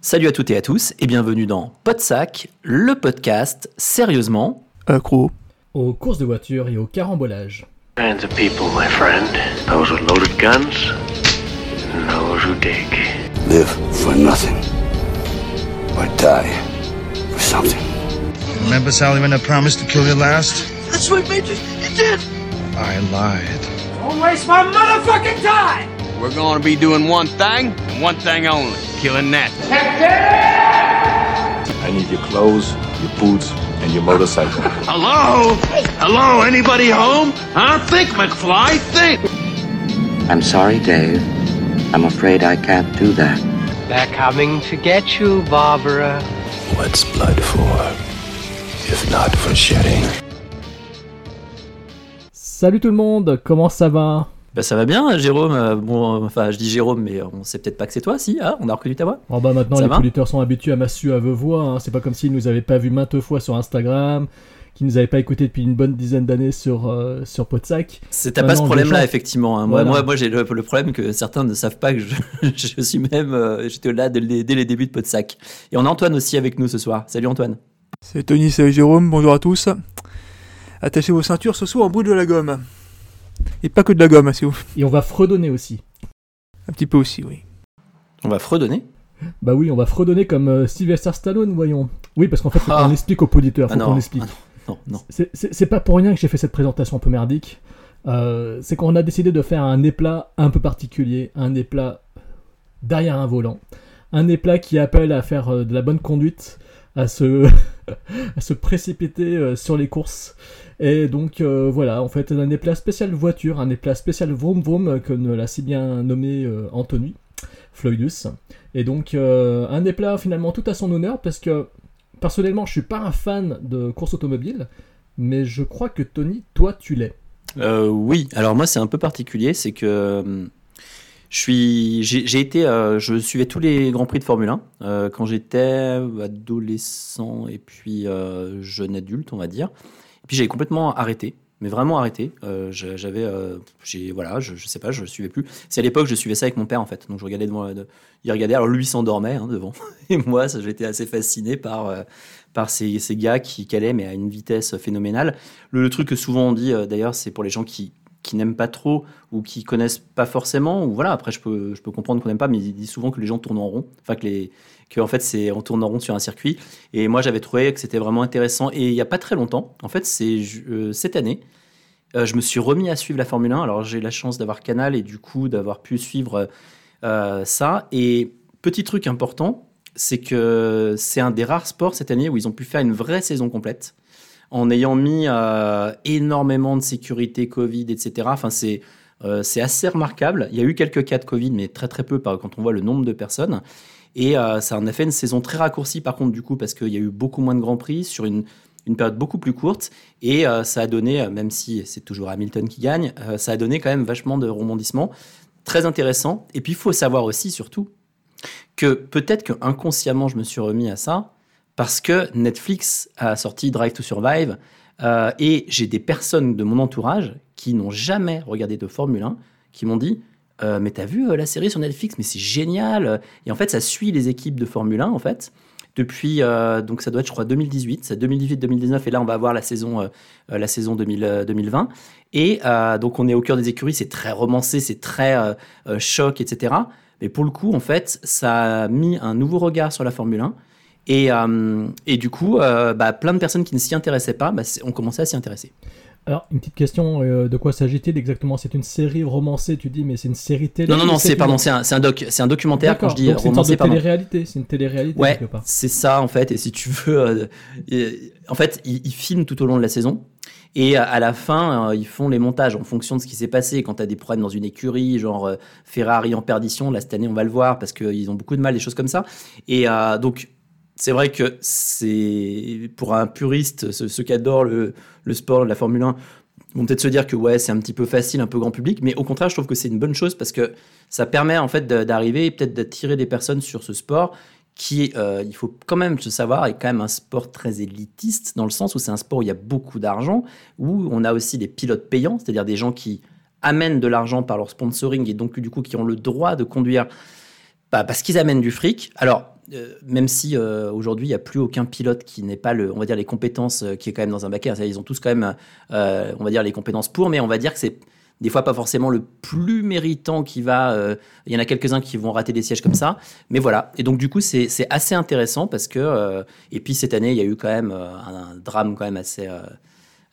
Salut à toutes et à tous et bienvenue dans Podsac, le podcast sérieusement accro aux courses de voiture et au carambolage. Kinds of people, my friend. Those with loaded guns, and those who dig. Live for nothing, or die for something. Remember, Sally, when I promised to kill you last? That's right, Major. You did. I lied. Don't waste my motherfucking time. We're going to be doing one thing, and one thing only killing that. I need your clothes, your boots, and your motorcycle. Hello? Hello? Anybody home? Huh? Think, McFly. Think. I'm sorry, Dave. I'm afraid I can't do that. They're coming to get you, Barbara. What's blood for, if not for shedding? Salut tout le monde, comment ça va? Bah ça va bien, Jérôme. euh, Bon, enfin, je dis Jérôme, mais on sait peut-être pas que c'est toi, si. Ah, on a reconnu ta voix. Oh bah maintenant Ça les auditeurs sont habitués à ma suave voix, hein. c'est pas comme s'ils nous avaient pas vu maintes fois sur Instagram, qu'ils nous avaient pas écouté depuis une bonne dizaine d'années sur, euh, sur Podsac. C'est t'as pas ce problème-là, effectivement. hein. Moi, Voilà. moi, moi, j'ai le, le problème que certains ne savent pas que je, je suis même, euh, j'étais là dès, les- dès les débuts de Podsac. Et on a Antoine aussi avec nous ce soir. Salut Antoine. C'est Tony, c'est Jérôme, bonjour à tous. Attachez vos ceintures, ce soir on brûle de la gomme. Et pas que de la gomme, si vous... Et on va fredonner aussi. Un petit peu aussi, oui. On va fredonner. Bah oui, on va fredonner comme euh, Sylvester Stallone, voyons. Oui, parce qu'en fait, Ah. on explique aux auditeurs, faut Ah qu'on explique. ah non, non. C'est- C'est c'est pas pour rien que j'ai fait cette présentation un peu merdique. Euh, c'est qu'on a décidé de faire un éplat un peu particulier, un éplat derrière un volant, un éplat qui appelle à faire euh, de la bonne conduite, à se, précipiter euh, sur les courses. Et donc euh, voilà, en fait, un éplat spécial voiture, un éplat spécial vroom vroom, euh, comme l'a si bien nommé Anthony Floydus. Et donc euh, un éplat finalement tout à son honneur, parce que personnellement, je suis pas un fan de course automobile, mais je crois que Tony, toi, tu l'es. Oui, alors moi c'est un peu particulier, c'est que euh, je suis, j'ai été, euh, je suivais tous les grands prix de Formule 1 euh, quand j'étais adolescent et puis euh, jeune adulte, on va dire. Et puis j'ai complètement arrêté, mais vraiment arrêté. J'avais, voilà, je, je sais pas, je suivais plus. C'est à l'époque, je suivais ça avec mon père en fait, donc je regardais devant, de- il regardait, alors lui s'endormait hein, devant, et moi j'étais assez fasciné par par ces, gars qui calaient mais à une vitesse phénoménale. Le, truc que souvent on dit d'ailleurs, c'est pour les gens qui, qui n'aiment pas trop ou qui connaissent pas forcément, ou voilà, après je peux, je peux comprendre qu'on n'aime pas, mais ils disent souvent que les gens tournent en rond, enfin que, les, que en fait c'est on tourne en rond sur un circuit. Et moi j'avais trouvé que c'était vraiment intéressant. Et il n'y a pas très longtemps, en fait c'est euh, cette année, euh, je me suis remis à suivre la Formule 1. Alors j'ai la chance d'avoir Canal et du coup d'avoir pu suivre euh, ça. Et petit truc important, c'est que c'est un des rares sports cette année où ils ont pu faire une vraie saison complète en ayant mis euh, énormément de sécurité Covid, etc. Enfin, c'est euh, c'est assez remarquable. Il y a eu quelques cas de Covid, mais très très peu quand on voit le nombre de personnes. Et euh, ça en a fait une saison très raccourcie, par contre, du coup, parce qu'il y a eu beaucoup moins de grands prix sur une, une période beaucoup plus courte. Et ça a donné, même si c'est toujours Hamilton qui gagne, ça a donné quand même vachement de rebondissements. Très intéressant. Et puis, il faut savoir aussi, surtout, que peut-être que inconsciemment je me suis remis à ça parce que Netflix a sorti Drive to Survive euh, et j'ai des personnes de mon entourage qui n'ont jamais regardé de Formule 1 qui m'ont dit euh, mais t'as vu euh, la série sur Netflix? Mais c'est génial! Et en fait ça suit les équipes de Formule 1 en fait. Depuis donc ça doit être je crois 2018 c'est 2018 2019 et là on va avoir la saison la saison 2000, euh, 2020 et donc on est au cœur des écuries c'est très romancé c'est très choc etc mais pour le coup, en fait, ça a mis un nouveau regard sur la Formule 1. Et, euh, et du coup, euh, bah, plein de personnes qui ne s'y intéressaient pas bah, ont commencé à s'y intéresser. Alors, une petite question, euh, de quoi s'agit-il exactement? C'est une série romancée, tu dis, mais c'est une série télé? Non, non, non, c'est pardon, c'est un, c'est un, doc, c'est un documentaire quand je dis donc c'est une romancé, télé-réalité, c'est une télé-réalité Ouais, c'est ça en fait. Et si tu veux, en fait, ils, ils filment tout au long de la saison. Et à- à la fin, euh, ils font les montages en fonction de ce qui s'est passé. Quand tu as des problèmes dans une écurie, genre euh, Ferrari en perdition, là cette année on va le voir parce qu'ils ont beaucoup de mal, des choses comme ça. Et euh, donc, c'est vrai que c'est pour un puriste, ceux, qui adorent le, sport, la Formule 1, vont peut-être se dire que ouais, c'est un petit peu facile, un peu grand public. Mais au contraire, je trouve que c'est une bonne chose parce que ça permet en fait d'arriver et peut-être d'attirer des personnes sur ce sport qui, euh, il faut quand même se savoir, est quand même un sport très élitiste, dans le sens où c'est un sport où il y a beaucoup d'argent, où on a aussi des pilotes payants, c'est-à-dire des gens qui amènent de l'argent par leur sponsoring et donc du coup qui ont le droit de conduire bah, parce qu'ils amènent du fric. Alors, même si euh, aujourd'hui il n'y a plus aucun pilote qui n'ait pas le, on va dire les compétences euh, qui est quand même dans un baquet. Ils ont tous quand même, euh, on va dire les compétences pour, mais on va dire que c'est des fois pas forcément le plus méritant qui va. euh, Il y en a quelques-uns qui vont rater des sièges comme ça, mais voilà. Et donc du coup c'est assez intéressant parce que euh, et puis cette année il y a eu quand même euh, un, drame quand même assez euh,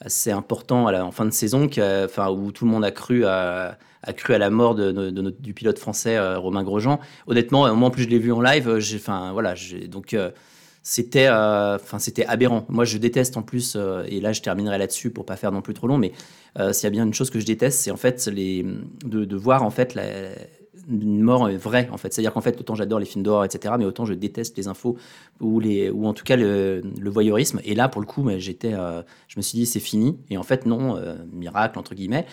assez important en fin de saison, où tout le monde a cru à la mort du pilote français euh, Romain Grosjean. Honnêtement, moi en plus je l'ai vu en live, euh, donc euh, c'était, aberrant. Moi je déteste en plus, et là je terminerai là-dessus pour pas faire non plus trop long, mais s'il y a bien une chose que je déteste, c'est en fait de voir en fait la, une mort vraie en fait. C'est-à-dire qu'en fait autant j'adore les films d'horreur etc, mais autant je déteste les infos ou les, ou en tout cas le, voyeurisme. Et là pour le coup, mais j'étais, euh, je me suis dit c'est fini, et en fait non, euh, miracle entre guillemets.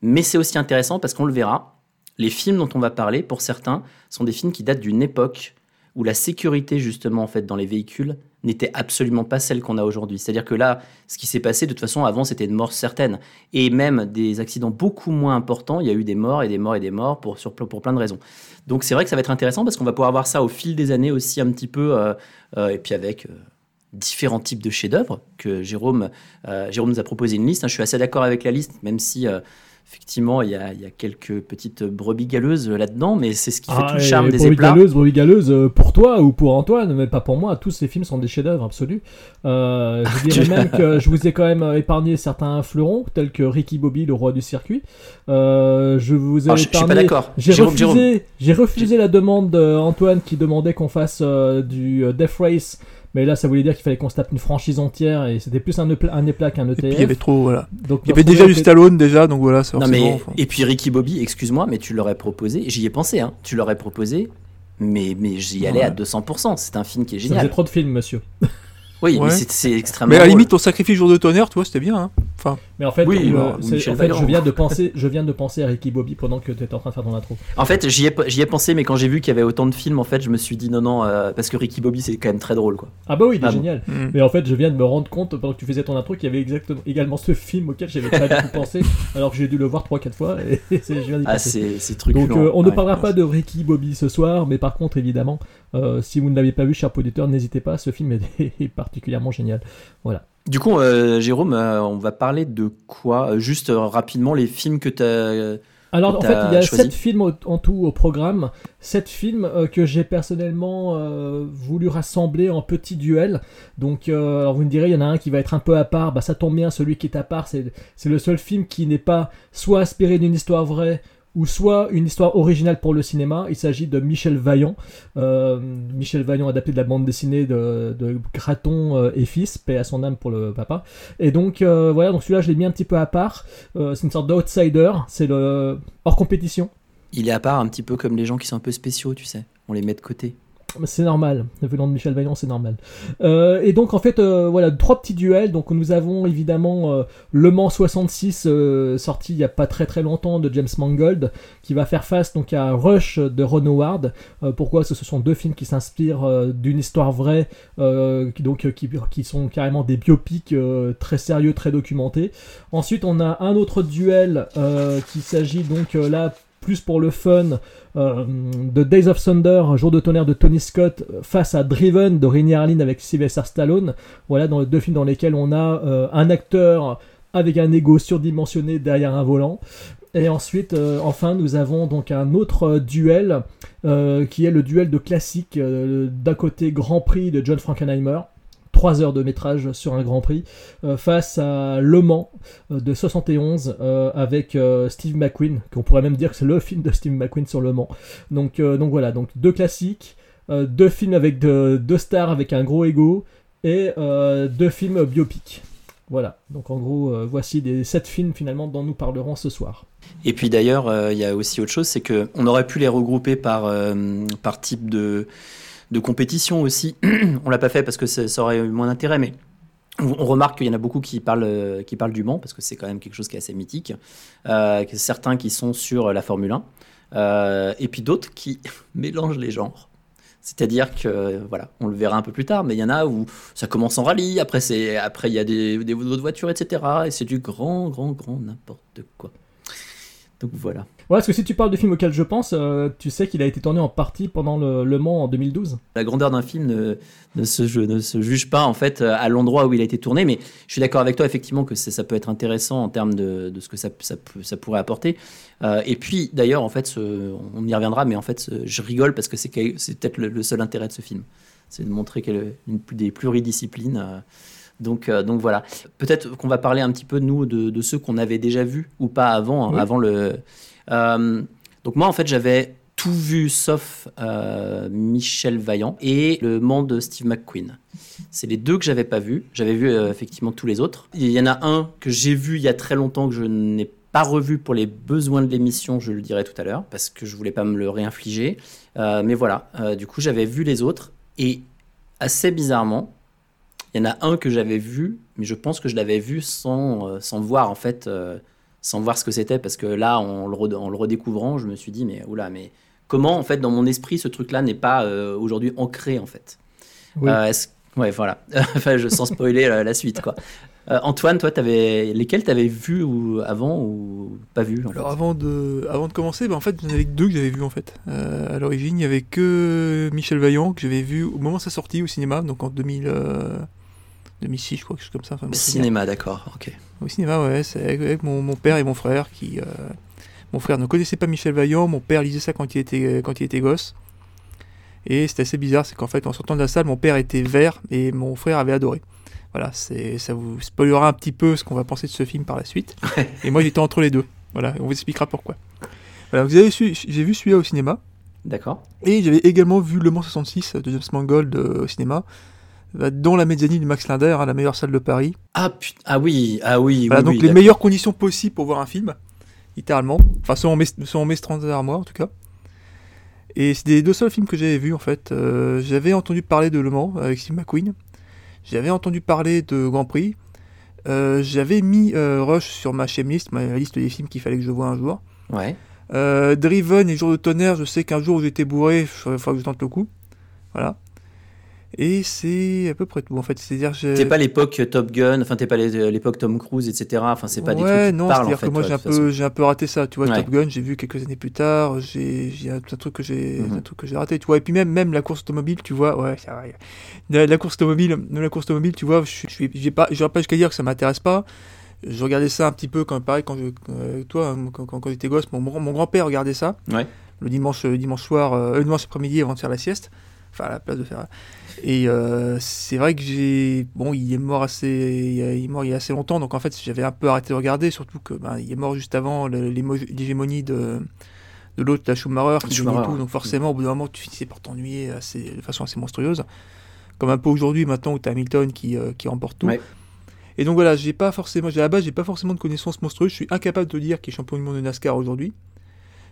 Mais c'est aussi intéressant parce qu'on le verra, les films dont on va parler, pour certains, sont des films qui datent d'une époque où la sécurité, justement, en fait, dans les véhicules n'était absolument pas celle qu'on a aujourd'hui. C'est-à-dire que là, ce qui s'est passé, de toute façon, avant, c'était une mort certaine. Et même des accidents beaucoup moins importants, il y a eu des morts et des morts et des morts pour, sur, pour plein de raisons. Donc c'est vrai que ça va être intéressant parce qu'on va pouvoir voir ça au fil des années aussi un petit peu, euh, euh, et puis avec... euh, différents types de chefs-d'œuvre que Jérôme, Jérôme nous a proposé une liste. hein. Je suis assez d'accord avec la liste, même si effectivement il y, a, il y a quelques petites brebis galeuses là-dedans, mais c'est ce qui fait Ah, tout le charme des brebis éplats. galeuse, brebis galeuse, euh, pour toi ou pour Antoine, mais pas pour moi. Tous ces films sont des chefs-d'œuvre absolus. Euh, je dirais même que je vous ai quand même épargné certains fleurons, tels que Ricky Bobby, le roi du circuit. Euh, je vous ai Ah, je- je suis pas d'accord. J'ai refusé, j'ai refusé la demande d'Antoine qui demandait qu'on fasse euh, du Death Race. Mais là, ça voulait dire qu'il fallait qu'on se tape une franchise entière et c'était plus un épla, un éplat qu'un ETF. Et puis il y avait trop, voilà. Donc, Il y avait déjà du Stallone déjà, donc voilà, c'est Non, forcément, mais, enfin. Et puis Ricky Bobby, excuse-moi, mais tu l'aurais proposé, j'y ai pensé, hein, tu l'aurais proposé, mais, mais j'y allais Ouais. à 200%. C'est un film qui est génial. trop de films, monsieur. Oui, mais Ouais. c'est- c'est extrêmement. Mais à la limite, ton sacrifice jour de tonnerre, tu vois, c'était bien. Hein. Enfin, Mais en fait, Oui, euh, bah, en fait, je viens de penser, je viens de penser à Ricky Bobby pendant que tu étais en train de faire ton intro. En fait, j'y ai, pensé, mais quand j'ai vu qu'il y avait autant de films, en fait, je me suis dit non, non, euh, parce que Ricky Bobby, c'est quand même très drôle, quoi. Ah bah oui, il est Ah bon. génial. mm. Mais en fait, je viens de me rendre compte pendant que tu faisais ton intro qu'il y avait exactement également ce film auquel j'avais pas du tout pensé, alors que j'ai dû le voir 3-4 fois et c'est- je viens Ah, c'est c'est truculent. Donc euh, on ne Ouais. parlera pas de Ricky Bobby ce soir, mais par contre évidemment, euh, si vous ne l'avez pas vu, cher auditeur, n'hésitez pas, ce film est, est particulièrement génial. Voilà. Du coup, euh, Jérôme, euh, on va parler de quoi Euh, Juste euh, rapidement, les films que tu as. Alors en fait, il y a choisi. sept films au- en tout au programme, sept films que j'ai personnellement voulu rassembler en petits duels. Donc alors vous me direz, il y en a un qui va être un peu à part, bah ça tombe bien, celui qui est à part, c'est c'est le seul film qui n'est pas soit inspiré d'une histoire vraie ou soit une histoire originale pour le cinéma. Il s'agit de Michel Vaillant. Euh, Michel Vaillant adapté de la bande dessinée de, Graton euh, et fils, paix à son âme pour le papa. Et donc euh, voilà, donc celui-là je l'ai mis un petit peu à part. C'est une sorte d'outsider, c'est le hors compétition. Il est à part un petit peu comme les gens qui sont un peu spéciaux, tu sais. On les met de côté. C'est normal, venant de Michel Vaillant, c'est normal. Euh, et donc en fait, euh, voilà, trois petits duels. Donc nous avons évidemment euh, Le Mans 66, euh, sorti il y a pas très très longtemps de James Mangold, qui va faire face donc à Rush de Ron Howard. Pourquoi? Ce sont deux films qui s'inspirent d'une histoire vraie, qui, donc sont carrément des biopics très sérieux, très documentés. Ensuite, on a un autre duel qui s'agit donc là plus pour le fun euh, de Days of Thunder, Jour de tonnerre de Tony Scott face à Driven de Rennie Harlin avec Sylvester Stallone. Voilà, dans deux films dans lesquels on a euh, un acteur avec un ego surdimensionné derrière un volant. Et ensuite, euh, enfin, nous avons donc un autre euh, duel euh, qui est le duel de classique euh, d'un côté Grand Prix de John Frankenheimer. 3 heures de métrage sur un Grand Prix euh, face à Le Mans euh, de 71 euh, avec euh, Steve McQueen, qu'on pourrait même dire que c'est le film de Steve McQueen sur Le Mans. Donc, euh, donc voilà, donc deux classiques, deux films avec de- deux stars avec un gros ego et deux films biopiques. Voilà, donc en gros, voici les sept films finalement dont nous parlerons ce soir. Et puis d'ailleurs, il y a aussi autre chose, c'est que on aurait pu les regrouper par, par type de, de compétition aussi. on l'a pas fait parce que ça, aurait eu moins d'intérêt, mais on remarque qu'il y en a beaucoup qui parlent, euh, qui parlent du Mans, parce que c'est quand même quelque chose qui est assez mythique. Euh, certains qui sont sur la Formule 1, euh, et puis d'autres qui mélangent les genres. C'est-à-dire que, euh, voilà, on le verra un peu plus tard, mais il y en a où ça commence en rallye, après c'est après il y a des, des autres voitures, etc. Et c'est du grand, grand, grand n'importe quoi. Donc voilà. Ouais, parce que si tu parles du film auquel je pense, euh, tu sais qu'il a été tourné en partie pendant le, le Mans en 2012. La grandeur d'un film ne, ne, se, ne se juge pas en fait à l'endroit où il a été tourné, mais je suis d'accord avec toi effectivement que ça peut être intéressant en termes de, de ce que ça, ça, pourrait apporter. Euh, et puis d'ailleurs en fait, ce- on y reviendra, mais en fait ce- je rigole parce que c'est peut-être le, le seul intérêt de ce film, c'est de montrer qu'elle est une des pluridisciplines. euh, donc, euh, donc voilà. Peut-être qu'on va parler un petit peu, nous, de, de ceux qu'on avait déjà vus ou pas avant, hein, Oui. avant le. Euh, donc moi, en fait, j'avais tout vu sauf euh, Michel Vaillant et le Mans de Steve McQueen. C'est les deux que j'avais pas vus. J'avais vu euh, effectivement tous les autres. Il y en a un que j'ai vu il y a très longtemps que je n'ai pas revu pour les besoins de l'émission, je le dirai tout à l'heure, parce que je voulais pas me le réinfliger. Mais voilà, du coup j'avais vu les autres et assez bizarrement, il y en a un que j'avais vu, mais je pense que je l'avais vu sans, sans voir en fait, sans voir ce que c'était, parce que là, en le, red- en le redécouvrant, je me suis dit, mais oula, mais comment en fait dans mon esprit ce truc-là n'est pas euh, aujourd'hui ancré en fait? Oui. Euh, Ouais, voilà. enfin, je, sans spoiler la, la suite quoi. Euh, Antoine, toi, avais lesquels t'avais vu ou avant ou pas vu en Alors fait? avant de, avant de commencer, bah, en fait, il y en avait que deux que j'avais vu en fait. Euh, à l'origine, il y avait que Michel Vaillant que j'avais vu au moment de sa sortie au cinéma, donc en 2000, euh, 2006, je crois, quelque chose comme ça. Enfin, bon. Cinéma, d'accord. Ok. Au cinéma, ouais, c'est avec, avec mon, mon père et mon frère qui. euh, mon frère ne connaissait pas Michel Vaillant, mon père lisait ça quand il était, quand il était gosse. Et c'était assez bizarre, c'est qu'en fait, en sortant de la salle, mon père était vert et mon frère avait adoré. Voilà, c'est, ça vous spoilera un petit peu ce qu'on va penser de ce film par la suite. et moi, j'étais entre les deux. Voilà, on vous expliquera pourquoi. Voilà, vous avez su, j'ai vu celui-là au cinéma. D'accord. Et j'avais également vu Le Mans 66 de James Mangold euh, au cinéma, dans la mezzanine du Max Linder, hein, la meilleure salle de Paris. Ah, putain, ah oui, ah oui. Voilà, oui, donc oui, les meilleures conditions possibles pour voir un film, littéralement. Enfin, selon mes, selon mes standards moi, en tout cas. Et c'est les deux seuls films que j'avais vus, en fait. Euh, j'avais entendu parler de Le Mans avec Steve McQueen. J'avais entendu parler de Grand Prix. Euh, j'avais mis euh, Rush sur ma list, ma liste des films qu'il fallait que je voie un jour. Ouais. Driven et Jour de tonnerre, je sais qu'un jour où j'étais bourré, il faudra que je tente le coup. Voilà. Et c'est à peu près tout en fait. C'est-à-dire j'ai- T'es pas l'époque Top Gun, enfin t'es pas les- l'époque Tom Cruise, etc. Enfin c'est pas des trucs ouais, qui te non, parlent en fait. que moi ouais, j'ai un peu, j'ai un peu raté ça. Tu vois, Ouais. Top Gun, j'ai vu quelques années plus tard. J'ai, j'ai un truc que j'ai, Mhm. un truc que j'ai raté. Tu vois, et puis même, même la course automobile, tu vois, ouais, ça. La, la course automobile, même la course automobile, tu vois, je suis, je j'ai pas, j'aurais pas jusqu'à dire que ça m'intéresse pas. Je regardais ça un petit peu quand, pareil, quand je, euh, toi, hein, quand, quand, quand j'étais gosse, mon, mon grand-père regardait ça. Ouais. Le dimanche, le dimanche soir, euh, le dimanche après-midi avant de faire la sieste. Enfin, à la place de faire. Et euh, c'est vrai que j'ai. Bon, il est mort assez. Il est mort il y a assez longtemps, donc en fait, j'avais un peu arrêté de regarder, surtout que ben, il est mort juste avant l'hégémonie de, de l'autre, la Schumacher, qui Schumacher, tout. Donc forcément, au bout d'un moment, tu finissais par t'ennuyer assez, de façon assez monstrueuse. Comme un peu aujourd'hui, maintenant, où tu Hamilton qui, euh, qui remporte tout. Ouais. Et donc voilà, j'ai pas forcément, j'ai à la base, j'ai pas forcément de connaissances monstrueuses. Je suis incapable de te dire qui est champion du monde de NASCAR aujourd'hui.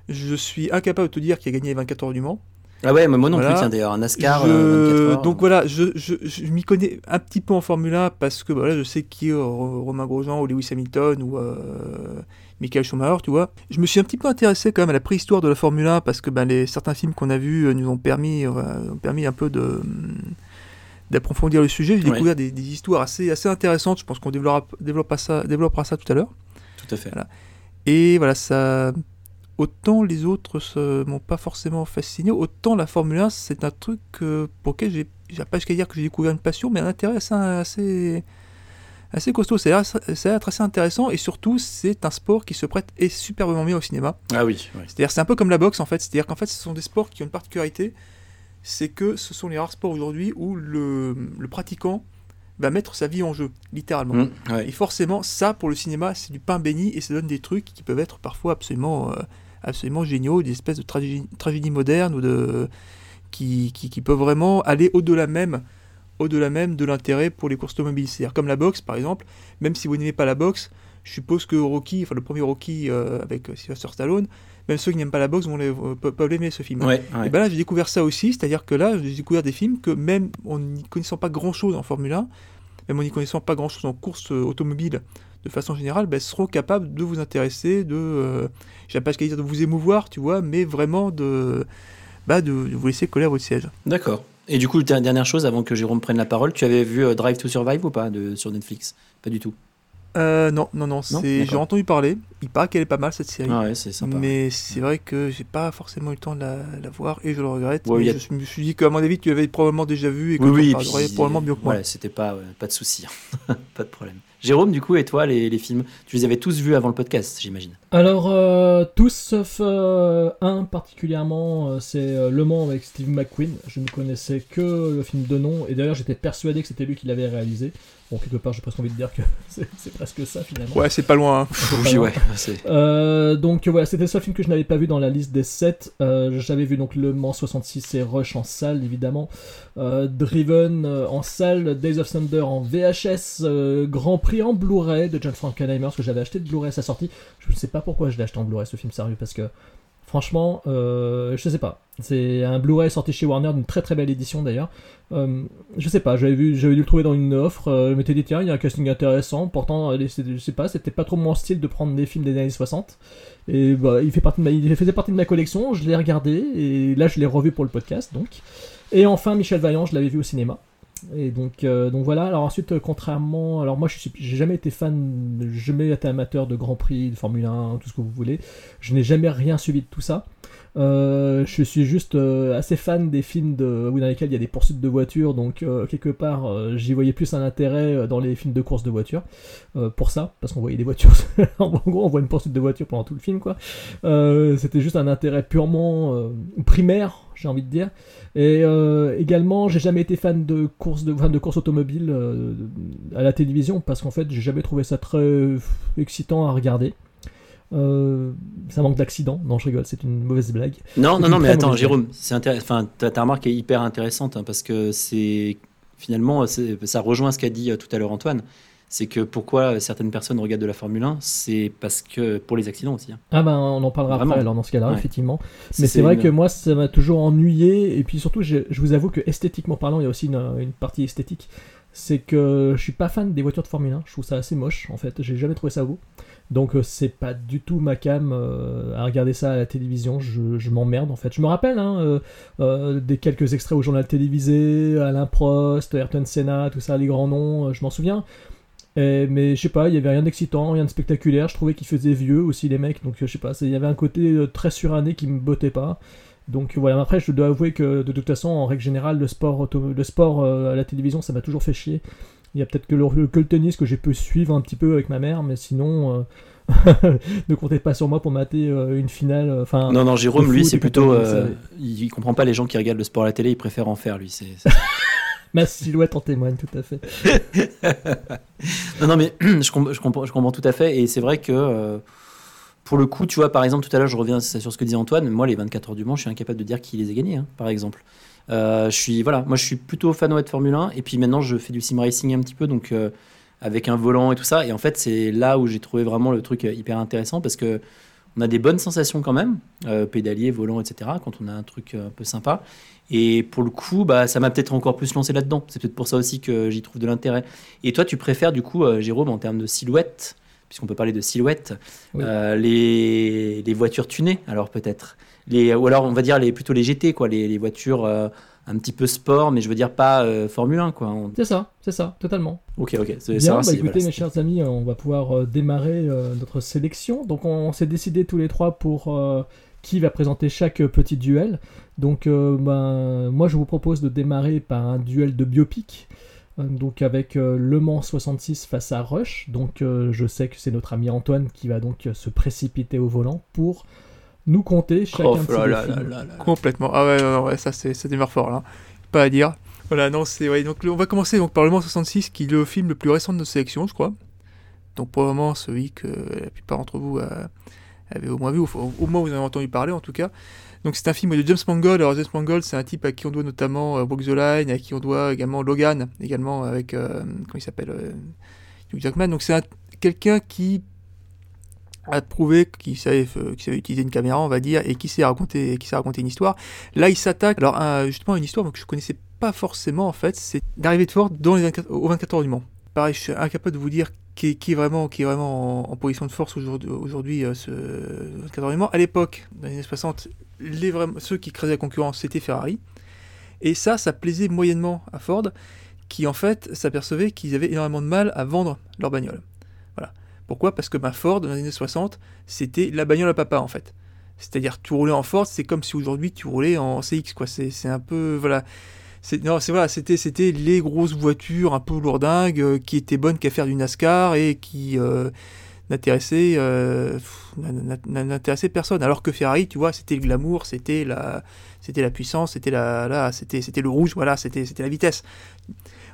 Je suis incapable de te dire qui a gagné les 24 heures du Mans. Ah ouais, mais moi non Voilà. plus, tiens d'ailleurs, un NASCAR, Je- euh, 24 heures. Donc voilà, je, je, je m'y connais un petit peu en Formule 1 parce que voilà, je sais qui est Romain Grosjean ou Lewis Hamilton ou euh, Michael Schumacher, tu vois. Je me suis un petit peu intéressé quand même à la préhistoire de la Formule 1 parce que ben, les, certains films qu'on a vus euh, nous ont permis, euh, ont permis un peu de d'approfondir le sujet. J'ai Ouais. découvert des, des histoires assez, assez intéressantes. Je pense qu'on développera, développera, ça, développera ça tout à l'heure. Tout à fait. Voilà. Et voilà, ça. Autant les autres ne m'ont pas forcément fasciné, autant la Formule 1, c'est un truc euh, pour lequel j'ai pas jusqu'à dire que j'ai découvert une passion, mais un intérêt assez, assez, assez costaud. L'air assez intéressant et surtout, c'est un sport qui se prête et superbement bien au cinéma. Ah oui. C'est-à-dire, c'est un peu comme la boxe en fait. C'est-à-dire qu'en fait, ce sont des sports qui ont une particularité, c'est que ce sont les rares sports aujourd'hui où le, le pratiquant va mettre sa vie en jeu, littéralement. Mmh, ouais. Et forcément, ça pour le cinéma, c'est du pain béni et ça donne des trucs qui peuvent être parfois absolument, euh, absolument géniaux, des espèces de tragédies, tragédies modernes ou de qui, qui, qui peuvent vraiment aller au-delà même, au-delà même de l'intérêt pour les courses automobiles. C'est-à-dire comme la boxe, par exemple. Même si vous n'aimez pas la boxe, je suppose que Rocky, enfin le premier Rocky euh, avec Sylvester Stallone, même ceux qui n'aiment pas la boxe vont les, euh, peuvent aimer ce film. Ouais, ouais. Et ben là, j'ai découvert ça aussi, c'est-à-dire que là, j'ai découvert des films que même en n'y connaissant pas grand-chose en Formule 1, même en n'y connaissant pas grand-chose en course euh, automobile de façon générale, ben, seront capables de vous intéresser, de, euh, j'ai pas dire de vous émouvoir, tu vois, mais vraiment de, bah, de, de vous laisser coller à votre siège. D'accord. Et du coup, der- dernière chose avant que Jérôme prenne la parole, tu avais vu euh, Drive to Survive ou pas de, sur Netflix? Pas du tout. Euh, non, non, non, j'ai entendu parler, Il paraît qu'elle est pas mal cette série. Ah ouais, c'est sympa. Mais c'est vrai que j'ai pas forcément eu le temps de la, la voir et je le regrette. Ouais, Mais il y a- Je me suis dit qu'à mon avis, tu avais probablement déjà vu et que Oui, tu oui, probablement mieux que moi. voilà, c'était pas, pas de souci, pas de problème. Jérôme, du coup, et toi, les, les films, tu les avais tous vus avant le podcast, j'imagine. Alors, euh, tous sauf euh, un particulièrement, euh, c'est euh, Le Mans avec Steve McQueen. Je ne connaissais que le film de nom, et d'ailleurs j'étais persuadé que c'était lui qui l'avait réalisé. Bon, quelque part, j'ai presque envie de dire que c'est presque ça finalement. Ouais, c'est pas loin. hein. Pas Oui, loin. ouais, Euh, donc voilà, c'était le seul film que je n'avais pas vu dans la liste des 7. J'avais vu donc Le Mans 66 et Rush en salle évidemment. Euh, Driven euh, en salle, Days of Thunder en VHS, euh, Grand Prix en Blu-ray de John Frankenheimer, parce que j'avais acheté de Blu-ray à sa sortie. Je ne sais pas pourquoi je l'ai acheté en Blu-ray ce film sérieux, parce que franchement, euh, je sais pas. C'est un Blu-ray sorti chez Warner d'une très très belle édition d'ailleurs. Euh, je sais pas, j'avais vu, j'avais dû le trouver dans une offre. euh, je m'étais dit tiens, il y a un casting intéressant. Pourtant, euh, je sais pas, c'était pas trop mon style de prendre des films des années 60. Et bah, il fait partie de ma, il faisait partie de ma collection. Je l'ai regardé et là je l'ai revu pour le podcast donc. Et enfin Michel Vaillant, je l'avais vu au cinéma. Et donc, euh, donc voilà. Alors ensuite, euh, contrairement, alors moi, je j'ai jamais été fan, jamais été amateur de Grand Prix, de Formule 1, tout ce que vous voulez. Je n'ai jamais rien suivi de tout ça. Euh, je suis juste assez fan des films de, où dans lesquels il y a des poursuites de voitures, donc quelque part j'y voyais plus un intérêt dans les films de course de voitures pour ça, parce qu'on voyait des voitures. en gros, on voit une poursuite de voiture pendant tout le film, quoi. C'était juste un intérêt purement primaire, j'ai envie de dire. Et euh, également, j'ai jamais été fan de course de, de course automobile euh, à la télévision parce qu'en fait, j'ai jamais trouvé ça très excitant à regarder. Euh, ça manque d'accident. Non, je rigole, c'est une mauvaise blague. Non, non, non, mais attends, Jérôme, c'est intéressant. Enfin, ta, ta remarque est hyper intéressante hein, parce que c'est finalement, ça rejoint ce qu'a dit tout à l'heure Antoine. C'est que pourquoi certaines personnes regardent de la Formule 1, c'est parce que pour les accidents aussi. hein. Ah ben, on en parlera Vraiment. après, alors dans ce cas-là, Ouais. effectivement. Mais c'est vrai une- que moi, ça m'a toujours ennuyé. Et puis surtout, je, je vous avoue que esthétiquement parlant, il y a aussi une, une partie esthétique. C'est que je suis pas fan des voitures de Formule 1. Je trouve ça assez moche, en fait. J'ai jamais trouvé ça beau. Donc euh, c'est pas du tout ma cam euh, à regarder ça à la télévision. Je, je m'emmerde, en fait. Je me rappelle hein, euh, euh, des quelques extraits au journal télévisé, Alain Prost, Ayrton Senna, tout ça, les grands noms. je m'en souviens. Et- mais je sais pas, il y avait rien d'excitant, rien de spectaculaire. Je trouvais qu'ils faisaient vieux aussi les mecs, donc euh, je sais pas, il y avait un côté euh, très suranné qui me bottait pas. Donc voilà, après je dois avouer que de toute façon, en règle générale, le sport, le sport euh, à la télévision, ça m'a toujours fait chier. Il y a peut-être que le, que le tennis que j'ai pu suivre un petit peu avec ma mère, mais sinon, euh, ne comptez pas sur moi pour mater euh, une finale. euh, Enfin, Non, non, Jérôme, lui, c'est plutôt. euh, ça, il, il comprend pas les gens qui regardent le sport à la télé, il préfère en faire, lui. C'est- Ma silhouette en témoigne tout à fait. non, non, mais je, com- je comprends, tout à fait. Et c'est vrai que. euh, pour le coup, tu vois, par exemple, tout à l'heure, je reviens sur ce que disait Antoine. Moi, les 24 heures du Mans, je suis incapable de dire qui les a gagnés, hein, par exemple. Euh, je suis, voilà, moi, je suis plutôt fan de Formule 1. Et puis maintenant, je fais du sim racing un petit peu, donc euh, avec un volant et tout ça. Et en fait, c'est là où j'ai trouvé vraiment le truc hyper intéressant parce que on a des bonnes sensations quand même, pédalier, volant, etc. Quand on a un truc un peu sympa. Et pour le coup, bah, ça m'a peut-être encore plus lancé là-dedans. C'est peut-être pour ça aussi que j'y trouve de l'intérêt. Et toi, tu préfères du coup, euh, Jérôme, en termes de silhouette, puisqu'on peut parler de silhouette, Oui. euh, les, les voitures tunées, alors peut-être. Les, ou alors, on va dire les, plutôt les GT, quoi, les, les voitures euh, un petit peu sport, mais je veux dire pas euh, Formule 1, quoi. On- C'est ça, c'est ça, totalement. Ok, ok. c'est- Bien, ça bah c'est- écoutez voilà, mes chers amis, on va pouvoir démarrer notre sélection. Donc on, s'est décidé tous les trois pour qui va présenter chaque petit duel. Donc euh, ben, moi je vous propose de démarrer par un duel de biopic. Euh, Donc avec euh, Le Mans 66 face à Rush. Donc euh, je sais que c'est notre ami Antoine qui va donc se précipiter au volant pour nous compter chacun Oh de ces là là là. Complètement. Ah ouais, ouais, ouais, ça, c'est, ça démarre fort là. Pas à dire. Voilà, non, c'est. Ouais, donc, on va commencer donc, par Le Mans 66, qui est le film le plus récent de notre sélection, je crois. Donc, probablement celui que la plupart d'entre vous euh, avaient au moins vu, au moins vous en avez entendu parler en tout cas. Donc, c'est un film de James Mangold. Alors, James Mangold, c'est un type à qui on doit notamment euh, Walk the Line, à qui on doit également Logan, également avec. euh, comment il s'appelle euh, Hugh Jackman. Donc, c'est un- quelqu'un qui a prouvé qu'il savait, euh, qu'il savait utiliser une caméra, on va dire, et qui sait raconter, qui sait raconter une histoire. Là, il s'attaque, alors justement, à une histoire que je connaissais pas forcément en fait, c'est d'arriver de Ford dans les 24, aux 24 heures du Mans. Pareil, je suis incapable de vous dire qui est, vraiment, qui est vraiment en, position de force aujourd'hui, euh, ce 24 heures du Mans. À l'époque, dans les années 60, les ceux qui créaient la concurrence, c'était Ferrari. Et ça, ça plaisait moyennement à Ford, qui en fait s'apercevait qu'ils avaient énormément de mal à vendre leur bagnole. Voilà. Pourquoi? Parce que bah, Ford, dans les années 60, c'était la bagnole à papa, en fait. C'est-à-dire, tu roulais en Ford, c'est comme si aujourd'hui tu roulais en CX, quoi. C'est un peu, voilà. Non, c'est voilà, c'était c'était les grosses voitures un peu lourdingues euh, qui étaient bonnes qu'à faire du NASCAR et qui euh, n'intéressaient euh, personne. Alors que Ferrari, tu vois, c'était le glamour, c'était la c'était la puissance, c'était la là, c'était c'était le rouge, voilà, c'était c'était la vitesse.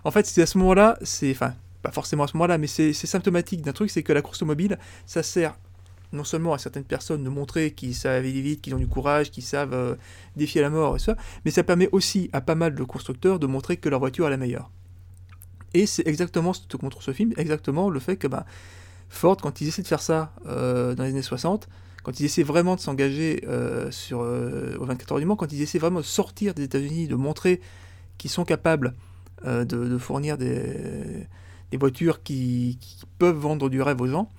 En fait, c'est à ce moment-là, c'est enfin pas forcément à ce moment-là, mais c'est symptomatique d'un truc, c'est que la course automobile, ça sert non seulement à certaines personnes de montrer qu'ils savent aller vite, qu'ils ont du courage, qu'ils savent euh, défier la mort et ça, mais ça permet aussi à pas mal de constructeurs de montrer que leur voiture est la meilleure. Et c'est exactement ce que contre ce film, exactement le fait que bah, Ford, quand ils essaient de faire ça euh, dans les années 60, quand ils essaient vraiment de s'engager euh, sur au 24 heures du Mans, quand ils essaient vraiment de sortir des États-Unis, de montrer qu'ils sont capables de, fournir des, voitures qui, peuvent vendre du rêve aux gens,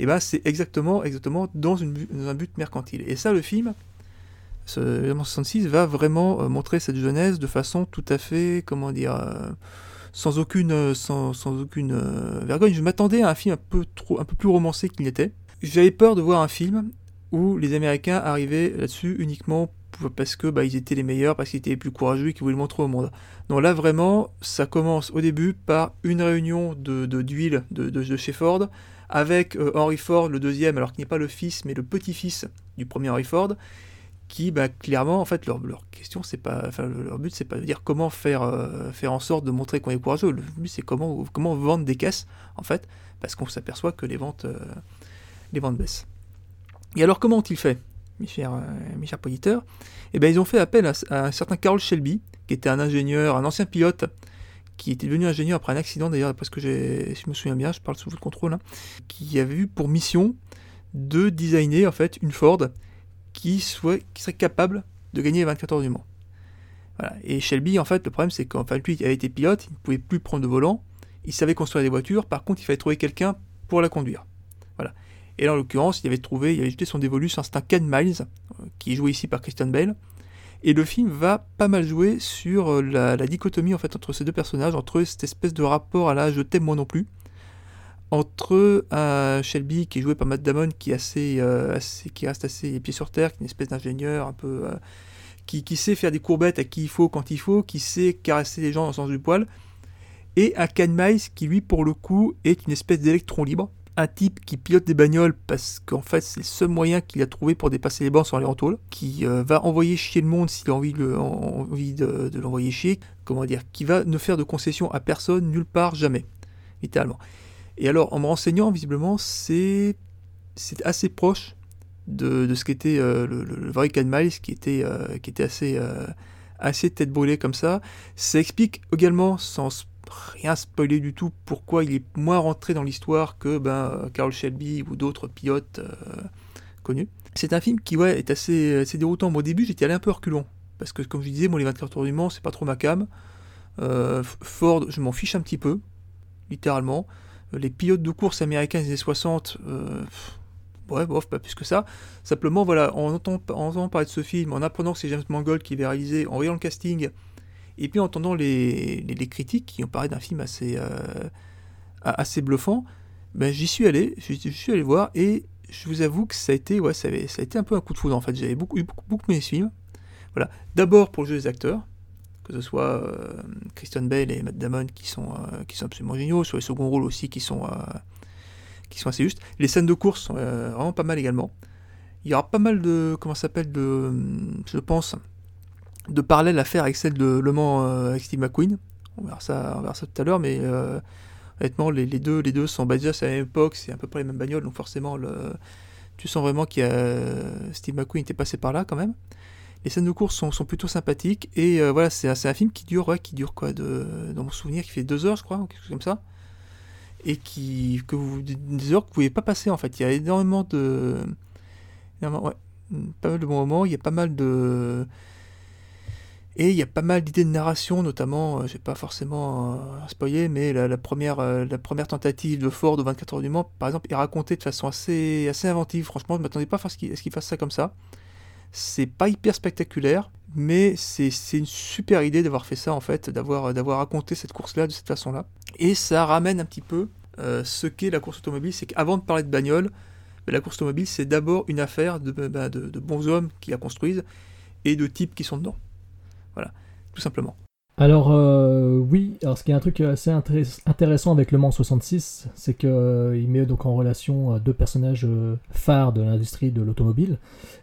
et ben c'est exactement, exactement dans, un but mercantile. Et ça, le film, ce 66, va vraiment euh, montrer cette jeunesse de façon tout à fait, comment dire, euh, sans aucune, euh, sans, sans aucune vergogne. Je m'attendais à un film un peu, trop, un peu plus romancé qu'il n'était. J'avais peur de voir un film où les Américains arrivaient là-dessus uniquement parce que bah, ils étaient les meilleurs, parce qu'ils étaient les plus courageux et qu'ils voulaient le montrer au monde. Donc là vraiment, ça commence au début par une réunion de d'huile de, de, de, chez Ford avec euh, Henry Ford, le deuxième, alors qu'il n'est pas le fils, mais le petit-fils du premier Henry Ford, qui, bah, clairement, en fait, leur, question, c'est pas, enfin, leur but, c'est pas de dire comment faire, euh, faire en sorte de montrer qu'on est courageux. Le but, c'est comment, comment vendre des caisses, en fait, parce qu'on s'aperçoit que les ventes, euh, les ventes baissent. Et alors, comment ont-ils fait, mes chers, mes Eh bien, ils ont fait appel à, à, un certain Carl Shelby, qui était un ingénieur, un ancien pilote qui était devenu ingénieur après un accident d'ailleurs, parce que je me souviens bien, je parle sous votre contrôle, hein, qui avait eu pour mission de designer en fait une Ford qui, soit, qui serait capable de gagner les 24 heures du Mans. Et Shelby, en fait, le problème c'est qu'en fait, lui, il avait été pilote, il ne pouvait plus prendre de volant, il savait construire des voitures, par contre, il fallait trouver quelqu'un pour la conduire. Voilà. Et là, en l'occurrence, il avait trouvé, il avait jeté son dévolu sur un Ken Miles, euh, qui est joué ici par Christian Bale, et le film va pas mal jouer sur euh, la, dichotomie en fait entre ces deux personnages, entre cette espèce de rapport à la je t'aime moi non plus, entre un Shelby qui est joué par Matt Damon qui est assez, euh, qui reste assez pieds sur terre, qui est une espèce d'ingénieur un peu euh, qui, qui, sait faire des courbettes à qui il faut quand il faut, qui sait caresser les gens dans le sens du poil, et un Ken Miles qui lui pour le coup est une espèce d'électron libre un type qui pilote des bagnoles parce qu'en fait c'est le seul moyen qu'il a trouvé pour dépasser les bancs sur les rentoules, qui euh, va envoyer chier le monde s'il a envie, de, l'envoyer chier, comment dire, qui va ne faire de concessions à personne, nulle part, jamais, littéralement. Et alors en me renseignant, visiblement, c'est assez proche de, ce qu'était euh, le, vrai Can Miles, qui était, euh, assez, assez tête brûlée comme ça. Ça explique également, sans rien spoiler du tout pourquoi il est moins rentré dans l'histoire que ben, Carl Shelby ou d'autres pilotes euh, connus. C'est un film qui ouais, est assez, déroutant. au début, j'étais allé un peu reculons. Parce que, comme je disais, moi, les 24 heures du Mans, c'est pas trop ma cam. Euh, Ford, je m'en fiche un petit peu, littéralement. Euh, les pilotes de course américains des années 60, ouais, bof, pas plus que ça. Simplement, voilà, en entendant, en entendant parler de ce film, en apprenant que c'est James Mangold qui l'avait réalisé, en voyant le casting, et puis en entendant les, critiques qui ont parlé d'un film assez, euh, assez bluffant, ben, j'y suis allé, j'y suis allé voir et je vous avoue que ça a été, ouais, ça, a été un peu un coup de foudre en fait. J'avais beaucoup, beaucoup, beaucoup aimé ce film. Voilà. D'abord pour le jeu des acteurs, que ce soit euh, Christian Bale et Matt Damon qui sont, euh, qui sont absolument géniaux, sur les seconds rôles aussi qui sont, qui sont assez justes. Les scènes de course sont vraiment pas mal également. Il y aura pas mal de, comment s'appelle, de, je pense, de parallèle à faire avec celle de Le Mans euh, avec Steve McQueen. On verra ça, on verra ça tout à l'heure, mais euh, honnêtement, les, deux, les deux sont basés à la même époque, c'est à peu près les mêmes bagnoles, donc forcément, tu sens vraiment y a Steve McQueen était passé par là quand même. Les scènes de course sont, plutôt sympathiques et euh, voilà, c'est un film qui dure, ouais, qui dure quoi, de, dans mon souvenir, qui fait deux heures, je crois, ou quelque chose comme ça, et qui que vous des heures que vous pouvez pas passer en fait. Il y a énormément de, pas mal de bons moments. Il y a pas mal de et il y a pas mal d'idées de narration, notamment, euh, je vais pas forcément euh, spoiler, mais la, première, euh, la première tentative de Ford au 24 heures du Mans, par exemple, est racontée de façon assez, assez inventive. Franchement, je ne m'attendais pas à ce qu'il fasse ça comme ça. C'est pas hyper spectaculaire, mais c'est une super idée d'avoir fait ça en fait, d'avoir raconté cette course-là de cette façon-là. Et ça ramène un petit peu ce qu'est la course automobile, c'est qu'avant de parler de bagnole, bah, la course automobile, c'est d'abord une affaire de, bah, de, de bons hommes qui la construisent et de types qui sont dedans. Voilà, tout simplement. Alors euh, oui, alors ce qui est un truc assez intéress- intéressant avec Le Mans 66, c'est qu'il met donc en relation euh, deux personnages euh, phares de l'industrie de l'automobile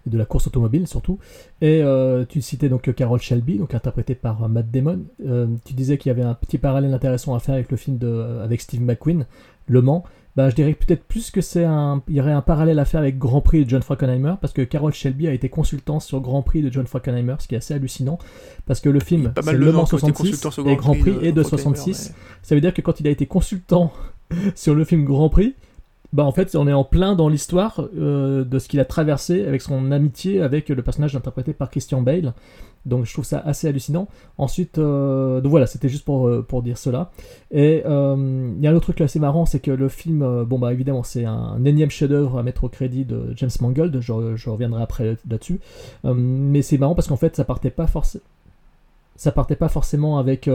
de la course automobile surtout. Et euh, tu citais donc Carol Shelby, donc interprétée par euh, Matt Damon. Euh, tu disais qu'il y avait un petit parallèle intéressant à faire avec le film de euh, avec Steve McQueen, Le Mans. Bah, je dirais peut-être plus que c'est un, il y aurait un parallèle à faire avec Grand Prix de John Frankenheimer, parce que Carol Shelby a été consultant sur Grand Prix de John Frankenheimer, ce qui est assez hallucinant, parce que le film, c'est Le Mans qui ont été 66 consultants sur et Grand Prix de est de Frankenheimer, 66. ouais. Ça veut dire que quand il a été consultant sur le film Grand Prix, bah en fait on est en plein dans l'histoire euh, de ce qu'il a traversé avec son amitié avec le personnage interprété par Christian Bale. Donc je trouve ça assez hallucinant. Ensuite, euh, donc voilà, c'était juste pour, euh, pour dire cela. Et il y a un autre truc assez marrant, c'est que le film, bon bah évidemment c'est un énième chef-d'œuvre à mettre au crédit de James Mangold, je, je reviendrai après là-dessus. Mais c'est marrant parce qu'en fait ça partait pas forcément, ça partait pas forcément avec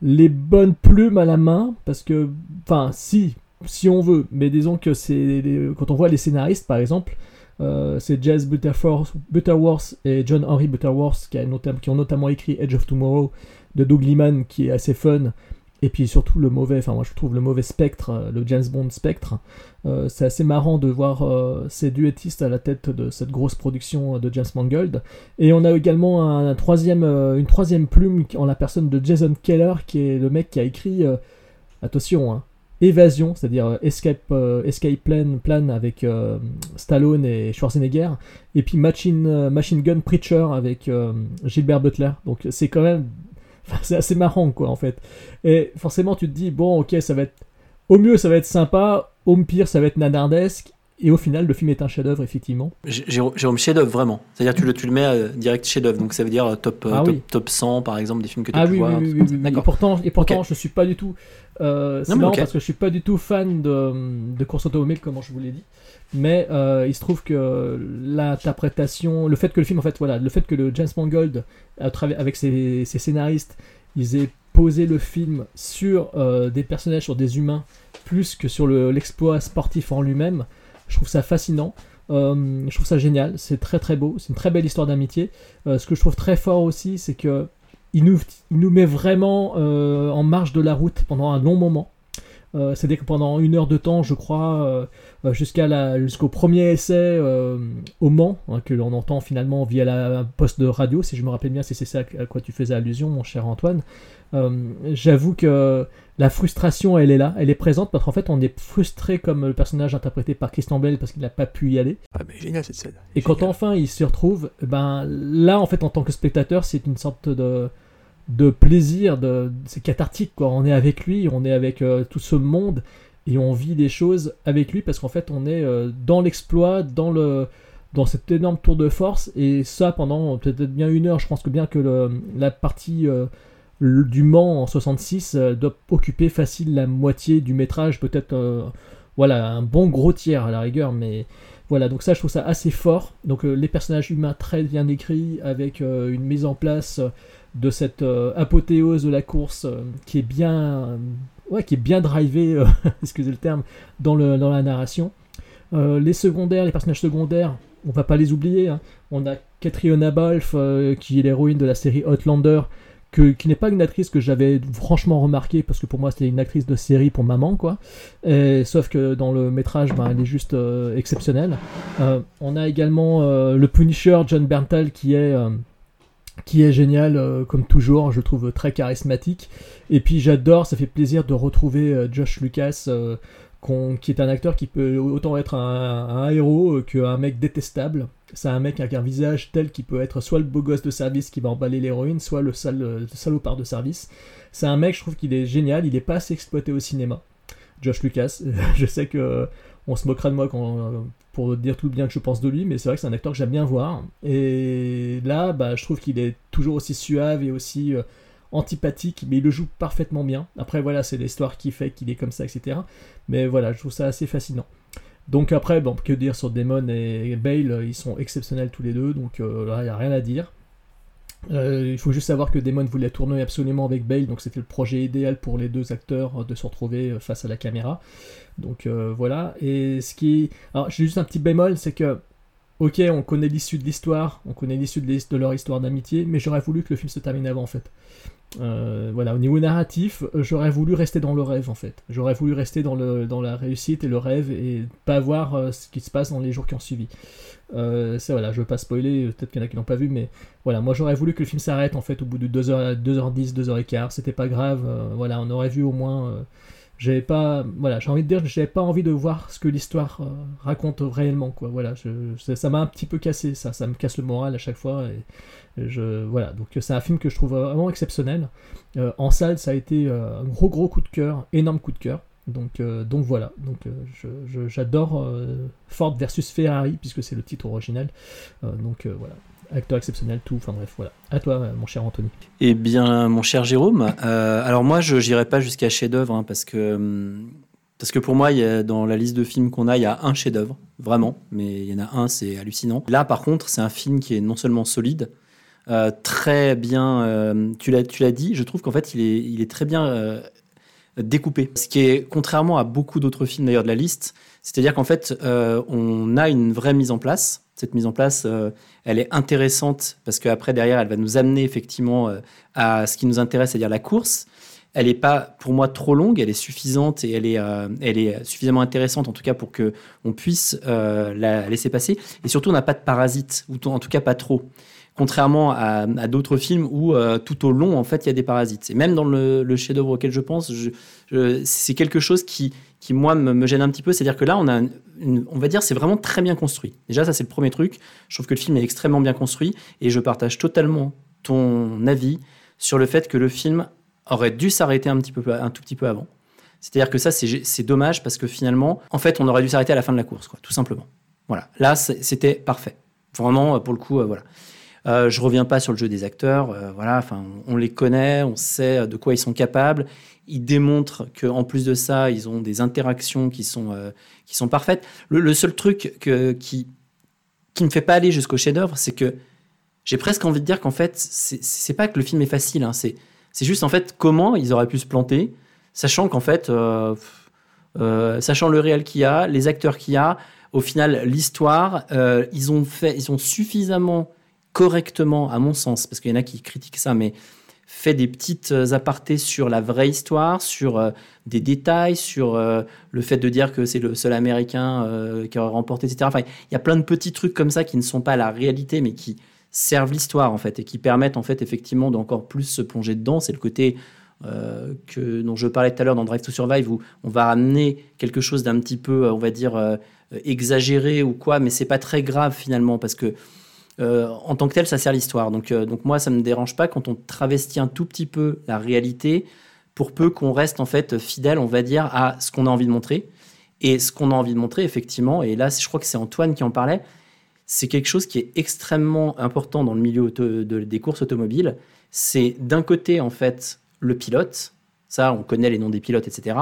les bonnes plumes à la main, parce que, enfin si, si on veut, mais disons que c'est quand on voit les scénaristes par exemple. euh, c'est Jazz Butterworth, et John Henry Butterworth qui, qui ont notamment écrit Edge of Tomorrow de Doug Liman qui est assez fun et puis surtout le mauvais, enfin moi je trouve le mauvais Spectre, euh, le James Bond Spectre. Euh, c'est assez marrant de voir ces duettistes à la tête de cette grosse production de James Mangold. Et on a également une troisième plume en la personne de Jason Keller qui est le mec qui a écrit, attention, hein, Évasion, c'est-à-dire euh, Escape, euh, Escape Plan, Plan avec euh, Stallone et Schwarzenegger, et puis Machine, Machine Gun Preacher avec Gilbert Butler. Donc c'est quand même c'est assez marrant, quoi, en fait. Et forcément, tu te dis, bon, ok, ça va être. Au mieux, ça va être sympa, au pire, ça va être nanardesque, et au final, le film est un chef-d'œuvre, effectivement. Jérôme, chef-d'œuvre, vraiment. C'est-à-dire tu le, tu le mets euh, direct chef-d'œuvre, donc ça veut dire top, euh, Ah top, oui. top 100 par exemple, des films que tu Ah pu oui, oui, voir. oui, oui, oui, oui. Et pourtant, et pourtant je suis pas du tout. Euh, c'est marrant parce que je suis pas du tout fan de, de course automobile, comme je vous l'ai dit. Mais euh, il se trouve que l'interprétation, le fait que le film, en fait, voilà, le fait que le James Mangold, à travers, avec ses, ses scénaristes, ils aient posé le film sur euh, des personnages, sur des humains, plus que sur le- l'exploit sportif en lui-même, je trouve ça fascinant. Euh, je trouve ça génial, c'est très très beau, c'est une très belle histoire d'amitié. Ce que je trouve très fort aussi, c'est que il nous, il nous met vraiment euh, en marge de la route pendant un long moment. Euh, C'est-à-dire que pendant une heure de temps, je crois, euh, jusqu'à jusqu'au premier essai au Mans, hein, que l'on entend finalement via la poste de radio, si je me rappelle bien, si c'est ça à quoi tu faisais allusion, mon cher Antoine. J'avoue que la frustration, elle est là, elle est présente, parce qu'en fait, on est frustré comme le personnage interprété par Christian Bell parce qu'il n'a pas pu y aller. Ah, mais génial cette scène. Et quand enfin il se retrouve, eh ben là en fait en tant que spectateur c'est une sorte de, de plaisir, de, c'est cathartique quoi. On est avec lui, on est avec euh, tout ce monde et on vit des choses avec lui parce qu'en fait on est euh, dans l'exploit, dans le dans cet énorme tour de force et ça pendant peut-être bien une heure. Je pense que bien que la partie euh, du Mans en 66 euh, doit occuper facile la moitié du métrage, peut-être voilà un bon gros tiers à la rigueur, mais voilà, donc ça je trouve ça assez fort. Donc les personnages humains très bien écrits avec une mise en place de cette euh, apothéose de la course euh, qui est bien, euh, ouais, qui est bien drivée, euh, excusez le terme, dans, le, dans la narration. Les secondaires, les personnages secondaires, on va pas les oublier. hein. On a Catriona Balfe qui est l'héroïne de la série Outlander. Que, qui n'est pas une actrice que j'avais franchement remarqué parce que pour moi c'était une actrice de série pour maman quoi et, sauf que dans le métrage, ben, elle est juste exceptionnelle. On a également le Punisher, John Berntal, qui est, qui est génial, euh, comme toujours, je trouve très charismatique. Et puis j'adore, ça fait plaisir de retrouver euh, Josh Lucas, euh, qui est un acteur qui peut autant être un, héros qu'un mec détestable. C'est un mec avec un visage tel qu'il peut être soit le beau gosse de service qui va emballer l'héroïne, soit le, salopard de service. C'est un mec, je trouve qu'il est génial, il n'est pas assez exploité au cinéma. Josh Lucas. je sais que on se moquera de moi quand, pour dire tout bien que je pense de lui, mais c'est vrai que c'est un acteur que j'aime bien voir. Et là, bah, je trouve qu'il est toujours aussi suave et aussi euh, antipathique, mais il le joue parfaitement bien. Après, voilà, c'est l'histoire qui fait qu'il est comme ça, etc. Mais voilà, je trouve ça assez fascinant. Donc après, bon, que dire sur Damon et Bale, ils sont exceptionnels tous les deux, donc euh, là, il n'y a rien à dire. Euh, il faut juste savoir que Damon voulait tourner absolument avec Bale, donc c'était le projet idéal pour les deux acteurs euh, de se retrouver euh, face à la caméra. Donc voilà. Et ce qui, alors j'ai juste un petit bémol, c'est que ok, on connaît l'issue de l'histoire, on connaît l'issue de, leur histoire d'amitié, mais j'aurais voulu que le film se termine avant en fait. Voilà, au niveau narratif, j'aurais voulu rester dans le rêve en fait. J'aurais voulu rester dans, dans la réussite et le rêve et pas voir ce qui se passe dans les jours qui ont suivi. Euh, c'est voilà, je veux pas spoiler, peut-être qu'il y en a qui l'ont pas vu, mais voilà, moi j'aurais voulu que le film s'arrête en fait au bout de 2h, 2h10, 2h15, c'était pas grave, voilà, on aurait vu au moins j'avais pas voilà j'ai envie de dire j'avais pas envie de voir ce que l'histoire euh, raconte réellement quoi voilà ça m'a un petit peu cassé ça ça me casse le moral à chaque fois et, je voilà donc c'est un film que je trouve vraiment exceptionnel. Euh, en salle ça a été euh, un gros gros coup de cœur énorme coup de cœur donc, donc voilà, donc j'adore Ford versus Ferrari puisque c'est le titre original. donc voilà, acteur exceptionnel, tout. Enfin bref, voilà. À toi, mon cher Anthony. Eh bien, mon cher Jérôme, euh, alors moi, je n'irai pas jusqu'à chef-d'œuvre hein, parce que hum, parce que pour moi, il y a, dans la liste de films qu'on a, il y a un chef-d'œuvre, vraiment. Mais il y en a un, c'est hallucinant. Là, par contre, c'est un film qui est non seulement solide, euh, très bien. Euh, tu l'as, tu l'as dit. Je trouve qu'en fait, il est, il est très bien découpé. Ce qui est contrairement à beaucoup d'autres films d'ailleurs de la liste, c'est-à-dire qu'en fait, on a une vraie mise en place cette mise en place, euh, elle est intéressante parce qu'après, derrière, elle va nous amener effectivement euh, à ce qui nous intéresse, c'est-à-dire la course. Elle n'est pas, pour moi, trop longue, elle est suffisante et elle est, euh, elle est suffisamment intéressante, en tout cas, pour que on puisse la laisser passer. Et surtout, on n'a pas de parasites, ou en tout cas pas trop. Contrairement à, d'autres films où tout au long, en fait, il y a des parasites. Et même dans le, chef-d'œuvre auquel je pense, c'est quelque chose qui, qui moi me, gêne un petit peu, c'est-à-dire que là on a, on va dire, c'est vraiment très bien construit. Déjà ça c'est le premier truc. Je trouve que le film est extrêmement bien construit et je partage totalement ton avis sur le fait que le film aurait dû s'arrêter un un tout petit peu avant. C'est-à-dire que ça c'est dommage parce que finalement, en fait, on aurait dû s'arrêter à la fin de la course, tout simplement. Voilà, là c'était parfait. Vraiment pour le coup, euh, voilà. Euh, je reviens pas sur le jeu des acteurs. Euh, voilà, enfin, on les connaît, on sait de quoi ils sont capables. Ils démontrent qu'en plus de ça, ils ont des interactions qui sont, euh, qui sont parfaites. Le, seul truc que, qui qui me fait pas aller jusqu'au chef-d'œuvre, c'est que j'ai presque envie de dire qu'en fait, c'est pas que le film est facile. Hein, c'est c'est juste en fait comment ils auraient pu se planter, sachant qu'en fait, euh, sachant le réel qu'il y a, les acteurs qu'il y a, au final, l'histoire, ils ont fait, ils ont suffisamment correctement, à mon sens, parce qu'il y en a qui critiquent ça, mais fait des petites euh, apartés sur la vraie histoire, sur euh, des détails, sur euh, le fait de dire que c'est le seul Américain qui aurait remporté, etc. Il y a plein de petits trucs comme ça qui ne sont pas la réalité, mais qui servent l'histoire en fait et qui permettent en fait effectivement d'encore plus se plonger dedans. C'est le côté que dont je parlais tout à l'heure dans Drive to Survive où on va amener quelque chose d'un petit peu, on va dire exagéré ou quoi, mais c'est pas très grave finalement parce que euh, en tant que tel, ça sert l'histoire. Donc, euh, donc moi, ça ne me dérange pas quand on travestit un tout petit peu la réalité, pour peu qu'on reste en fait fidèle, on va dire, à ce qu'on a envie de montrer. Et ce qu'on a envie de montrer, effectivement, et là, je crois que c'est Antoine qui en parlait, c'est quelque chose qui est extrêmement important dans le milieu des courses automobiles. C'est d'un côté, en fait, le pilote. Ça, on connaît les noms des pilotes, etc.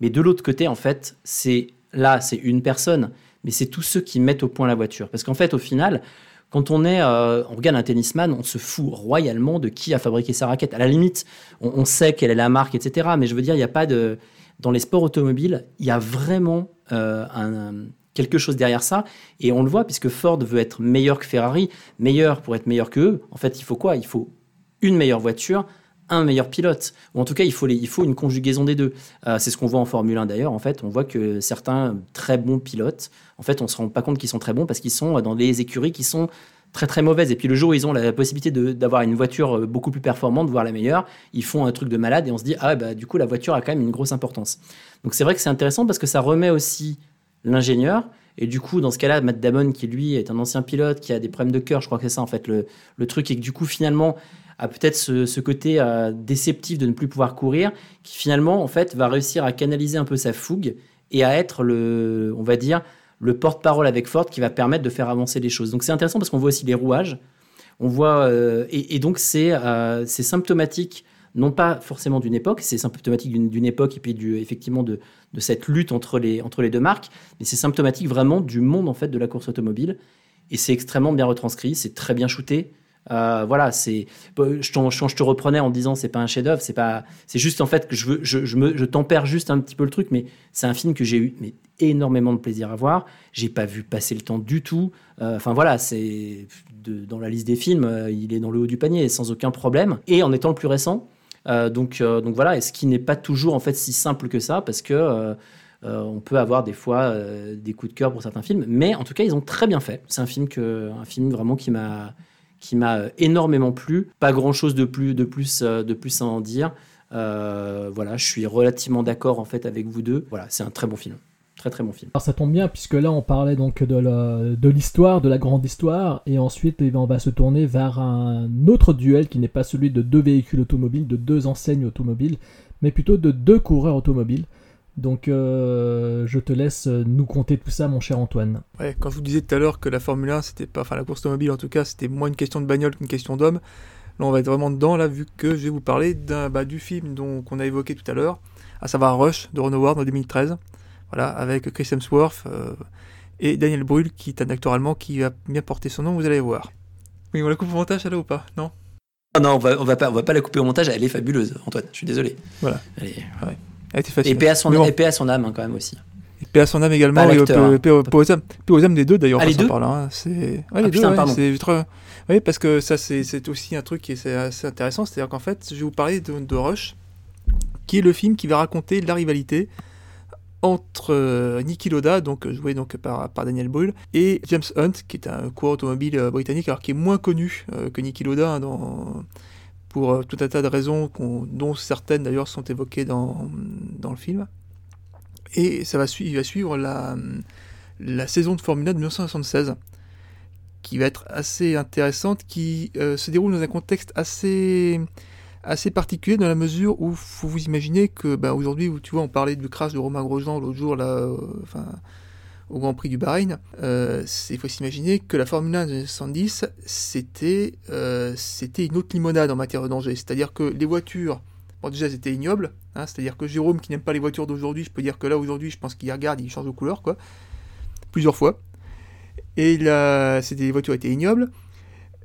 Mais de l'autre côté, en fait, c'est là, c'est une personne, mais c'est tous ceux qui mettent au point la voiture. Parce qu'en fait, au final, quand on est, euh, on regarde un tennisman, on se fout royalement de qui a fabriqué sa raquette. À la limite, on, sait quelle est la marque, etc. Mais je veux dire, il n'y a pas de, dans les sports automobiles, il y a vraiment euh, quelque chose derrière ça. Et on le voit, puisque Ford veut être meilleur que Ferrari, meilleur pour être meilleur que eux. En fait, il faut quoi? Il faut une meilleure voiture, un meilleur pilote. Ou en tout cas, il faut, il faut une conjugaison des deux. Euh, c'est ce qu'on voit en Formule 1 d'ailleurs. En fait, on voit que certains très bons pilotes, en fait, on se rend pas compte qu'ils sont très bons parce qu'ils sont dans des écuries qui sont très très mauvaises. Et puis le jour où ils ont la possibilité d'avoir une voiture euh, beaucoup plus performante, voire la meilleure, ils font un truc de malade et on se dit, ah bah du coup, la voiture a quand même une grosse importance. Donc c'est vrai que c'est intéressant parce que ça remet aussi l'ingénieur. Et du coup, dans ce cas-là, Matt Damon, qui lui est un ancien pilote, qui a des problèmes de cœur, je crois que c'est ça en fait le, truc, et que du coup, finalement, a peut-être ce, côté euh, déceptif de ne plus pouvoir courir, qui finalement, en fait, va réussir à canaliser un peu sa fougue et à être le, on va dire, le porte-parole avec Ford qui va permettre de faire avancer les choses. Donc c'est intéressant parce qu'on voit aussi les rouages. On voit, euh, et, donc euh, c'est symptomatique, non pas forcément d'une époque, c'est symptomatique d'une époque et puis du, effectivement de, de, cette lutte entre les, entre les deux marques, mais c'est symptomatique vraiment du monde en fait de la course automobile. Et c'est extrêmement bien retranscrit, c'est très bien shooté. Euh, voilà, c'est, je, je- te reprenais en disant c'est pas un chef-d'œuvre, c'est pas, c'est juste en fait que je veux, je, me, je tempère juste un petit peu le truc, mais c'est un film que j'ai eu mais énormément de plaisir à voir. J'ai pas vu passer le temps du tout. Euh, Enfin voilà, c'est dans la liste des films, euh, il est dans le haut du panier sans aucun problème. Et en étant le plus récent, donc, euh, donc voilà, et ce qui n'est pas toujours en fait si simple que ça, parce que euh, euh, on peut avoir des fois euh, des coups de cœur pour certains films, mais en tout cas ils ont très bien fait. C'est un film vraiment qui m'a euh, énormément plu. Pas grand chose de plus de plus euh, de à en dire. Euh, voilà, je suis relativement d'accord en fait avec vous deux. Voilà, c'est un très bon film, très très bon film. Alors ça tombe bien puisque là on parlait donc de la- de l'histoire, de la grande histoire, et ensuite eh on va se tourner vers un autre duel qui n'est pas celui de deux véhicules automobiles, de deux enseignes automobiles, mais plutôt de deux coureurs automobiles. Donc euh, je te laisse nous conter tout ça mon cher Antoine. Ouais, quand je vous disais tout à l'heure que la Formule 1, c'était pas, enfin la course automobile en tout cas, c'était moins une question de bagnole qu'une question d'homme. Là, on va être vraiment dedans, là, vu que je vais vous parler d'un, bah, du film dont, qu'on a évoqué tout à l'heure, à savoir Rush de Ron Howard en 2013. Voilà, avec Chris Hemsworth euh, et Daniel Brühl, qui est un acteur allemand qui va bien porter son nom, vous allez voir. Oui, on la coupe au montage, là ou pas? Non? Ah non, on va, on va pas, on va pas la couper au montage. Elle est fabuleuse, Antoine. Je suis désolé. Voilà. Elle est- Elle était facile. Et paix à son, bon. à son âme hein, quand même aussi. Et paix à son âme également, et paix- hein. aux- âmes- aux âmes des deux d'ailleurs, Ah, en les deux? hein. C'est... Ouais, Ah, les putain, deux, ouais, pardon. c'est très- Oui, parce que ça, c'est, c'est aussi un truc qui est assez intéressant, c'est-à-dire qu'en fait, je vais vous parler de, de Rush, qui est le film qui va raconter la rivalité entre euh, Niki Loda, donc euh, joué donc par, Daniel Brühl, et James Hunt, qui est un coureur automobile euh, britannique, alors qui est moins connu que Niki Loda hein, pour tout un tas de raisons, dont certaines d'ailleurs sont évoquées dans, dans le film. Et ça va, il va suivre la, saison de Formule 1 de 1976, qui va être assez intéressante, qui se déroule dans un contexte assez assez particulier dans la mesure où faut vous imaginer que bah, aujourd'hui tu vois on parlait du crash de Romain Grosjean l'autre jour là euh, enfin au Grand Prix du Bahreïn. Euh, il faut s'imaginer que la Formule 1 de 1970 c'était c'était une autre limonade en matière de danger. C'est à dire que les voitures bon déjà elles étaient ignobles hein, c'est à dire que Jérôme qui n'aime pas les voitures d'aujourd'hui je peux dire que là aujourd'hui je pense qu'il regarde il change de couleur quoi plusieurs fois. Et là c'était des voitures étaient ignobles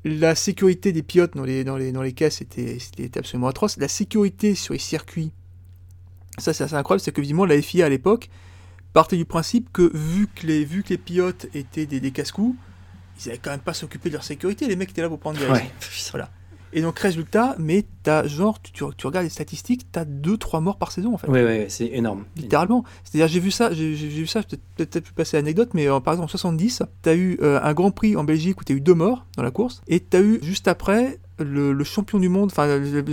la sécurité des pilotes dans les, dans les, dans les caisses était, c'était absolument atroce. La sécurité sur les circuits, ça c'est assez incroyable, c'est que visiblement la FIA à l'époque partait du principe que vu que les, vu que les pilotes étaient des, des casse-coups, ils n'avaient quand même pas s'occuper de leur sécurité, les mecs étaient là pour prendre des risques. Ouais. Voilà. Et donc résultat, mais t'as genre, tu, regardes les statistiques, t'as 2-3 morts par saison en fait Ouais, ouais, c'est énorme. littéralement. C'est-à-dire, j'ai vu ça, j'ai vu ça, peut-être plus passer l'anecdote, mais euh, par exemple en 70, tu as eu euh, un Grand Prix en Belgique où tu as eu deux morts dans la course, et tu as eu juste après le, le champion du monde, enfin,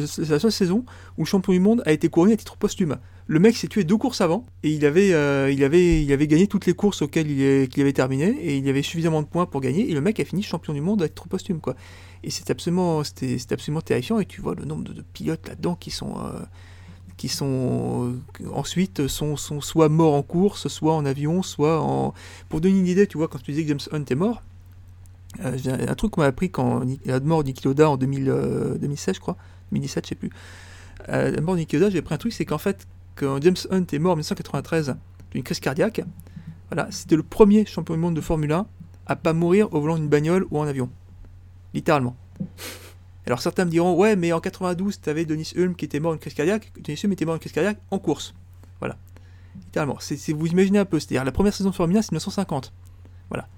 c'est la seule saison où le champion du monde a été couronné à titre posthume. Le mec s'est tué deux courses avant, et il avait, euh, il avait, il avait gagné toutes les courses auxquelles il, est- qu'il avait terminé, et il avait suffisamment de points pour gagner, et le mec a fini champion du monde à titre posthume, quoi. Et c'est absolument, c'était, absolument terrifiant, et tu vois le nombre de, pilotes là-dedans qui sont. euh, qui sont euh, ensuite sont, sont soit morts en course, soit en avion, soit en. Pour donner une idée, tu vois, quand te disais que James Hunt est mort, euh, un truc qu'on m'a appris quand Ni- la mort de Niki Loda en 2000, euh, 2016, je crois, 2017, je sais plus. Euh, la mort de Niki Loda, j'ai appris un truc, c'est qu'en fait, quand James Hunt est mort en 1993 d'une crise cardiaque, voilà, c'était le premier champion du monde de Formule 1 à pas mourir au volant d'une bagnole ou en avion. Littéralement. Alors certains me diront, ouais, mais en 92, tu avais Denis Hulme qui était mort d'une crise cardiaque. Denis Hulme était mort d'une crise cardiaque en course. Voilà. Littéralement. C'est- vous imaginez un peu, c'est-à-dire la première saison de Formule 1, c'est 1950. Voilà.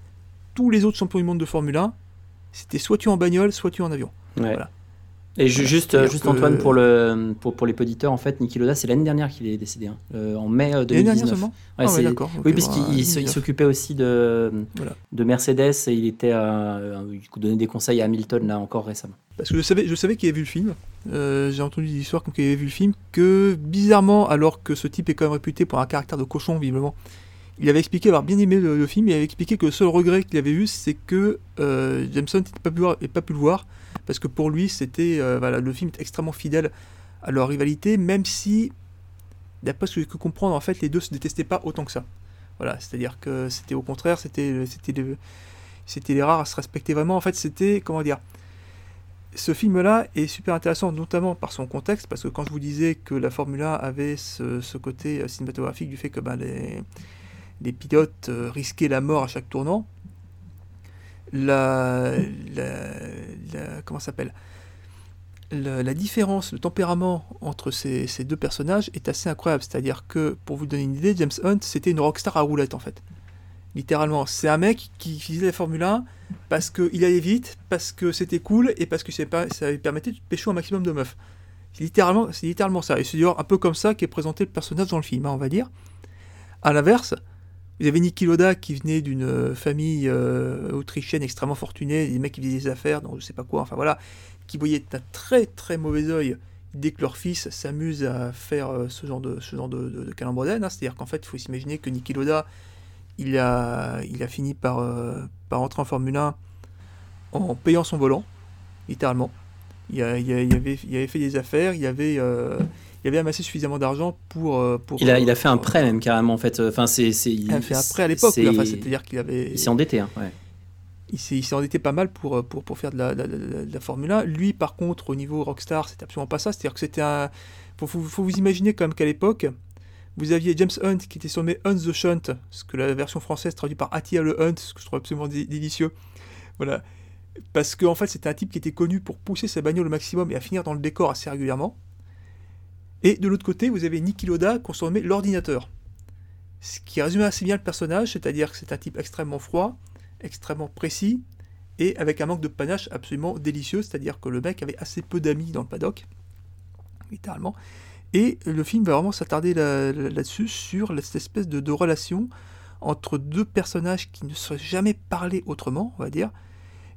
Tous les autres champions du monde de Formule 1, c'était soit tu en bagnole, soit tu en avion. Ouais. Voilà. Et ju- Voilà. juste, juste Antoine, pour, le, pour, pour les auditeurs, en fait, Niki Loda, c'est l'année dernière qu'il est décédé, hein, euh, en mai euh, L'année dernière 2019. seulement Ouais, Ah ouais, d'accord, oui, bon, puisqu'il euh, il se- il 2019. s'occupait aussi de, Voilà. de Mercedes et il était euh, il donnait des conseils à Hamilton là encore récemment. Parce que je savais, je savais qu'il avait vu le film. Euh, j'ai entendu des histoires comme qu'il avait vu le film. Que bizarrement, alors que ce type est quand même réputé pour un caractère de cochon, visiblement, il avait expliqué avoir bien aimé le, film. Il avait expliqué que le seul regret qu'il avait eu, c'est que euh, Jameson n'ait pas, pu pu le voir. Parce que pour lui, c'était euh, voilà, le film est extrêmement fidèle à leur rivalité, même si, d'après ce que je peux comprendre, en fait, les deux se détestaient pas autant que ça. Voilà, c'est-à-dire que c'était au contraire, c'était c'était le- c'était les rares à se respecter vraiment. En fait, c'était comment dire ce film-là est super intéressant, notamment par son contexte, parce que quand je vous disais que la Formule 1 avait ce, ce côté euh, cinématographique du fait que ben, les, les pilotes euh, risquaient la mort à chaque tournant, la, comment s'appelle? La, différence, le tempérament entre ces, ces deux personnages est assez incroyable. C'est-à-dire que, pour vous donner une idée, James Hunt, c'était une rockstar à roulette, en fait. Littéralement. C'est un mec qui faisait la Formule 1 parce qu'il allait vite, parce que c'était cool, et parce que ça, lui permettait de pécho un maximum de meufs. C'est littéralement, c'est littéralement ça. Et c'est d'ailleurs un peu comme ça qu'est présenté le personnage dans le film, hein, on va dire. À l'inverse, vous avez Niki Loda qui venait d'une euh, famille euh, autrichienne extrêmement fortunée, des mecs qui faisaient des affaires, donc je sais pas quoi, enfin voilà, qui voyaient d'un très très mauvais œil dès que leur fils s'amuse à faire euh, ce genre de, ce genre de, hein. C'est-à-dire qu'en fait, il faut s'imaginer que Niki Loda, il a, il a fini par, par entrer en Formule 1 en payant son volant, littéralement. Il, avait, il avait fait des affaires, il avait, il avait amassé suffisamment d'argent pour, euh, pour. Il a, il a fait un prêt même carrément en fait. Enfin, c'est, Il a fait un prêt à l'époque, enfin, c'est-à-dire qu'il avait. Il s'est endetté, hein, ouais. il s'est endetté pas mal pour, euh, pour, pour faire de la, de la- de la- de la Formule 1. Lui, par contre, au niveau Rockstar, c'était absolument pas ça. C'est-à-dire que c'était un. Faut, faut, faut vous imaginer quand même qu'à l'époque, vous aviez James Hunt qui était surnommé Hunt the Shunt, ce que la version française traduit par Attila le Hunt, ce que je trouve absolument dé- délicieux. Voilà. Parce qu'en fait, c'était un type qui était connu pour pousser sa bagnole au maximum et à finir dans le décor assez régulièrement. Et de l'autre côté, vous avez Niki Loda, surnommait l'ordinateur. Ce qui résume assez bien le personnage, c'est-à-dire que c'est un type extrêmement froid, extrêmement précis, et avec un manque de panache absolument délicieux, c'est-à-dire que le mec avait assez peu d'amis dans le paddock, littéralement. Et le film va vraiment s'attarder là- là- là-dessus, sur cette espèce de, relation entre deux personnages qui ne se sont jamais parlé autrement, on va dire,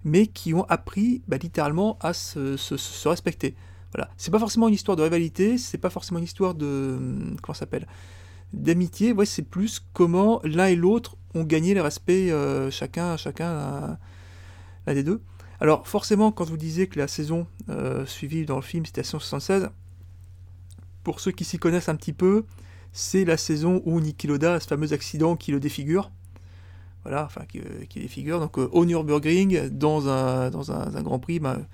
mais qui ont appris bah, littéralement à se respecter. Voilà. C'est pas forcément une histoire de rivalité, c'est pas forcément une histoire de. hum, Comment s'appelle D'amitié, ouais, c'est plus comment l'un et l'autre ont gagné le respect euh, chacun, chacun l'un des deux. Alors, forcément, quand je vous disais que la saison euh, suivie dans le film c'était la saison 76, pour ceux qui s'y connaissent un petit peu, c'est la saison où Niki Loda a ce fameux accident qui le défigure. Voilà, enfin, qui, euh, qui défigure. Donc, euh, au Nürburgring, dans un Grand Prix, ben,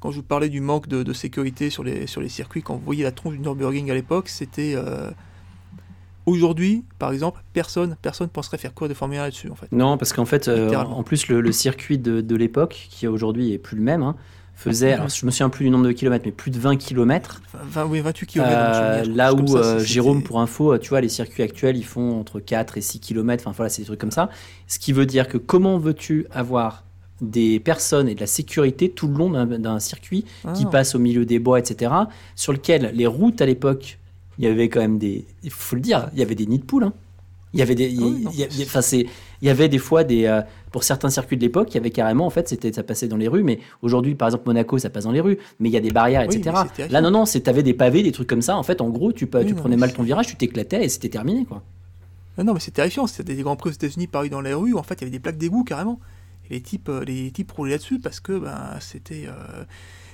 quand je vous parlais du manque de, de sécurité sur les, sur les circuits, quand vous voyez la tronche du Nürburgring à l'époque, c'était. euh, Aujourd'hui, par exemple, personne personne penserait faire courir de Formule 1 là-dessus, en fait. Non, parce qu'en fait, euh, en plus, le, le circuit de, de l'époque, qui aujourd'hui est plus le même, hein, faisait, alors, je me souviens plus du nombre de kilomètres, mais plus de 20 kilomètres. 20, oui, 28 km. Euh, là où, Jérôme, pour info, tu vois, les circuits actuels, ils font entre 4 et 6 km. Enfin, voilà, c'est des trucs comme ça. Ce qui veut dire que comment veux-tu avoir des personnes et de la sécurité tout le long d'un- circuit Ah qui non. passe au milieu des bois, etc., sur lequel les routes à l'époque, il y avait quand même des. Il faut le dire, il y avait des nids de poules. hein. Il y avait des. il- oui, non, il y a- il y a- enfin, c'est- il y avait des fois des. euh, pour certains circuits de l'époque, il y avait carrément, en fait, c'était, ça passait dans les rues, mais aujourd'hui, par exemple, Monaco, ça passe dans les rues, mais il y a des barrières, Oui, etc. Là, non, non, c'est, t'avais des pavés, des trucs comme ça. En fait, en gros, tu, Oui, tu non, prenais mal ton virage, tu t'éclatais et c'était terminé, quoi. Ah non, mais c'est terrifiant. C'était des grands prix aux États-Unis parus dans les rues où en fait il y avait des plaques d'égout carrément. Les types, euh, les types roulaient là-dessus parce que ben c'était euh,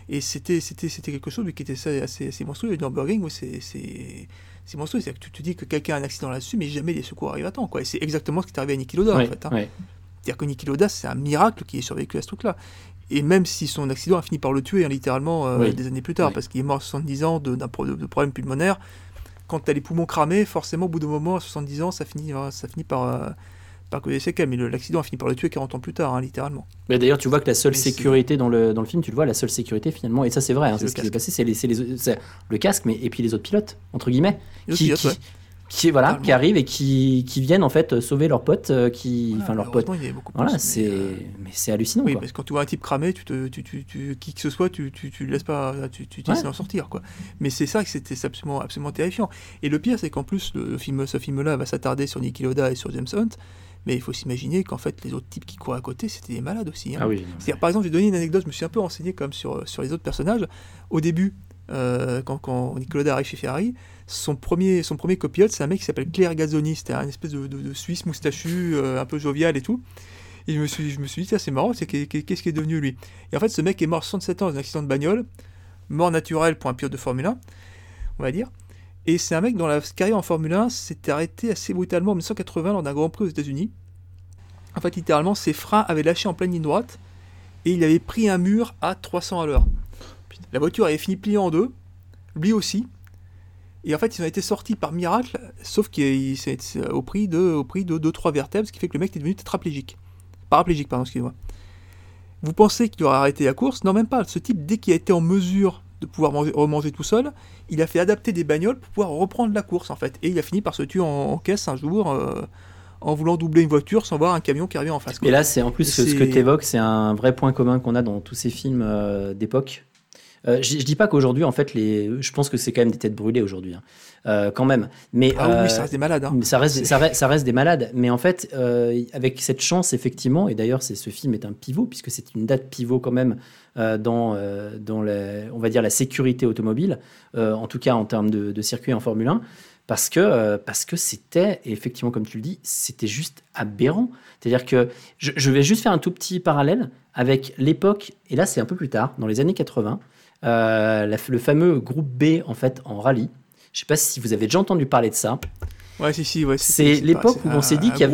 et c'était c'était c'était quelque chose qui était assez assez, monstrueux. Le Nürburgring, c'est c'est c'est monstrueux. C'est que tu te dis que quelqu'un a un accident là-dessus, mais jamais les secours arrivent à temps. Quoi. Et c'est exactement ce qui est arrivé à Niki Loda Ouais, en fait. hein. ouais. C'est-à-dire que Niki Loda, c'est un miracle qui est survécu à ce truc-là. Et même si son accident a fini par le tuer, hein, littéralement, euh, Oui. des années plus tard, Oui. parce qu'il est mort à 70 ans de, d'un de, de problème pulmonaire, quand tu as les poumons cramés, forcément, au bout d'un moment, à 70 ans, ça finit, euh, ça finit par, euh, par causer des séquelles. Mais l'accident a fini par le tuer 40 ans plus tard, hein, littéralement. Mais d'ailleurs, tu vois que la seule Mais sécurité dans le, dans le film, tu le vois, la seule sécurité finalement, et ça c'est vrai, hein, C'est ce qui s'est passé, c'est les, c'est les- c'est le casque, mais et puis les autres pilotes, entre guillemets, Les qui, pilotes, qui, ouais. qui- voilà, Totalement. qui arrivent et qui, qui viennent en fait sauver leurs potes, euh, qui, Voilà, enfin leurs potes. Voilà, c'est, euh, mais c'est hallucinant. Oui, quoi. parce que quand tu vois un type cramé, tu te, tu, tu, tu- qui que ce soit, tu, tu, tu le laisses pas, tu, tu, tu Ouais. essaies d'en sortir, quoi. Mais c'est ça que c'était c'est absolument, absolument terrifiant. Et le pire, c'est qu'en plus, le, film, ce film-là va s'attarder sur Niki Loda et sur James Hunt, mais il faut s'imaginer qu'en fait, les autres types qui courent à côté, c'était des malades aussi. hein. Ah oui. C'est-à-dire, par exemple, je vais donner une anecdote, je me suis un peu renseigné quand même sur, sur les autres personnages. Au début, euh, quand, quand Loda arrive chez Ferrari, son premier, son premier copilote, c'est un mec qui s'appelle Claire Gazzoni, c'était un espèce de, de- de Suisse moustachu, euh, un peu jovial et tout. Et je me suis, je me suis dit, c'est marrant, c'est qu'est- qu'est- qu'est-ce qui est devenu lui? Et en fait, ce mec est mort à 67 ans dans un accident de bagnole, mort naturelle pour un pilote de Formule 1, on va dire. Et c'est un mec dont la carrière en Formule 1 s'est arrêtée assez brutalement en 1980 lors d'un Grand Prix aux États-Unis. En fait, littéralement, ses freins avaient lâché en pleine ligne droite et il avait pris un mur à 300 à l'heure. La voiture avait fini pliée en deux, lui aussi. Et en fait, ils ont été sortis par miracle, sauf qu'il c'est c'est au prix de au prix de 2-3 vertèbres, ce qui fait que le mec est devenu tétraplégique. Paraplégique, pardon, excusez-moi. Vous pensez qu'il aurait arrêté la course? Non, même pas. Ce type, dès qu'il a été en mesure de pouvoir manger, remanger tout seul, il a fait adapter des bagnoles pour pouvoir reprendre la course en fait. Et il a fini par se tuer en, en caisse un jour euh, en voulant doubler une voiture sans voir un camion qui arrivait en face. quoi. Et là, c'est en plus ce, que tu évoques, c'est un vrai point commun qu'on a dans tous ces films euh, d'époque. Euh, je, je dis pas qu'aujourd'hui, en fait, les, je pense que c'est quand même des têtes brûlées aujourd'hui, hein. Euh, quand même. Mais Ah oui, euh, ça reste des malades. hein. Ça reste, C'est- ça, reste, ça reste des malades. Mais en fait, avec cette chance, effectivement, et d'ailleurs, c'est ce film est un pivot, puisque c'est une date pivot quand même dans, dans la, on va dire, la sécurité automobile, en tout cas en termes de, de circuit en Formule 1, parce que euh, parce que c'était, effectivement, comme tu le dis, c'était juste aberrant. C'est-à-dire que je, je vais juste faire un tout petit parallèle avec l'époque, et là, c'est un peu plus tard, dans les années 80, euh, la- le fameux groupe B, en fait, en rallye. Je sais pas si vous avez déjà entendu parler de ça. Ouais, si, si, ouais. C'est l'époque où on s'est dit qu'il y avait,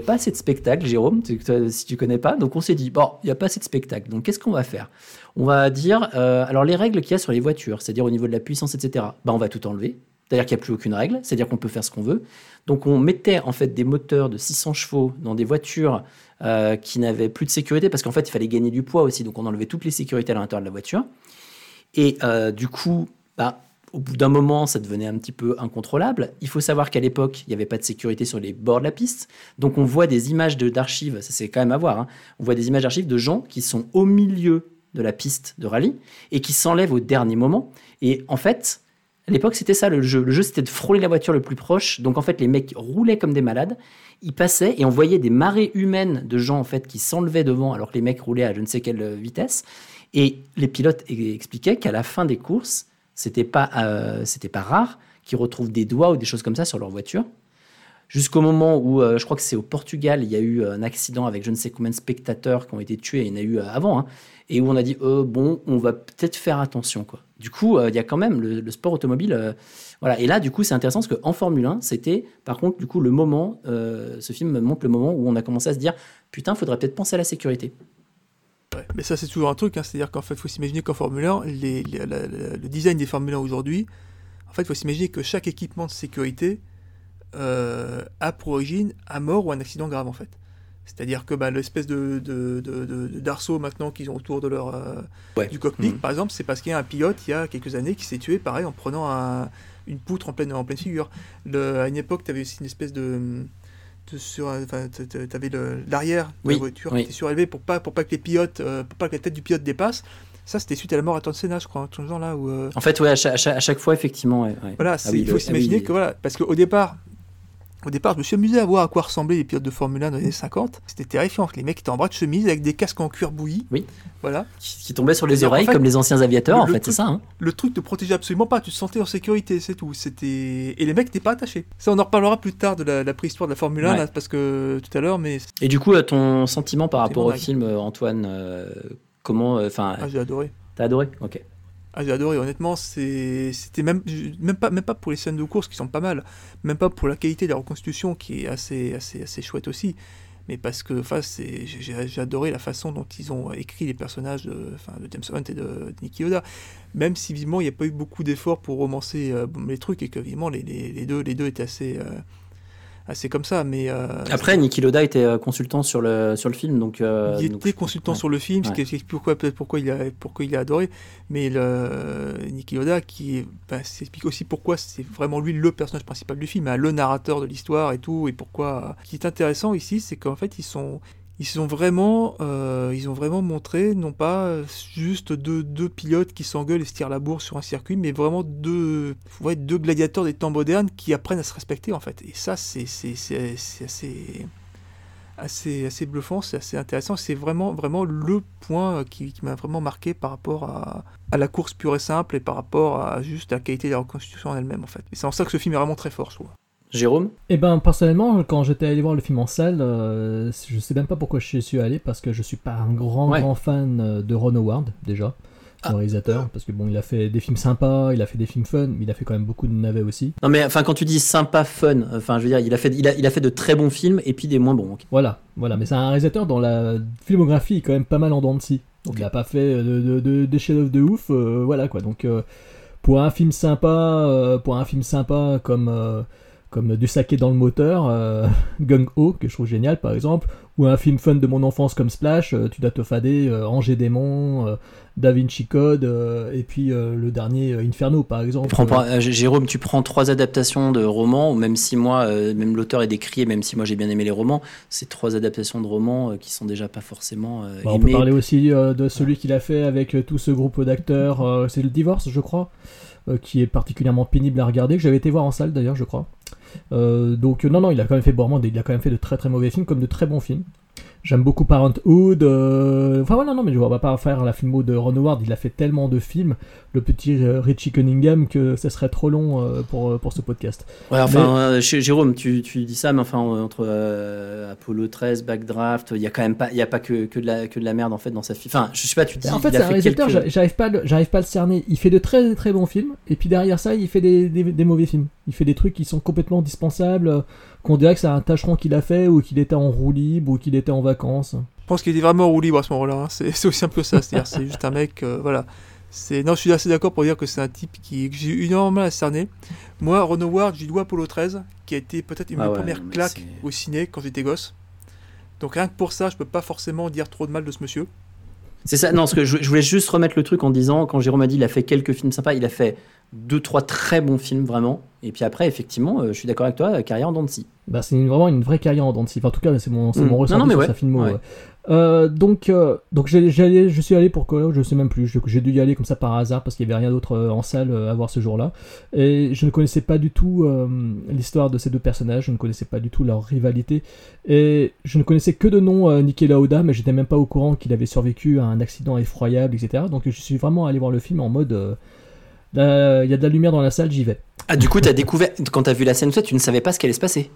pas assez de spectacle, Jérôme, tu- si tu connais pas. Donc on s'est dit, bon, il n'y a pas assez de spectacle. Donc qu'est-ce qu'on va faire? On va dire, euh, alors les règles qu'il y a sur les voitures, c'est-à-dire au niveau de la puissance, etc., bah, on va tout enlever. C'est-à-dire qu'il n'y a plus aucune règle, c'est-à-dire qu'on peut faire ce qu'on veut. Donc on mettait en fait des moteurs de 600 chevaux dans des voitures euh, qui n'avaient plus de sécurité, parce qu'en fait il fallait gagner du poids aussi, donc on enlevait toutes les sécurités à l'intérieur de la voiture. Et euh, du coup, bah, au bout d'un moment, ça devenait un petit peu incontrôlable. Il faut savoir qu'à l'époque, il n'y avait pas de sécurité sur les bords de la piste. Donc on voit des images d'archives, ça c'est quand même à voir, hein. on voit des images d'archives de gens qui sont au milieu de la piste de rallye et qui s'enlèvent au dernier moment. Et en fait, à l'époque, c'était ça le jeu. C'était de frôler la voiture le plus proche. Donc en fait, les mecs roulaient comme des malades. Ils passaient et on voyait des marées humaines de gens en fait qui s'enlevaient devant alors que les mecs roulaient à je ne sais quelle vitesse. Et les pilotes e- expliquaient qu'à la fin des courses, c'était pas, euh, pas rare qu'ils retrouvent des doigts ou des choses comme ça sur leur voiture. Jusqu'au moment où, euh, je crois que c'est au Portugal, il y a eu un accident avec je ne sais combien de spectateurs qui ont été tués, il y en a eu euh, avant, hein, et où on a dit, euh, bon, on va peut-être faire attention. Quoi. Du coup, euh, il y a quand même le, sport automobile. euh, voilà. Et là, du coup, c'est intéressant parce qu'en Formule 1, c'était, par contre, du coup, le moment, euh, ce film montre le moment où on a commencé à se dire, putain, faudrait peut-être penser à la sécurité. Mais ça, c'est toujours un truc, hein, c'est-à-dire qu'en fait, il faut s'imaginer qu'en Formule 1, les- les- la- la- le design des Formule 1 aujourd'hui, en fait, il faut s'imaginer que chaque équipement de sécurité a pour origine un mort ou un accident grave, en fait. C'est-à-dire que bah, l'espèce de, de, de- de- de- d'arceau maintenant qu'ils ont autour de leur, euh, Ouais. du cockpit, Mhm. par exemple, c'est parce qu'il y a un pilote il y a quelques années qui s'est tué, pareil, en prenant un- une poutre en pleine, en pleine figure. Le- à une époque, tu avais aussi une espèce de. sur, enfin, tu avais l'arrière de la voiture oui. qui était surélevé pour pas, pour pas que les pilotes, euh, pour pas que la tête du pilote dépasse. Ça, c'était suite à la mort à Tom Senna, je crois, dans ce genre-là. Où, euh, En fait, ouais, à chaque, à fois, effectivement. ouais, ouais. voilà, Ah oui, il faut le- s'imaginer ah oui. que voilà, parce qu'au départ, au départ, je me suis amusé à voir à quoi ressemblaient les pilotes de Formule 1 dans les années 50. C'était terrifiant. Les mecs étaient en bras de chemise avec des casques en cuir bouilli. Oui. Voilà. Qui, qui tombaient sur les en oreilles fait, comme les anciens aviateurs, le- en fait, c'est ça. hein. Le truc te protégeait absolument pas. Tu te sentais en sécurité, c'est tout. C'était et les mecs n'étaient pas attachés. Ça, on en reparlera plus tard de la, la préhistoire de la Formule 1 Ouais. là, parce que tout à l'heure, mais Et du coup, euh, ton sentiment par rapport au film, euh, Antoine, euh, comment, euh, enfin, ah, j'ai adoré. t'as adoré? Ok. Ah, j'ai adoré, honnêtement, c'était même, même, pas, même pas pour les scènes de course qui sont pas mal, même pas pour la qualité de la reconstitution qui est assez, assez, assez chouette aussi, mais parce que j'ai adoré la façon dont ils ont écrit les personnages de, James Hunt et de, Nicky Yoda, même si vivement il n'y a pas eu beaucoup d'efforts pour romancer euh, les trucs et que vivement les deux, les deux étaient assez, euh, assez comme ça, mais... euh, Après, Niki Loda était euh, consultant sur le, sur le film, donc. euh, il donc était consultant ouais. sur le film, ce qui explique pourquoi peut-être pourquoi il a pourquoi il a adoré, mais le Niki Loda qui ça explique aussi pourquoi c'est vraiment lui le personnage principal du film, hein, le narrateur de l'histoire et tout, et pourquoi. Ce qui est intéressant ici, c'est qu'en fait ils sont ils sont vraiment euh, ils ont vraiment montré non pas euh, juste deux, pilotes qui s'engueulent et se tirent la bourre sur un circuit, mais vraiment deux ouais, deux gladiateurs des temps modernes qui apprennent à se respecter en fait. Et ça c'est assez assez, bluffant, c'est assez intéressant. C'est vraiment, vraiment le point euh, qui, m'a vraiment marqué par rapport à, à la course pure et simple et par rapport à juste la qualité de la reconstitution en elle-même, en fait. C'est en ça que ce film est vraiment très fort, je trouve. Jérôme? Eh ben personnellement, quand j'étais allé voir le film en salle, euh, je sais même pas pourquoi je suis allé parce que je suis pas un grand Ouais. grand fan euh, de Ron Howard déjà, Ah. le réalisateur, parce que bon, il a fait des films sympas, il a fait des films fun, mais il a fait quand même beaucoup de navets aussi. Non, mais enfin, quand tu dis sympa, fun, enfin, je veux dire, il a fait, il a, il a fait de très bons films et puis des moins bons. Voilà, voilà, mais c'est un réalisateur dont la filmographie est quand même pas mal en dents de scie. Donc il a pas fait de, de, de- des chefs-d'œuvre de ouf, euh, voilà quoi. Donc euh, pour un film sympa, euh, pour un film sympa comme euh, comme Du saké dans le moteur, euh, Gung Ho, que je trouve génial par exemple, ou un film fun de mon enfance comme Splash, euh, Tu dois te fader, euh, Angers Démon, euh, Da Vinci Code, euh, et puis le dernier Inferno par exemple. Prends Jérôme, tu prends trois adaptations de romans, même si moi, même l'auteur est décrié, même si moi j'ai bien aimé les romans, c'est trois adaptations de romans qui sont déjà pas forcément Bah, on peut parler aussi de celui qu'il a fait avec tout ce groupe d'acteurs, c'est le divorce je crois, qui est particulièrement pénible à regarder, que j'avais été voir en salle d'ailleurs je crois. Euh, donc non non il a quand même fait des- il a quand même fait de très très mauvais films comme de très bons films. J'aime beaucoup Parenthood. euh, Enfin voilà non mais je ne vais pas faire la filmo de Ron Howard, il a fait tellement de films, le petit euh, Richie Cunningham que ça serait trop long euh, pour, euh, pour ce podcast. Ouais, enfin, Mais- chez- Jérôme, tu, tu dis ça, mais enfin, entre euh, Apollo 13, Backdraft, il y a quand même pas, il y a pas que, que, de la, que de la merde en fait dans sa fille. Enfin, je sais pas, tu dis. En fait, c'est un réalisateur, quelques- j'arrive pas, à le- j'arrive pas à le cerner. Il fait de très très bons films, et puis derrière ça, il fait des, des- des mauvais films. Il fait des trucs qui sont complètement dispensables, qu'on dirait que c'est un tâcheron qu'il a fait, ou qu'il était en roue libre, ou qu'il était en vacances. Je pense qu'il était vraiment en roue libre à ce moment-là. hein. C'est aussi simple que ça. C'est-à-dire, c'est juste un mec. euh, voilà. C'est non, je suis assez d'accord pour dire que c'est un type qui que j'ai eu énormément à cerner. Moi, Ron Howard, j'y dois Apollo 13, qui a été peut-être une de Ah mes ouais, premières non, mais claques c'est- au ciné quand j'étais gosse. Donc rien que pour ça, je peux pas forcément dire trop de mal de ce monsieur. C'est ça, non, ce que je, je voulais juste remettre le truc en disant, quand Jérôme a dit il a fait quelques films sympas, il a fait deux, trois très bons films vraiment. Et puis après, effectivement, euh, je suis d'accord avec toi, carrière en dents de scie. Bah, c'est vraiment une vraie carrière en dents de scie. Enfin, en tout cas, c'est mon, c'est Mm. mon Non, ressenti non, mais sur ouais. sa filmo. Ouais. Euh, donc, euh, donc allé- je suis allé pour quoi Je sais même plus. J'ai dû y aller comme ça par hasard parce qu'il y avait rien d'autre euh, en salle à voir ce jour-là. Et je ne connaissais pas du tout euh, l'histoire de ces deux personnages. Je ne connaissais pas du tout leur rivalité. Et je ne connaissais que de nom Niki Lauda, mais j'étais même pas au courant qu'il avait survécu à un accident effroyable, etc. Donc, je suis vraiment allé voir le film en mode. là, Il y a de la lumière dans la salle, j'y vais. Ah, du coup, t'as découvert, quand t'as vu la scène, toi, tu ne savais pas ce qui allait se passer.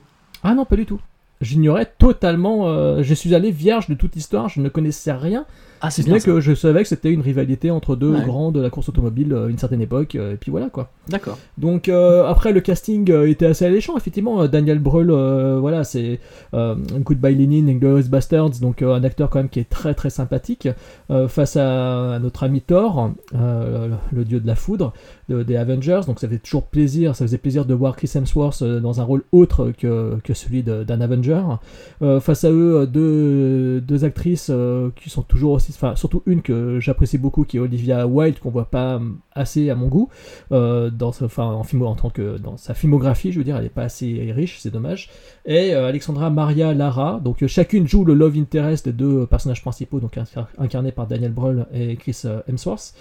Ah non, pas du tout. J'ignorais totalement. euh, je suis allé vierge de toute histoire, je ne connaissais rien. Ah, c'est ce bien. ça. que je savais que c'était une rivalité entre deux Ouais. grands de la course automobile euh, à une certaine époque, euh, et puis voilà quoi. D'accord. Donc euh, après le casting euh, était assez alléchant effectivement. Euh, Daniel Brühl, euh, voilà, c'est euh, Goodbye Lenin et Glorious Bastards, donc euh, un acteur quand même qui est très très sympathique euh, face à, à notre ami Thor, euh, le dieu de la foudre de- des Avengers. Donc ça fait toujours plaisir, ça faisait plaisir de voir Chris Hemsworth euh, dans un rôle autre que, que celui d'un Avenger. Euh, face à eux, euh, deux, deux actrices euh, qui sont toujours aussi, enfin surtout une que j'apprécie beaucoup, qui est Olivia Wilde, qu'on voit pas hum, assez à mon goût euh, dans, enfin en en tant que dans sa filmographie, je veux dire, elle est pas assez riche, c'est dommage. Et euh, Alexandra Maria Lara, donc euh, chacune joue le love interest des deux personnages principaux, donc incar- incarnés par Daniel Brühl et Chris Hemsworth.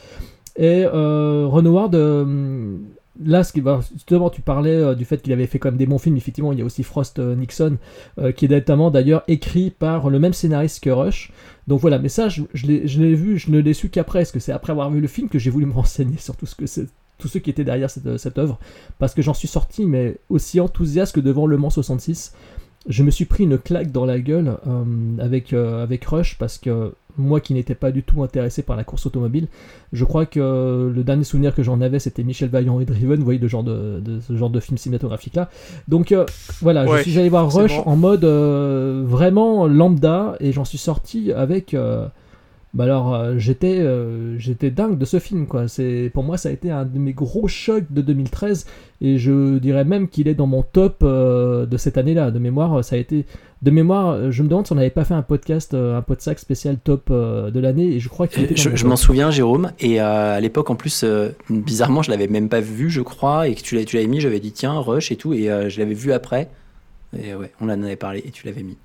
Et Ron Howard, euh, là, ce qui justement, tu parlais euh, du fait qu'il avait fait quand même des bons films. Effectivement, il y a aussi Frost euh, Nixon, euh, qui est notamment d'ailleurs écrit par le même scénariste que Rush. Donc voilà, mais ça, je, l'ai vu, je ne l'ai su qu'après, parce que c'est après avoir vu le film que j'ai voulu me renseigner sur tout ce que tous ceux qui étaient derrière cette, cette œuvre, parce que j'en suis sorti, mais aussi enthousiaste que devant Le Mans 66. Je me suis pris une claque dans la gueule avec, avec Rush, parce que moi qui n'étais pas du tout intéressé par la course automobile, je crois que le dernier souvenir que j'en avais, c'était Michel Vaillant et Driven, vous voyez, de, genre de, de ce genre de film cinématographique là. Donc euh, voilà, Ouais, je suis allé voir Rush bon. en mode euh, vraiment lambda, et j'en suis sorti avec. euh, bah alors euh, j'étais euh, j'étais dingue de ce film quoi. C'est pour moi ça a été un de mes gros chocs de 2013 et je dirais même qu'il est dans mon top euh, de cette année-là. De mémoire ça a été de mémoire je me demande si on n'avait pas fait un podcast un podsac spécial top de l'année et je crois qu'il était Je, m'en souviens, Jérôme, et à l'époque, en plus, bizarrement, je l'avais même pas vu, je crois, et que tu l'avais tu l'avais mis, j'avais dit tiens, Rush et tout, et je l'avais vu après. Et ouais, on en avait parlé, et tu l'avais mis.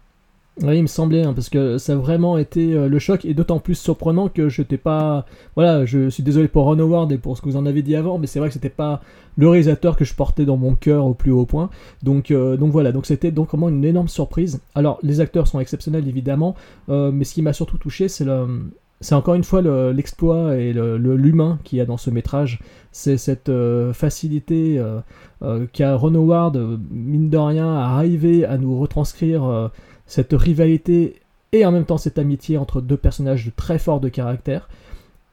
Oui, il me semblait, hein, parce que ça a vraiment été euh, le choc, et d'autant plus surprenant que je n'étais pas... Voilà, je suis désolé pour Ron Howard et pour ce que vous en avez dit avant, mais c'est vrai que c'était pas le réalisateur que je portais dans mon cœur au plus haut point. Donc, euh, donc voilà, donc c'était donc vraiment une énorme surprise. Alors, les acteurs sont exceptionnels, évidemment, euh, mais ce qui m'a surtout touché, c'est. C'est encore une fois le- l'exploit et le- le- l'humain qu'il y a dans ce métrage. C'est cette facilité qu'a Ron Howard, mine de rien, à arriver à nous retranscrire cette rivalité et en même temps cette amitié entre deux personnages très forts de caractère,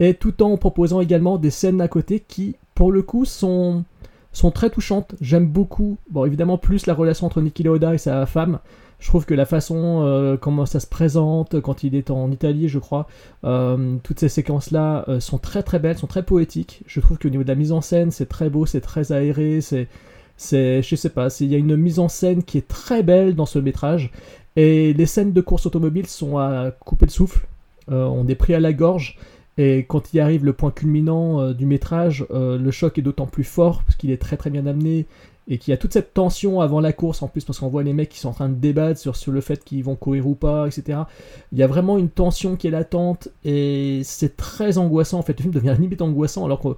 et tout en proposant également des scènes à côté qui, pour le coup, sont, sont très touchantes. J'aime beaucoup, bon évidemment plus la relation entre Niki Lauda et sa femme. Je trouve que la façon euh, comment ça se présente quand il est en Italie, je crois, euh, toutes ces séquences-là euh, sont très très belles, sont très poétiques. Je trouve qu'au niveau de la mise en scène, c'est très beau, c'est très aéré, c'est C'est, je sais pas, il y a une mise en scène qui est très belle dans ce métrage. Et les scènes de course automobile sont à couper le souffle. Euh, on est pris à la gorge. Et quand il arrive le point culminant euh, du métrage, euh, le choc est d'autant plus fort parce qu'il est très très bien amené et qu'il y a toute cette tension avant la course en plus parce qu'on voit les mecs qui sont en train de débattre sur, sur le fait qu'ils vont courir ou pas, etc. Il y a vraiment une tension qui est latente et c'est très angoissant. En fait, le film devient limite angoissant alors que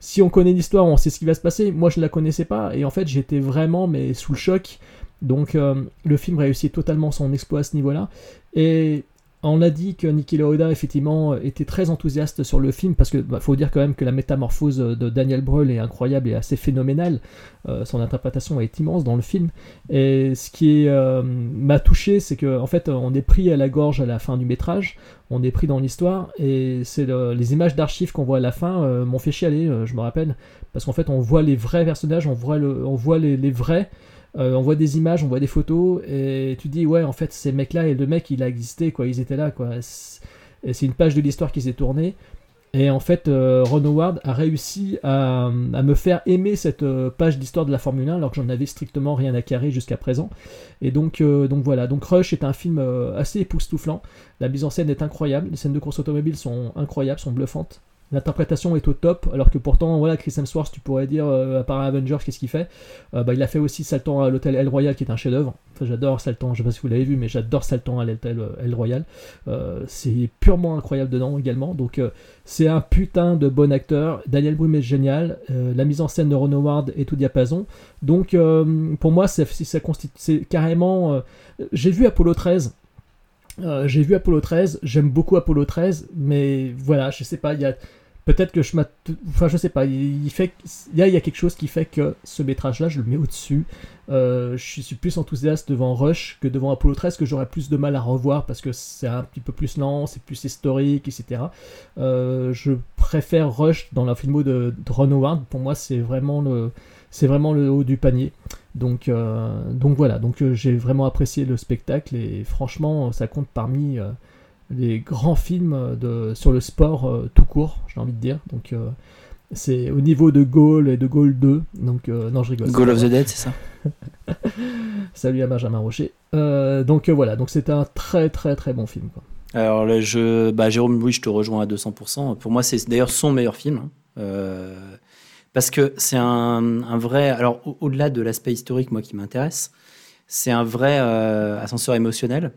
si on connaît l'histoire, on sait ce qui va se passer. Moi, je la connaissais pas et en fait, j'étais vraiment mais sous le choc. Donc, euh, le film réussit totalement son exploit à ce niveau-là. Et on a dit que Niki Lauda effectivement était très enthousiaste sur le film parce que bah, faut dire quand même que la métamorphose de Daniel Brühl est incroyable et assez phénoménale. Euh, son interprétation est immense dans le film. Et ce qui euh, m'a touché, c'est que en fait on est pris à la gorge à la fin du métrage, on est pris dans l'histoire et c'est le- les images d'archives qu'on voit à la fin euh, m'ont fait chialer, je me rappelle, parce qu'en fait on voit les vrais personnages, on voit, les vrais. Euh, on voit des images, on voit des photos, et tu dis, ouais, en fait, ces mecs-là, et le mec, il a existé, quoi, ils étaient là, quoi. Et c'est une page de l'histoire qui s'est tournée. Et en fait, euh, Ron Howard a réussi à, me faire aimer cette euh, page d'histoire de la Formule 1, alors que j'en avais strictement rien à carrer jusqu'à présent. Et donc, donc voilà, donc Rush est un film assez époustouflant. La mise en scène est incroyable, les scènes de course automobile sont incroyables, sont bluffantes. L'interprétation est au top, alors que pourtant, voilà, Chris Hemsworth, tu pourrais dire, euh, à part Avengers, qu'est-ce qu'il fait? Euh, bah, Il a fait aussi Saltan à l'hôtel El Royal, qui est un chef-d'œuvre. J'adore Saltan, je sais pas si vous l'avez vu, mais j'adore Saltan à l'hôtel euh, El Royal. C'est purement incroyable dedans également. Donc, c'est un putain de bon acteur. Daniel Brühl est génial. La mise en scène de Ron Howard est tout diapason. Donc, pour moi, c'est, ça constitue, carrément. j'ai vu Apollo 13. Euh, j'ai vu Apollo 13, j'aime beaucoup Apollo 13, mais voilà, je sais pas, il y a peut-être que je m'att... Enfin, je sais pas, il, fait... y a, il y a quelque chose qui fait que ce métrage-là, je le mets au-dessus. Euh, je suis plus enthousiaste devant Rush que devant Apollo 13, que j'aurais plus de mal à revoir parce que c'est un petit peu plus lent, c'est plus historique, etc. Euh, je préfère Rush dans la filmo de, de Ron Howard. Pour moi, c'est vraiment le, c'est vraiment le haut du panier. Donc, euh, donc voilà, donc j'ai vraiment apprécié le spectacle et franchement, ça compte parmi les grands films de, sur le sport euh, tout court, j'ai envie de dire. Donc euh, c'est au niveau de Goal et de Goal 2. Donc euh, non, je rigole. Goal of the Dead, c'est ça? Salut à Benjamin Rocher. Euh, donc euh, voilà, donc c'est un très très très bon film. Quoi. Alors, le jeu, bah, Jérôme, oui, je te rejoins à 200%. Pour moi, c'est d'ailleurs son meilleur film. hein. Euh, parce que c'est un, un vrai. Alors, au- au-delà de l'aspect historique, moi, qui m'intéresse, c'est un vrai euh, ascenseur émotionnel.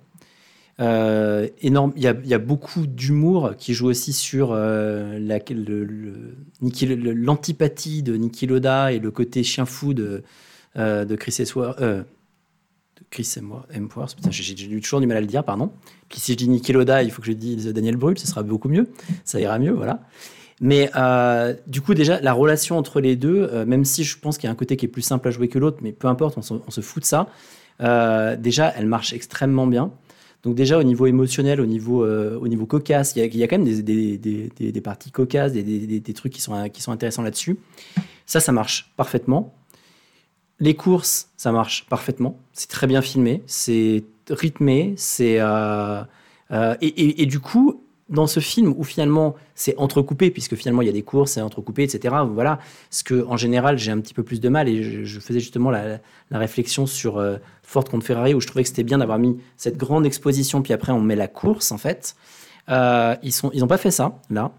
Euh, énorme. Il y a, beaucoup d'humour qui joue aussi sur euh, l'antipathie de Niki Loda et le côté chien fou de, euh, Chris Hemsworth. Chris j'ai toujours du mal à le dire, pardon. Puis si je dis Niki Loda, il faut que je dise Daniel Brühl, ce sera beaucoup mieux. Ça ira mieux, voilà. Mais du coup, déjà, la relation entre les deux, même si je pense qu'il y a un côté qui est plus simple à jouer que l'autre, mais peu importe, on se, fout de ça. déjà, elle marche extrêmement bien. Donc déjà, au niveau émotionnel, au niveau, euh, au niveau cocasse, il y a, quand même des, des, des, parties cocasses, des, trucs qui sont, qui sont intéressants là-dessus. Ça, ça marche parfaitement. Les courses, ça marche parfaitement. C'est très bien filmé, c'est rythmé, euh, euh, et du coup, dans ce film où finalement c'est entrecoupé, puisque finalement il y a des courses, c'est entrecoupé, etc. Voilà, ce que en général j'ai un petit peu plus de mal et je, faisais justement la, réflexion sur euh, Ford contre Ferrari où je trouvais que c'était bien d'avoir mis cette grande exposition, puis après on met la course en fait. Euh, ils n'ont pas fait ça là,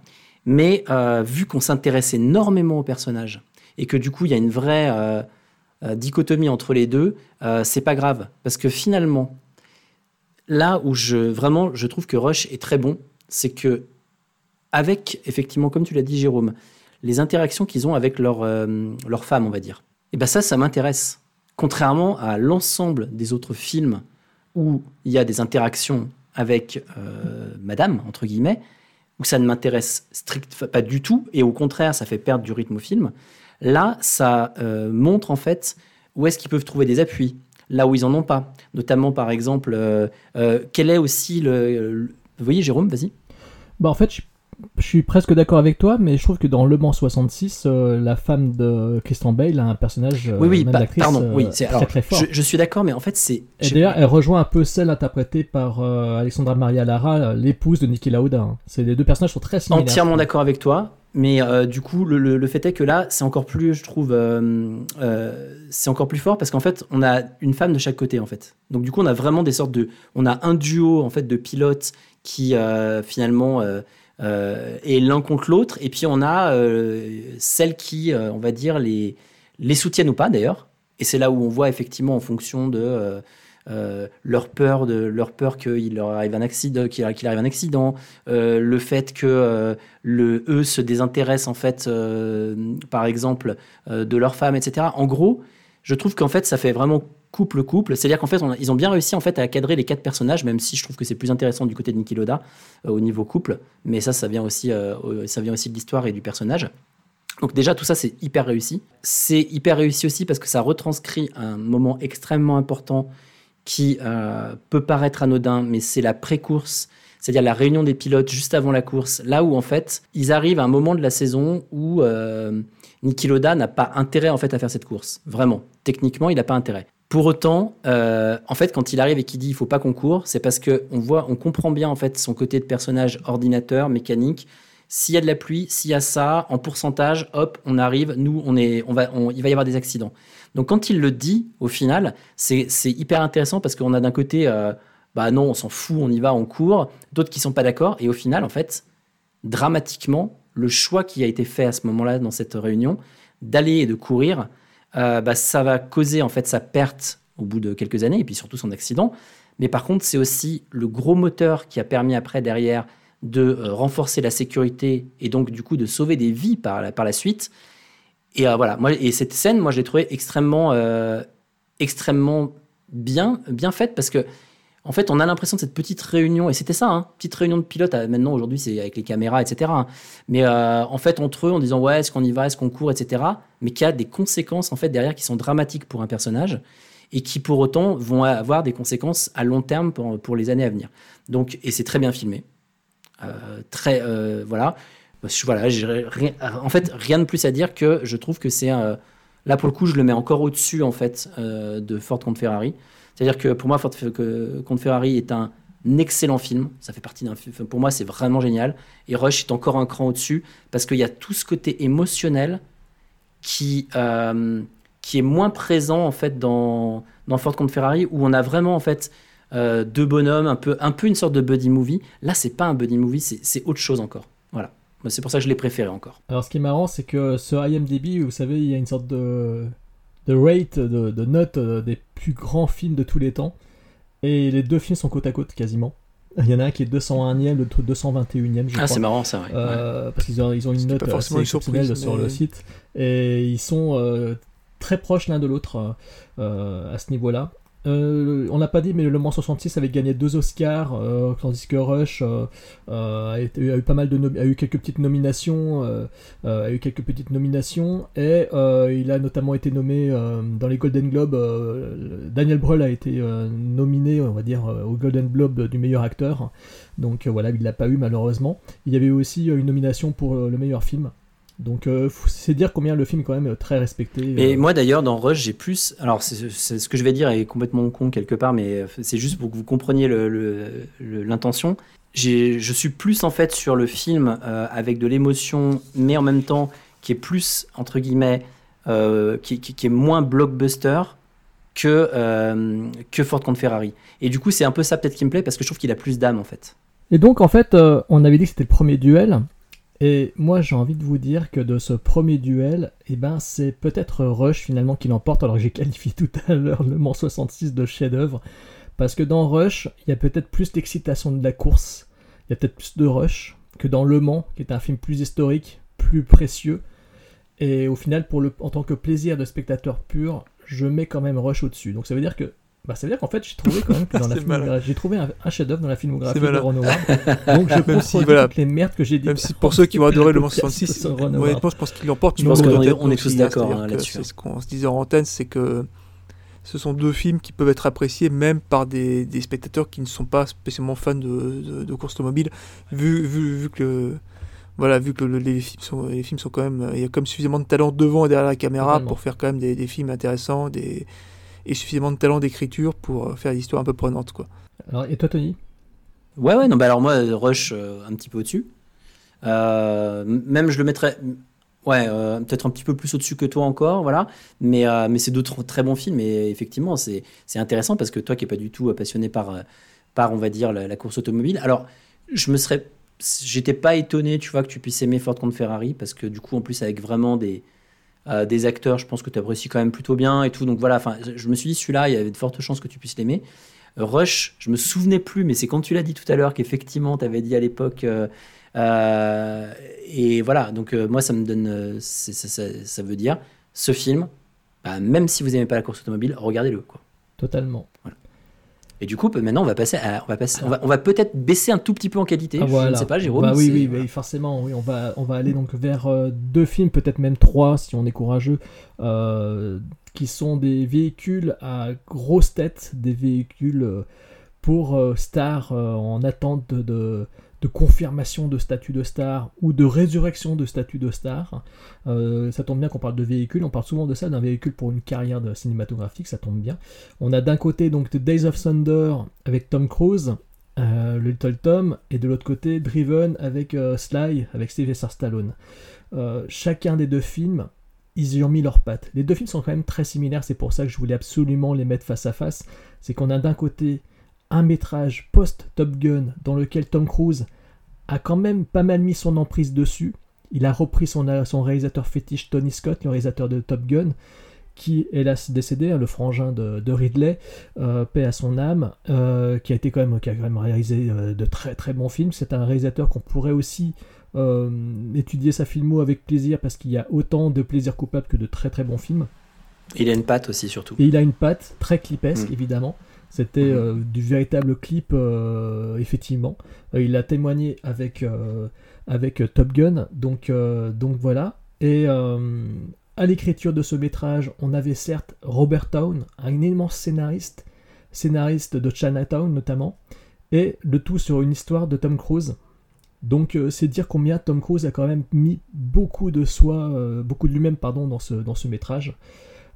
mais euh, vu qu'on s'intéresse énormément aux personnages et que du coup il y a une vraie euh, euh, dichotomie entre les deux, c'est pas grave parce que finalement là où je vraiment je trouve que Rush est très bon, c'est que avec effectivement comme tu l'as dit Jérôme, les interactions qu'ils ont avec leur euh, femme on va dire. Et ben ça ça m'intéresse. Contrairement à l'ensemble des autres films où il y a des interactions avec euh, Madame entre guillemets, où ça ne m'intéresse strict pas du tout et au contraire ça fait perdre du rythme au film. Là ça euh, montre en fait où est-ce qu'ils peuvent trouver des appuis là où ils en ont pas. Notamment, par exemple, euh, quel est aussi le- Vous voyez, Jérôme, vas-y. Bah en fait, je, je suis presque d'accord avec toi, mais je trouve que dans Le Mans 66, euh, la femme de Christian Bale a un personnage, euh, oui, oui, même d'actrice, pardon. euh, oui, c'est très très fort. Je, je suis d'accord, mais en fait, c'est. Et d'ailleurs, elle rejoint un peu celle interprétée par euh, Alexandra Maria Lara, l'épouse de Niki Lauda. hein. Les deux personnages sont très similaires. entièrement d'accord avec toi. Mais euh, du coup, le, le- le fait est que là, c'est encore plus, je trouve, euh, euh, c'est encore plus fort parce qu'en fait, on a une femme de chaque côté, en fait. Donc du coup, on a vraiment des sortes de, on a un duo en fait de pilotes qui euh, finalement euh, euh, est l'un contre l'autre, et puis on a celles qui, on va dire, les les soutiennent ou pas d'ailleurs. Et c'est là où on voit effectivement en fonction de euh, leur peur de leur peur qu'il leur arrive un accident, qu'il arrive un accident, le fait que le eux se désintéressent en fait, par exemple, de leur femme, etc. En gros, je trouve qu'en fait ça fait vraiment couple couple. C'est-à-dire qu'en fait on a- ils ont bien réussi en fait à cadrer les quatre personnages, même si je trouve que c'est plus intéressant du côté de Niki Loda euh, au niveau couple. Mais ça, ça vient aussi, euh, ça vient aussi de l'histoire et du personnage. Donc déjà, tout ça, c'est hyper réussi. C'est hyper réussi aussi parce que ça retranscrit un moment extrêmement important qui euh, peut paraître anodin, mais c'est la pré-course, c'est-à-dire la réunion des pilotes juste avant la course, là où en fait, ils arrivent à un moment de la saison où euh, Niki Loda n'a pas intérêt en fait à faire cette course. Vraiment, techniquement, il n'a pas intérêt. Pour autant, euh, en fait, quand il arrive et qu'il dit il faut pas qu'on court, c'est parce que on voit, on comprend bien en fait son côté de personnage ordinateur, mécanique. S'il y a de la pluie, s'il y a ça, en pourcentage, hop, on arrive. Nous, on est, on va, on- il va y avoir des accidents. Donc quand il le dit, au final, c'est hyper intéressant parce qu'on a d'un côté, euh, bah non, on s'en fout, on y va, on court. D'autres qui sont pas d'accord. Et au final, en fait, dramatiquement, le choix qui a été fait à ce moment-là dans cette réunion d'aller et de courir, euh, bah, ça va causer en fait sa perte au bout de quelques années et puis surtout son accident. Mais par contre, c'est aussi le gros moteur qui a permis après derrière de euh, renforcer la sécurité et donc du coup de sauver des vies par la, par la suite. Et euh, voilà, moi et cette scène, moi je l'ai trouvée extrêmement extrêmement bien bien faite parce que en fait, on a l'impression de cette petite réunion, et c'était ça, hein, petite réunion de pilotes. euh, Maintenant, aujourd'hui, c'est avec les caméras, etc. Mais euh, en fait, entre eux, en disant ouais, est-ce qu'on y va, est-ce qu'on court, etc. Mais qui a des conséquences en fait derrière qui sont dramatiques pour un personnage et qui pour autant vont avoir des conséquences à long terme pour, les années à venir. Donc, et c'est très bien filmé, Euh, très voilà. En fait, rien de plus à dire que je trouve que c'est là pour le coup, je le mets encore au-dessus en fait de Ford contre Ferrari. C'est-à-dire que pour moi, Ford que- contre Ferrari est un excellent film. Ça fait partie d'un film. Pour moi, c'est vraiment génial. Et Rush est encore un cran au-dessus parce qu'il y a tout ce côté émotionnel qui, euh, qui est moins présent en fait dans, dans Ford contre Ferrari où on a vraiment en fait euh, deux bonhommes, un peu, un peu une sorte de buddy movie. Là, c'est pas un buddy movie, c'est autre chose encore. Voilà. C'est pour ça que je l'ai préféré encore. Alors, ce qui est marrant, c'est que ce IMDb, vous savez, il y a une sorte de, de rate, de, de note euh, des plus grands films de tous les temps. Et les deux films sont côte à côte, quasiment. Il y en a un qui est 201e, l'autre 221e, je Ah, crois. c'est marrant ça, ouais. Euh, Parce qu'ils ont, ils ont une note pas forcément assez une surprise, exceptionnelle sur le site. Et ils sont euh, très proches l'un de l'autre euh, à ce niveau-là. Euh, on n'a pas dit, mais Le Mans 66 avait gagné deux Oscars, euh, tandis que Rush a, eu eu quelques petites nominations, eu et euh, il a notamment été nommé dans les Golden Globes. Daniel Brühl a été nominé, on va dire, au Golden Globe du meilleur acteur. Donc voilà, il l'a pas eu malheureusement. Il y avait aussi euh, une nomination pour le meilleur film. Donc euh, c'est dire combien le film est quand même euh, très respecté. Euh, moi d'ailleurs dans Rush j'ai plus. Alors c'est c'est- ce que je vais dire est complètement con quelque part, mais c'est juste pour que vous compreniez le- le- le- l'intention. J'ai- je suis plus en fait sur le film euh, avec de l'émotion, mais en même temps qui est plus entre guillemets, qui, qui- qui est moins blockbuster que que Ford contre Ferrari. Et du coup c'est un peu ça peut-être qui me plaît parce que je trouve qu'il a plus d'âme en fait. Et donc en fait, on avait dit que c'était le premier duel. Et moi j'ai envie de vous dire que de ce premier duel, eh ben, c'est peut-être Rush finalement qui l'emporte, alors que j'ai qualifié tout à l'heure le Mans 66 de chef-d'œuvre. Parce que dans Rush, il y a peut-être plus d'excitation de la course, il y a peut-être plus de Rush que dans Le Mans, qui est un film plus historique, plus précieux. Et au final, pour en tant que plaisir de spectateur pur, je mets quand même Rush au-dessus. Donc ça veut dire que bah, ça veut dire qu'en fait, j'ai trouvé quand même que dans la C'est malin. filmographie, j'ai trouvé un, un chef-d'œuvre dans la filmographie de. Ron Howard. Donc je Même si, voilà. toutes les merdes que j'ai dit. Même si pour ceux qui vont adorer le Mans 66, sur Ron Howard. honnêtement, je pense qu'il l'emporte. Je pense qu'on est- tous d'accord, c'est-à-dire hein, là-dessus. C'est ce qu'on se disait en antenne, c'est que ce sont deux films qui peuvent être appréciés même par des, des spectateurs qui ne sont pas spécialement fans de, de, de course automobile, vu, vu, vu que le- voilà, vu que le- les films sont, les films sont quand même, il y a quand même suffisamment de talent devant et derrière la caméra pour faire quand même des, des films intéressants, des et suffisamment de talent d'écriture pour euh, faire des histoires un peu prenantes quoi. Alors, et toi, Tony? Ouais, ouais, non, bah alors moi, Rush, euh, un petit peu au-dessus. Euh, même je le mettrais, ouais, euh, peut-être un petit peu plus au-dessus que toi encore, voilà. Mais, euh, mais c'est d'autres très bons films. Et effectivement, c'est c'est intéressant parce que toi qui n'es pas du tout passionné par, par, on va dire, la, la course automobile. Alors, je me serais, j'étais pas étonné, tu vois, que tu puisses aimer Ford contre Ferrari parce que du coup, en plus, avec vraiment des euh, des acteurs, je pense que tu apprécies quand même plutôt bien et tout. Donc voilà, je me suis dit, celui-là, il y avait de fortes chances que tu puisses l'aimer. Euh, Rush, je me souvenais plus, mais c'est quand tu l'as dit tout à l'heure qu'effectivement, tu avais dit à l'époque. euh, et voilà, donc moi, ça me donne. ça, veut dire, ce film, bah, même si vous n'aimez pas la course automobile, regardez-le. Totalement. Et du coup, bah, maintenant, on va passer à, on va passer, on va, on va peut-être baisser un tout petit peu en qualité. Ah, je voilà. ne sais pas, Jérôme. Bah oui, oui, oui, forcément, oui, on va, on va aller donc vers euh, deux films, peut-être même trois si on est courageux, euh, qui sont des véhicules à grosse tête, des véhicules euh, pour euh, stars en attente de, de, de confirmation de statut de star ou de résurrection de statut de star. Euh, ça tombe bien qu'on parle de véhicules, on parle souvent de ça, d'un véhicule pour une carrière de cinématographique, ça tombe bien. On a d'un côté donc The Days of Thunder avec Tom Cruise, euh, le Little Tom, et de l'autre côté Driven avec euh, Sly, avec Sylvester Stallone. Chacun des deux films, ils y ont mis leurs pattes. Les deux films sont quand même très similaires, c'est pour ça que je voulais absolument les mettre face à face. C'est qu'on a d'un côté un métrage post-Top Gun dans lequel Tom Cruise a quand même pas mal mis son emprise dessus. Il a repris son, son réalisateur fétiche Tony Scott, le réalisateur de Top Gun, qui est hélas décédé, hein, le frangin de, de Ridley, euh, paix à son âme, euh, qui a été quand même, qui a quand même réalisé euh, de très très bons films. C'est un réalisateur qu'on pourrait aussi euh, étudier sa filmo avec plaisir parce qu'il y a autant de plaisir coupable que de très très bons films. Il a une patte aussi, surtout. Et il a une patte très clipesque, Mm. évidemment. C'était euh, du véritable clip, euh, effectivement. Euh, il a témoigné avec, Top Gun, donc, voilà. Et à l'écriture de ce métrage, on avait certes Robert Town, un immense scénariste, scénariste de Chinatown notamment, et le tout sur une histoire de Tom Cruise. Donc c'est dire combien Tom Cruise a quand même mis beaucoup de soi, beaucoup de lui-même pardon, dans ce métrage.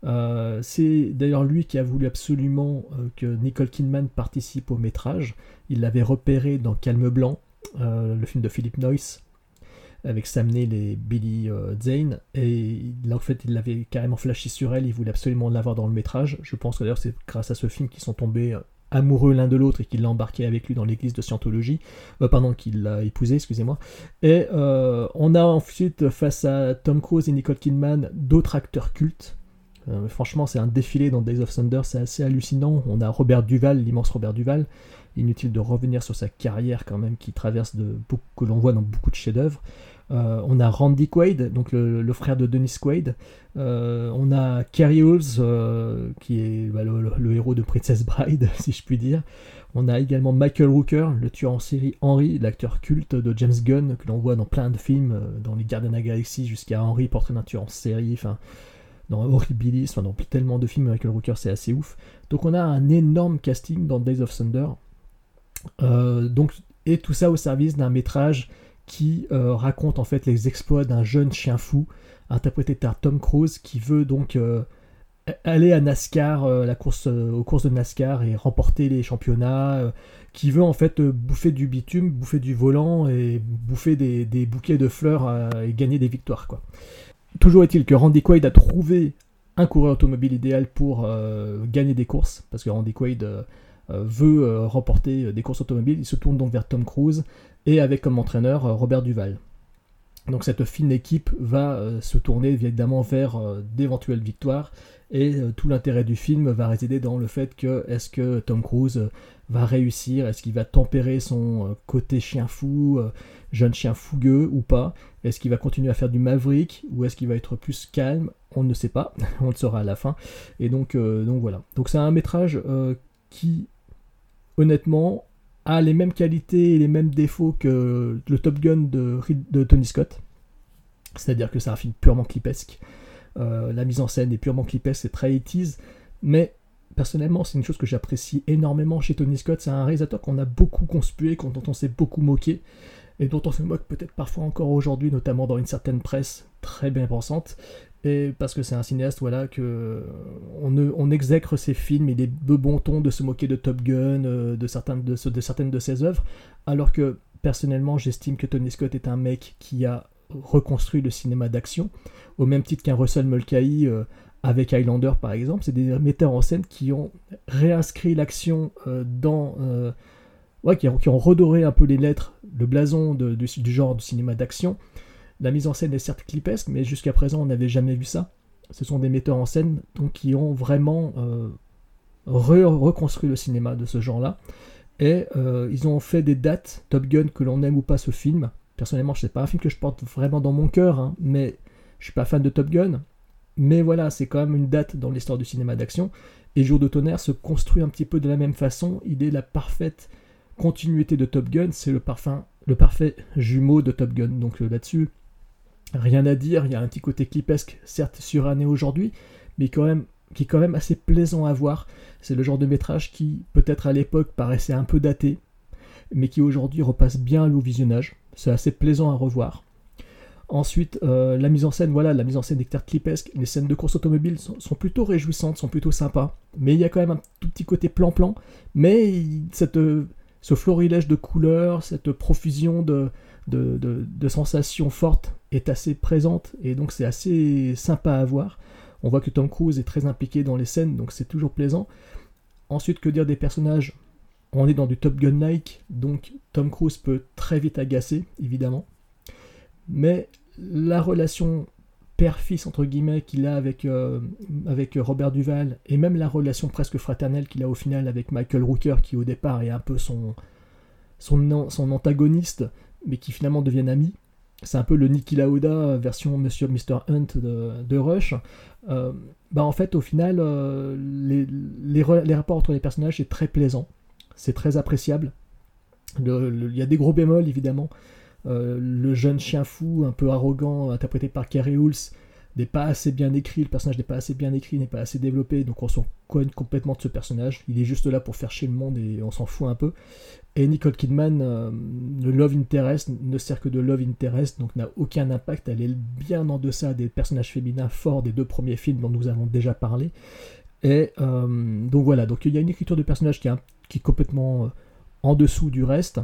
Euh, c'est d'ailleurs lui qui a voulu absolument euh, que Nicole Kidman participe au métrage. Il l'avait repéré dans Calme Blanc, euh, le film de Philip Noyce, avec Sam Neill et Billy Zane. Et là, en fait, il l'avait carrément flashé sur elle. Il voulait absolument l'avoir dans le métrage. Je pense que d'ailleurs, c'est grâce à ce film qu'ils sont tombés amoureux l'un de l'autre et qu'il l'a embarqué avec lui dans l'église de Scientologie. Euh, pardon, qu'il l'a épousé, excusez-moi. Et on a ensuite, face à Tom Cruise et Nicole Kidman, d'autres acteurs cultes. Euh, franchement, c'est un défilé dans Days of Thunder, c'est assez hallucinant. On a Robert Duval, l'immense Robert Duval. Inutile de revenir sur sa carrière quand même, qui traverse de que l'on voit dans beaucoup de chefs-d'œuvre. Euh, on a Randy Quaid, donc le, frère de Dennis Quaid. Euh, on a Hulls, euh, qui est bah, le, le- héros de Princess Bride, si je puis dire. On a également Michael Rooker, le tueur en série Henry, l'acteur culte de James Gunn, que l'on voit dans plein de films, dans Les Gardiens de la Galaxie jusqu'à Henry, portrait d'un tueur en série, enfin dans Horribilis, enfin dans tellement de films Michael Rooker, c'est assez ouf. Donc on a un énorme casting dans Days of Thunder. Euh, donc, et tout ça au service d'un métrage qui euh, raconte en fait les exploits d'un jeune chien fou, interprété par Tom Cruise, qui veut donc euh, aller à NASCAR, la course, aux courses de NASCAR et remporter les championnats, qui veut en fait bouffer du bitume, bouffer du volant et bouffer des, des bouquets de fleurs et gagner des victoires quoi. Toujours est-il que Randy Quaid a trouvé un coureur automobile idéal pour euh, gagner des courses, parce que Randy Quaid euh, euh, veut remporter des courses automobiles. Il se tourne donc vers Tom Cruise et avec comme entraîneur Robert Duval. Donc cette fine équipe va se tourner évidemment vers d'éventuelles victoires et tout l'intérêt du film va résider dans le fait que est-ce que Tom Cruise va réussir, est-ce qu'il va tempérer son côté chien fou, jeune chien fougueux ou pas, est-ce qu'il va continuer à faire du maverick ou est-ce qu'il va être plus calme, on ne sait pas, on le saura à la fin. Et donc, euh, voilà. Donc c'est un métrage euh, qui honnêtement a les mêmes qualités et les mêmes défauts que le Top Gun de, Tony Scott. C'est-à-dire que c'est un film purement clipesque. Euh, la mise en scène est purement clipesque, c'est très 80s, mais personnellement, c'est une chose que j'apprécie énormément chez Tony Scott. C'est un réalisateur qu'on a beaucoup conspué, dont on s'est beaucoup moqué, et dont on se moque peut-être parfois encore aujourd'hui, notamment dans une certaine presse très bien pensante. Et parce que c'est un cinéaste, voilà, que on, ne- exècre ses films, il est de bon ton de se moquer de Top Gun, euh, de, certains de, certaines de ses œuvres, alors que personnellement, j'estime que Tony Scott est un mec qui a reconstruit le cinéma d'action, au même titre qu'un Russell Mulcahy euh, avec Highlander par exemple. C'est des metteurs en scène qui ont réinscrit l'action euh, dans... Euh, ouais, qui ont, redoré un peu les lettres, le blason du genre du cinéma d'action. La mise en scène est certes clipesque, mais jusqu'à présent on n'avait jamais vu ça. Ce sont des metteurs en scène qui ont vraiment re reconstruit le cinéma de ce genre-là. Et euh, ils ont fait des dates, Top Gun, que l'on aime ou pas ce film. Personnellement, c'est pas un film que je porte vraiment dans mon cœur, hein, mais je suis pas fan de Top Gun. Mais voilà, c'est quand même une date dans l'histoire du cinéma d'action. Et Jour de tonnerre se construit un petit peu de la même façon. Il est la parfaite continuité de Top Gun. C'est le, parfum, le parfait jumeau de Top Gun. Donc euh, là-dessus, rien à dire. Il y a un petit côté clipesque, certes suranné aujourd'hui, mais quand même qui est quand même assez plaisant à voir. C'est le genre de métrage qui, peut-être à l'époque, paraissait un peu daté, mais qui aujourd'hui repasse bien au visionnage. C'est assez plaisant à revoir. Ensuite, euh, la mise en scène, voilà, la mise en scène est clipesque. Les scènes de course automobile sont, sont, plutôt réjouissantes, sont plutôt sympas. Mais il y a quand même un tout petit côté plan-plan. Mais cette, ce florilège de couleurs, cette profusion de, sensations fortes est assez présente. Et donc c'est assez sympa à voir. On voit que Tom Cruise est très impliqué dans les scènes, donc c'est toujours plaisant. Ensuite, que dire des personnages? On est dans du Top Gun-like, donc Tom Cruise peut très vite agacer, évidemment. Mais la relation père-fils, entre guillemets, qu'il a avec, euh, avec Robert Duval, et même la relation presque fraternelle qu'il a au final avec Michael Rooker, qui au départ est un peu son, son, son antagoniste, mais qui finalement deviennent amis, c'est un peu le Niki Lauda version Monsieur Mr. Hunt de, Rush. Euh, bah en fait, au final, euh, les, les, rapports entre les personnages est très plaisant. C'est très appréciable. Il y a des gros bémols, évidemment. Euh, le jeune chien fou, un peu arrogant, interprété par Kerry Hulse, n'est pas assez bien écrit, le personnage n'est pas assez bien écrit, n'est pas assez développé, donc on s'en cogne complètement de ce personnage. Il est juste là pour faire chier le monde et on s'en fout un peu. Et Nicole Kidman, euh, le Love Interest, ne sert que de Love Interest, donc n'a aucun impact. Elle est bien en deçà des personnages féminins forts des deux premiers films dont nous avons déjà parlé. Et euh, donc voilà, donc il y a une écriture de personnage qui est, complètement en dessous du reste.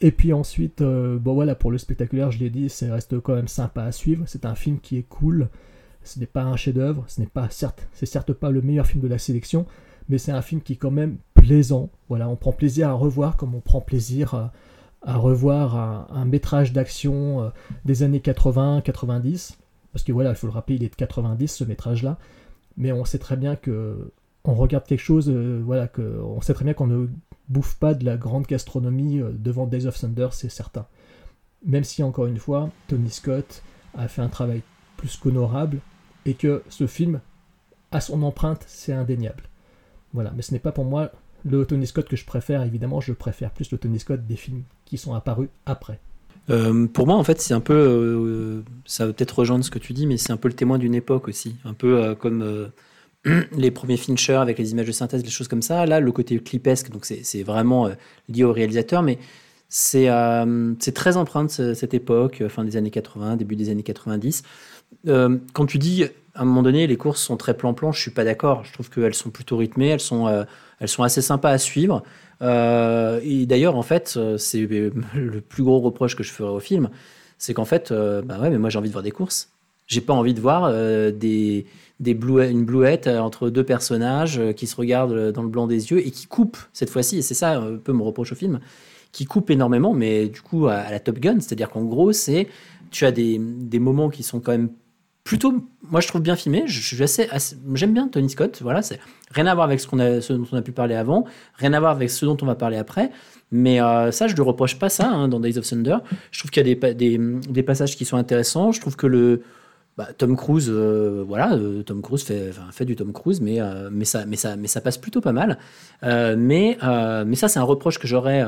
Et puis ensuite, voilà, pour le spectaculaire, je l'ai dit, ça reste quand même sympa à suivre. C'est un film qui est cool. Ce n'est pas un chef-d'œuvre, ce n'est pas certes, c'est certes pas le meilleur film de la sélection, mais c'est un film qui est quand même plaisant. Voilà, on prend plaisir à revoir comme on prend plaisir à, revoir un, métrage d'action euh, des années 80-90. Parce que voilà, il faut le rappeler, il est de 90 ce métrage-là. Mais on sait très bien que on regarde quelque chose, euh, voilà, on sait très bien qu'on ne bouffe pas de la grande gastronomie euh, devant Days of Thunder, c'est certain. Même si encore une fois, Tony Scott a fait un travail plus qu'honorable et que ce film a son empreinte, c'est indéniable. Voilà, mais ce n'est pas pour moi le Tony Scott que je préfère. Évidemment, je préfère plus le Tony Scott des films qui sont apparus après. Euh, pour moi, en fait, c'est un peu, ça va peut-être rejoindre ce que tu dis, mais c'est un peu le témoin d'une époque aussi, un peu comme les premiers Fincher avec les images de synthèse, les choses comme ça. Là, le côté clipesque, donc c'est vraiment lié au réalisateur, mais c'est très empreinte cette époque, fin des années 80, début des années 90. quand tu dis à un moment donné, les courses sont très plan-plan, je suis pas d'accord. Je trouve qu'elles sont plutôt rythmées, elles sont, euh, assez sympas à suivre. Euh, et d'ailleurs, en fait, euh, c'est le plus gros reproche que je ferai au film, c'est qu'en fait, bah ouais, mais moi j'ai envie de voir des courses. J'ai pas envie de voir des, des une blouette entre deux personnages qui se regardent dans le blanc des yeux et qui coupent cette fois-ci. Et c'est ça un peu mon reproche au film, qui coupe énormément, mais du coup à, la Top Gun, c'est-à-dire qu'en gros, c'est tu as des, des moments qui sont quand même plutôt, moi je trouve bien filmé. Je, assez, j'aime bien Tony Scott. Voilà, c'est rien à voir avec ce, a, ce dont on a pu parler avant, rien à voir avec ce dont on va parler après. Mais euh, ça, je ne reproche pas ça hein, dans Days of Thunder. Je trouve qu'il y a des, des, passages qui sont intéressants. Je trouve que le bah, Tom Cruise, euh, voilà, euh, Tom Cruise fait, du Tom Cruise, mais, mais, ça, mais, ça, mais ça passe plutôt pas mal. mais, mais ça, c'est un reproche que j'aurais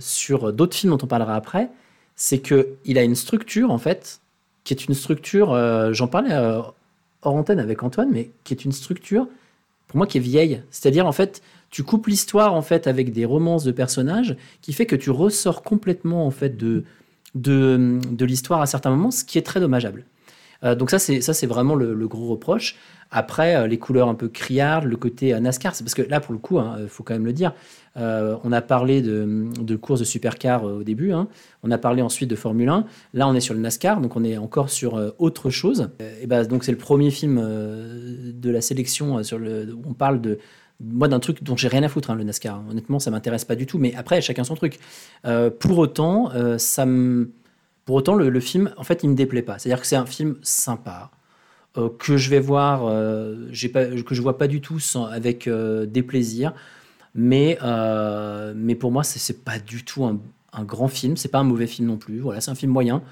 sur d'autres films dont on parlera après. C'est qu'il a une structure, en fait, qui est une structure, euh, j'en parlais euh, hors antenne avec Antoine, mais qui est une structure, pour moi, qui est vieille. C'est-à-dire, en fait, tu coupes l'histoire en fait avec des romances de personnages, qui fait que tu ressors complètement en fait de, de, de l'histoire à certains moments, ce qui est très dommageable. Euh, donc ça, c'est ça, c'est vraiment le, gros reproche. Après, euh, les couleurs un peu criardes, le côté euh, NASCAR, c'est parce que là, pour le coup, il faut quand même le dire, on a parlé de, de courses de supercar au début, hein. on a parlé ensuite de Formule 1. Là, on est sur le NASCAR, donc on est encore sur autre chose. Et ben, donc c'est le premier film de la sélection sur le, on parle de moi d'un truc dont j'ai rien à foutre, hein, le NASCAR. Honnêtement, ça m'intéresse pas du tout. Mais après, chacun son truc. Pour autant, ça me, pour autant, le, film, en fait, il me déplaît pas. C'est-à-dire que c'est un film sympa euh, que je vais voir, euh, que je vois pas du tout sans, avec euh, déplaisir. Mais, mais pour moi, c'est pas du tout un, grand film. C'est pas un mauvais film non plus. Voilà, c'est un film moyen.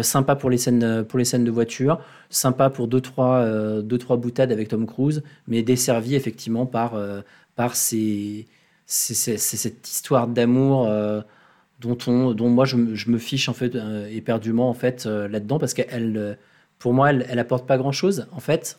Sympa pour les scènes pour les scènes de voiture, sympa pour deux trois euh, deux trois boutades avec Tom Cruise, mais desservi effectivement par par ces, cette histoire d'amour dont on dont moi je, me- fiche en fait euh, éperdument en fait euh, là-dedans parce qu'elle euh, pour moi elle, elle apporte pas grand chose en fait.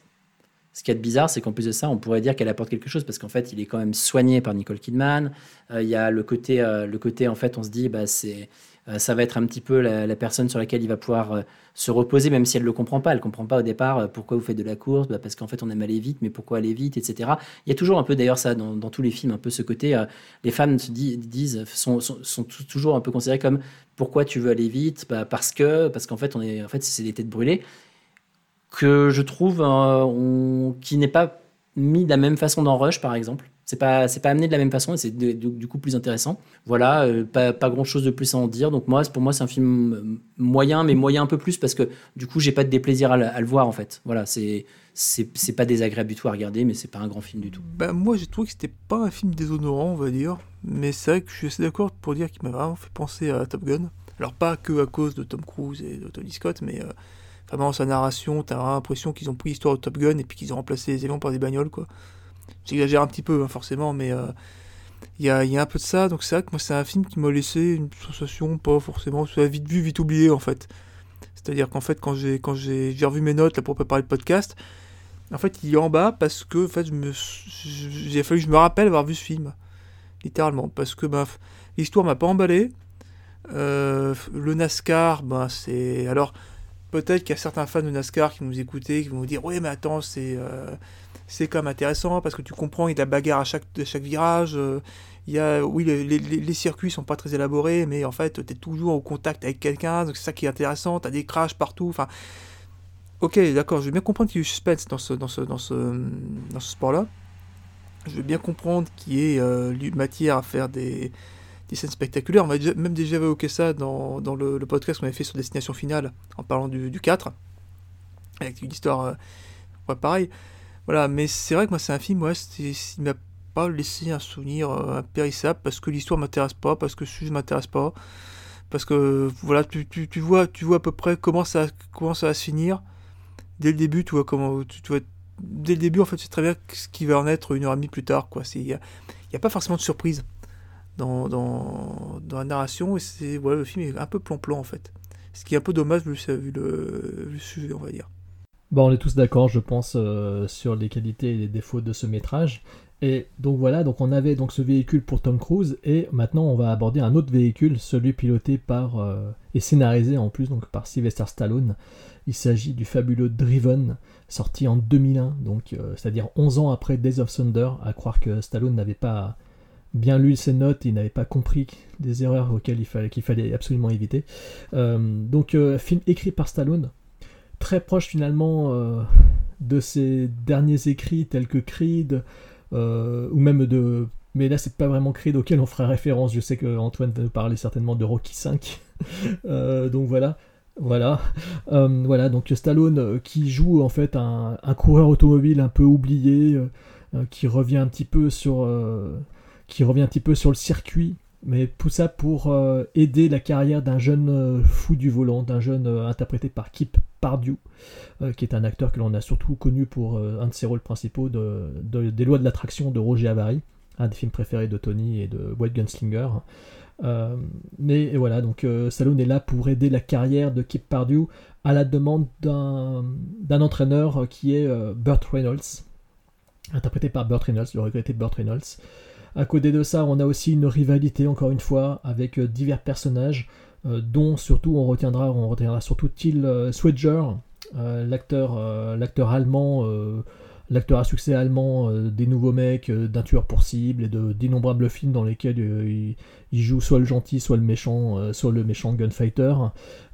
Ce qui est bizarre, c'est qu'en plus de ça, on pourrait dire qu'elle apporte quelque chose parce qu'en fait, il est quand même soigné par Nicole Kidman. Il y a le côté, le côté en fait, on se dit, bah, c'est, ça va être un petit peu la, personne sur laquelle il va pouvoir euh, se reposer, même si elle ne le comprend pas. Elle ne comprend pas au départ euh, pourquoi vous faites de la course, bah, parce qu'en fait, on aime aller vite, mais pourquoi aller vite, etc. Il y a toujours un peu, d'ailleurs, ça dans, tous les films, un peu ce côté, euh, les femmes se di- disent, sont, sont, sont tou- toujours un peu considérées comme pourquoi tu veux aller vite? Bah, Parce que, parce qu'en fait, on est, en fait, c'est des têtes brûlées que je trouve euh, qui n'est pas mis de la même façon dans Rush par exemple c'est pas c'est pas amené de la même façon et c'est du, coup plus intéressant voilà euh, pas, pas grand chose de plus à en dire donc moi pour moi c'est un film euh, moyen mais moyen un peu plus parce que du coup j'ai pas de déplaisir à, le- voir en fait voilà c'est c'est pas désagréable du tout à regarder mais c'est pas un grand film du tout Ben, moi, j'ai trouvé que c'était pas un film déshonorant, on va dire. Mais c'est vrai que je suis assez d'accord pour dire qu'il m'a vraiment fait penser à Top Gun. Alors, pas que à cause de Tom Cruise et de Tony Scott, mais euh, vraiment sa narration, t'as l'impression qu'ils ont pris l'histoire de Top Gun et puis qu'ils ont remplacé les éléments par des bagnoles, quoi. J'exagère un petit peu, hein, forcément, mais euh, il y, a, y a un peu de ça. Donc, c'est vrai que moi, c'est un film qui m'a laissé une sensation pas forcément. C'est vite vu, vite oublié, en fait. C'est-à-dire qu'en fait, quand j'ai revu mes notes là, pour préparer le podcast, en fait, il est en bas parce que en fait, j'ai fallu que je me rappelle avoir vu ce film, littéralement, parce que f- l'histoire m'a pas emballé. Euh, le NASCAR, ben c'est alors peut-être qu'il y a certains fans de NASCAR qui nous écouter, qui vont nous dire ouais mais attends c'est euh, c'est quand même intéressant parce que tu comprends il y a de la bagarre à chaque à chaque virage. euh, il y a oui les, les, les circuits sont pas très élaborés mais en fait tu es toujours au contact avec quelqu'un donc c'est ça qui est intéressant. T'as des crashs partout. Enfin Ok, d'accord, je vais bien comprendre qu'il y a du suspense dans ce, dans ce, dans ce, dans ce sport-là. Je veux bien comprendre qu'il y ait euh, matière à faire des, des scènes spectaculaires. On va même déjà évoqué ça dans, dans le, podcast qu'on avait fait sur Destination Finale, en parlant du, du 4, avec une histoire euh, pareil. Voilà, mais c'est vrai que moi, c'est un film, ouais, il m'a pas laissé un souvenir euh, impérissable, parce que l'histoire m'intéresse pas, parce que le sujet m'intéresse pas, parce que, voilà, tu, tu, vois, tu vois à peu près comment ça, comment ça va se finir. Dès le début, tu vois comment tu, vois, dès le début en fait, c'est très bien ce qui va en être une heure et demie plus tard il y, a a pas forcément de surprise dans, dans, la narration et c'est voilà le film est un peu plan-plan en fait. Ce qui est un peu dommage vu, le- sujet on va dire. Bon, on est tous d'accord, je pense, euh, sur les qualités et les défauts de ce métrage. Et donc voilà, donc on avait donc ce véhicule pour Tom Cruise et maintenant on va aborder un autre véhicule, celui piloté par euh, et scénarisé en plus donc par Sylvester Stallone. Il s'agit du fabuleux Driven, sorti en 2001, donc euh, c'est-à-dire 11 ans après Days of Thunder. À croire que Stallone n'avait pas bien lu ses notes, il n'avait pas compris des erreurs auxquelles il fallait, absolument éviter. Euh, donc euh, film écrit par Stallone, très proche finalement euh, de ses derniers écrits tels que Creed ou même de mais là c'est pas vraiment Creed auquel on fera référence. Je sais que Antoine va nous parler certainement de Rocky 5 Euh, donc voilà voilà. Voilà donc Stallone qui joue en fait un, coureur automobile un peu oublié qui revient un petit peu sur qui revient un petit peu sur le circuit mais tout ça pour euh, aider la carrière d'un jeune euh, fou du volant, d'un jeune euh, interprété par Kip Pardue, euh, qui est un acteur que l'on a surtout connu pour un de ses rôles principaux de, de- des lois de l'attraction de Roger Avary, un des films préférés de Tony et de White Gunslinger. Mais voilà, donc Stallone est là pour aider la carrière de Kip Pardue à la demande d'un entraîneur qui est Burt Reynolds, interprété par Burt Reynolds, le regretté Burt Reynolds. À côté de ça, on a aussi une rivalité, encore une fois, avec euh, divers personnages, euh, dont surtout on retiendra, on retiendra surtout Till euh, Swedger, l'acteur l'acteur allemand, l'acteur à succès allemand des nouveaux mecs, d'un tueur pour cible et de d'innombrables films dans lesquels il, joue soit le gentil, soit le méchant, soit le méchant gunfighter.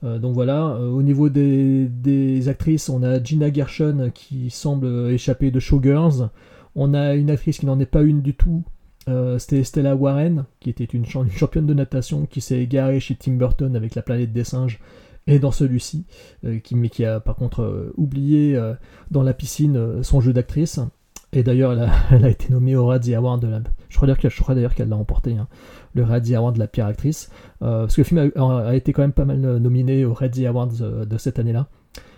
Donc voilà. Au niveau des, des actrices, on a Gina Gershon qui semble échapper de Showgirls. On a une actrice qui n'en est pas une du tout. Euh, C'était Stella Warren, qui était une, cha- une championne de natation, qui s'est égarée chez Tim Burton avec la planète des singes et dans celui-ci, euh, mais qui a par contre euh, oublié dans la piscine son jeu d'actrice. Et d'ailleurs, elle a, été nommée au Razzie Award de la. Je crois d'ailleurs qu'elle, l'a hein, le Award de la pire actrice. Parce que le film a, été quand même pas mal nominé au Razzie Awards de cette année-là.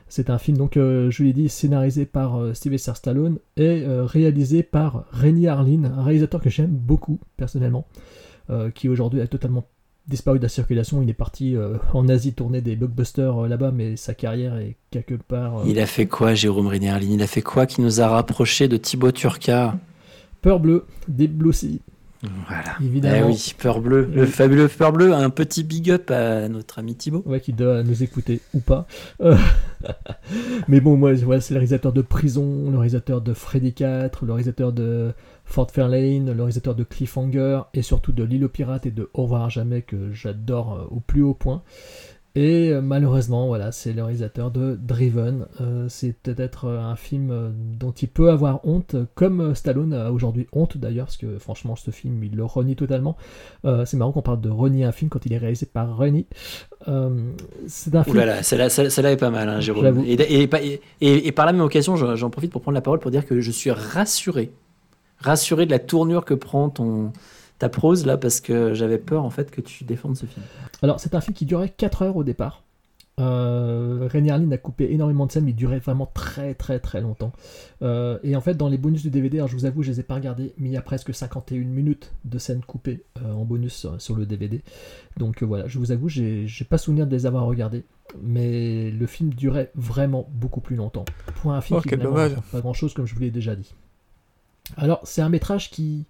C'est un film, donc, euh, je l'ai dit, scénarisé par euh, Sylvester Stallone et euh, réalisé par Renny Harlin, un réalisateur que j'aime beaucoup, personnellement, euh, qui aujourd'hui a totalement disparu de la circulation. Il est parti en Asie tourner des blockbusters là-bas, mais sa carrière est quelque part. Il a fait quoi, Jérôme Rénerlin Il a fait quoi qui nous a rapprochés de Thibaut Turca? Peur bleue, Deep Blue Sea. Voilà. Évidemment. Eh oui, Peur Bleu, le Oui. fabuleux Peur Bleu. Un petit big up à notre ami Thibaut. Ouais, qui doit nous écouter ou pas. Euh, Mais bon, moi, voilà, c'est le réalisateur de Prison, le réalisateur de Freddy 4, le réalisateur de Fort Fairlane, le réalisateur de Cliffhanger et surtout de L'île aux pirates et de Au revoir jamais que j'adore euh, au plus haut point. Et euh, malheureusement, voilà, c'est le réalisateur de Driven. Euh, c'est peut-être euh, un film dont il peut avoir honte, comme Stallone a aujourd'hui honte d'ailleurs, parce que franchement, ce film, il le renie totalement. Euh, c'est marrant qu'on parle de renier un film quand il est réalisé par. Euh, c'est un Ouh film. là là, celle-là, celle- celle-là est pas mal, hein, Jérôme. Et, et, et- et- et par la même occasion, j'en profite pour prendre la parole pour dire que je suis rassuré. Rassuré de la tournure que prend ton, ta prose là, parce que j'avais peur en fait que tu défendes ce film. Alors, c'est un film qui durait 4 heures au départ. Euh, René Harlin a coupé énormément de scènes, mais il durait vraiment très très très longtemps. Euh, et en fait, dans les bonus du DVD, alors je vous avoue, je les ai pas regardés, mais il y a presque 51 minutes de scènes coupées euh, en bonus sur, sur le DVD. Donc euh, voilà, je vous avoue, j'ai j'ai pas souvenir de les avoir regardés, mais le film durait vraiment beaucoup plus longtemps. Pour un film Oh, qui pas grand chose, comme je vous l'ai déjà dit. Alors, c'est un métrage qui.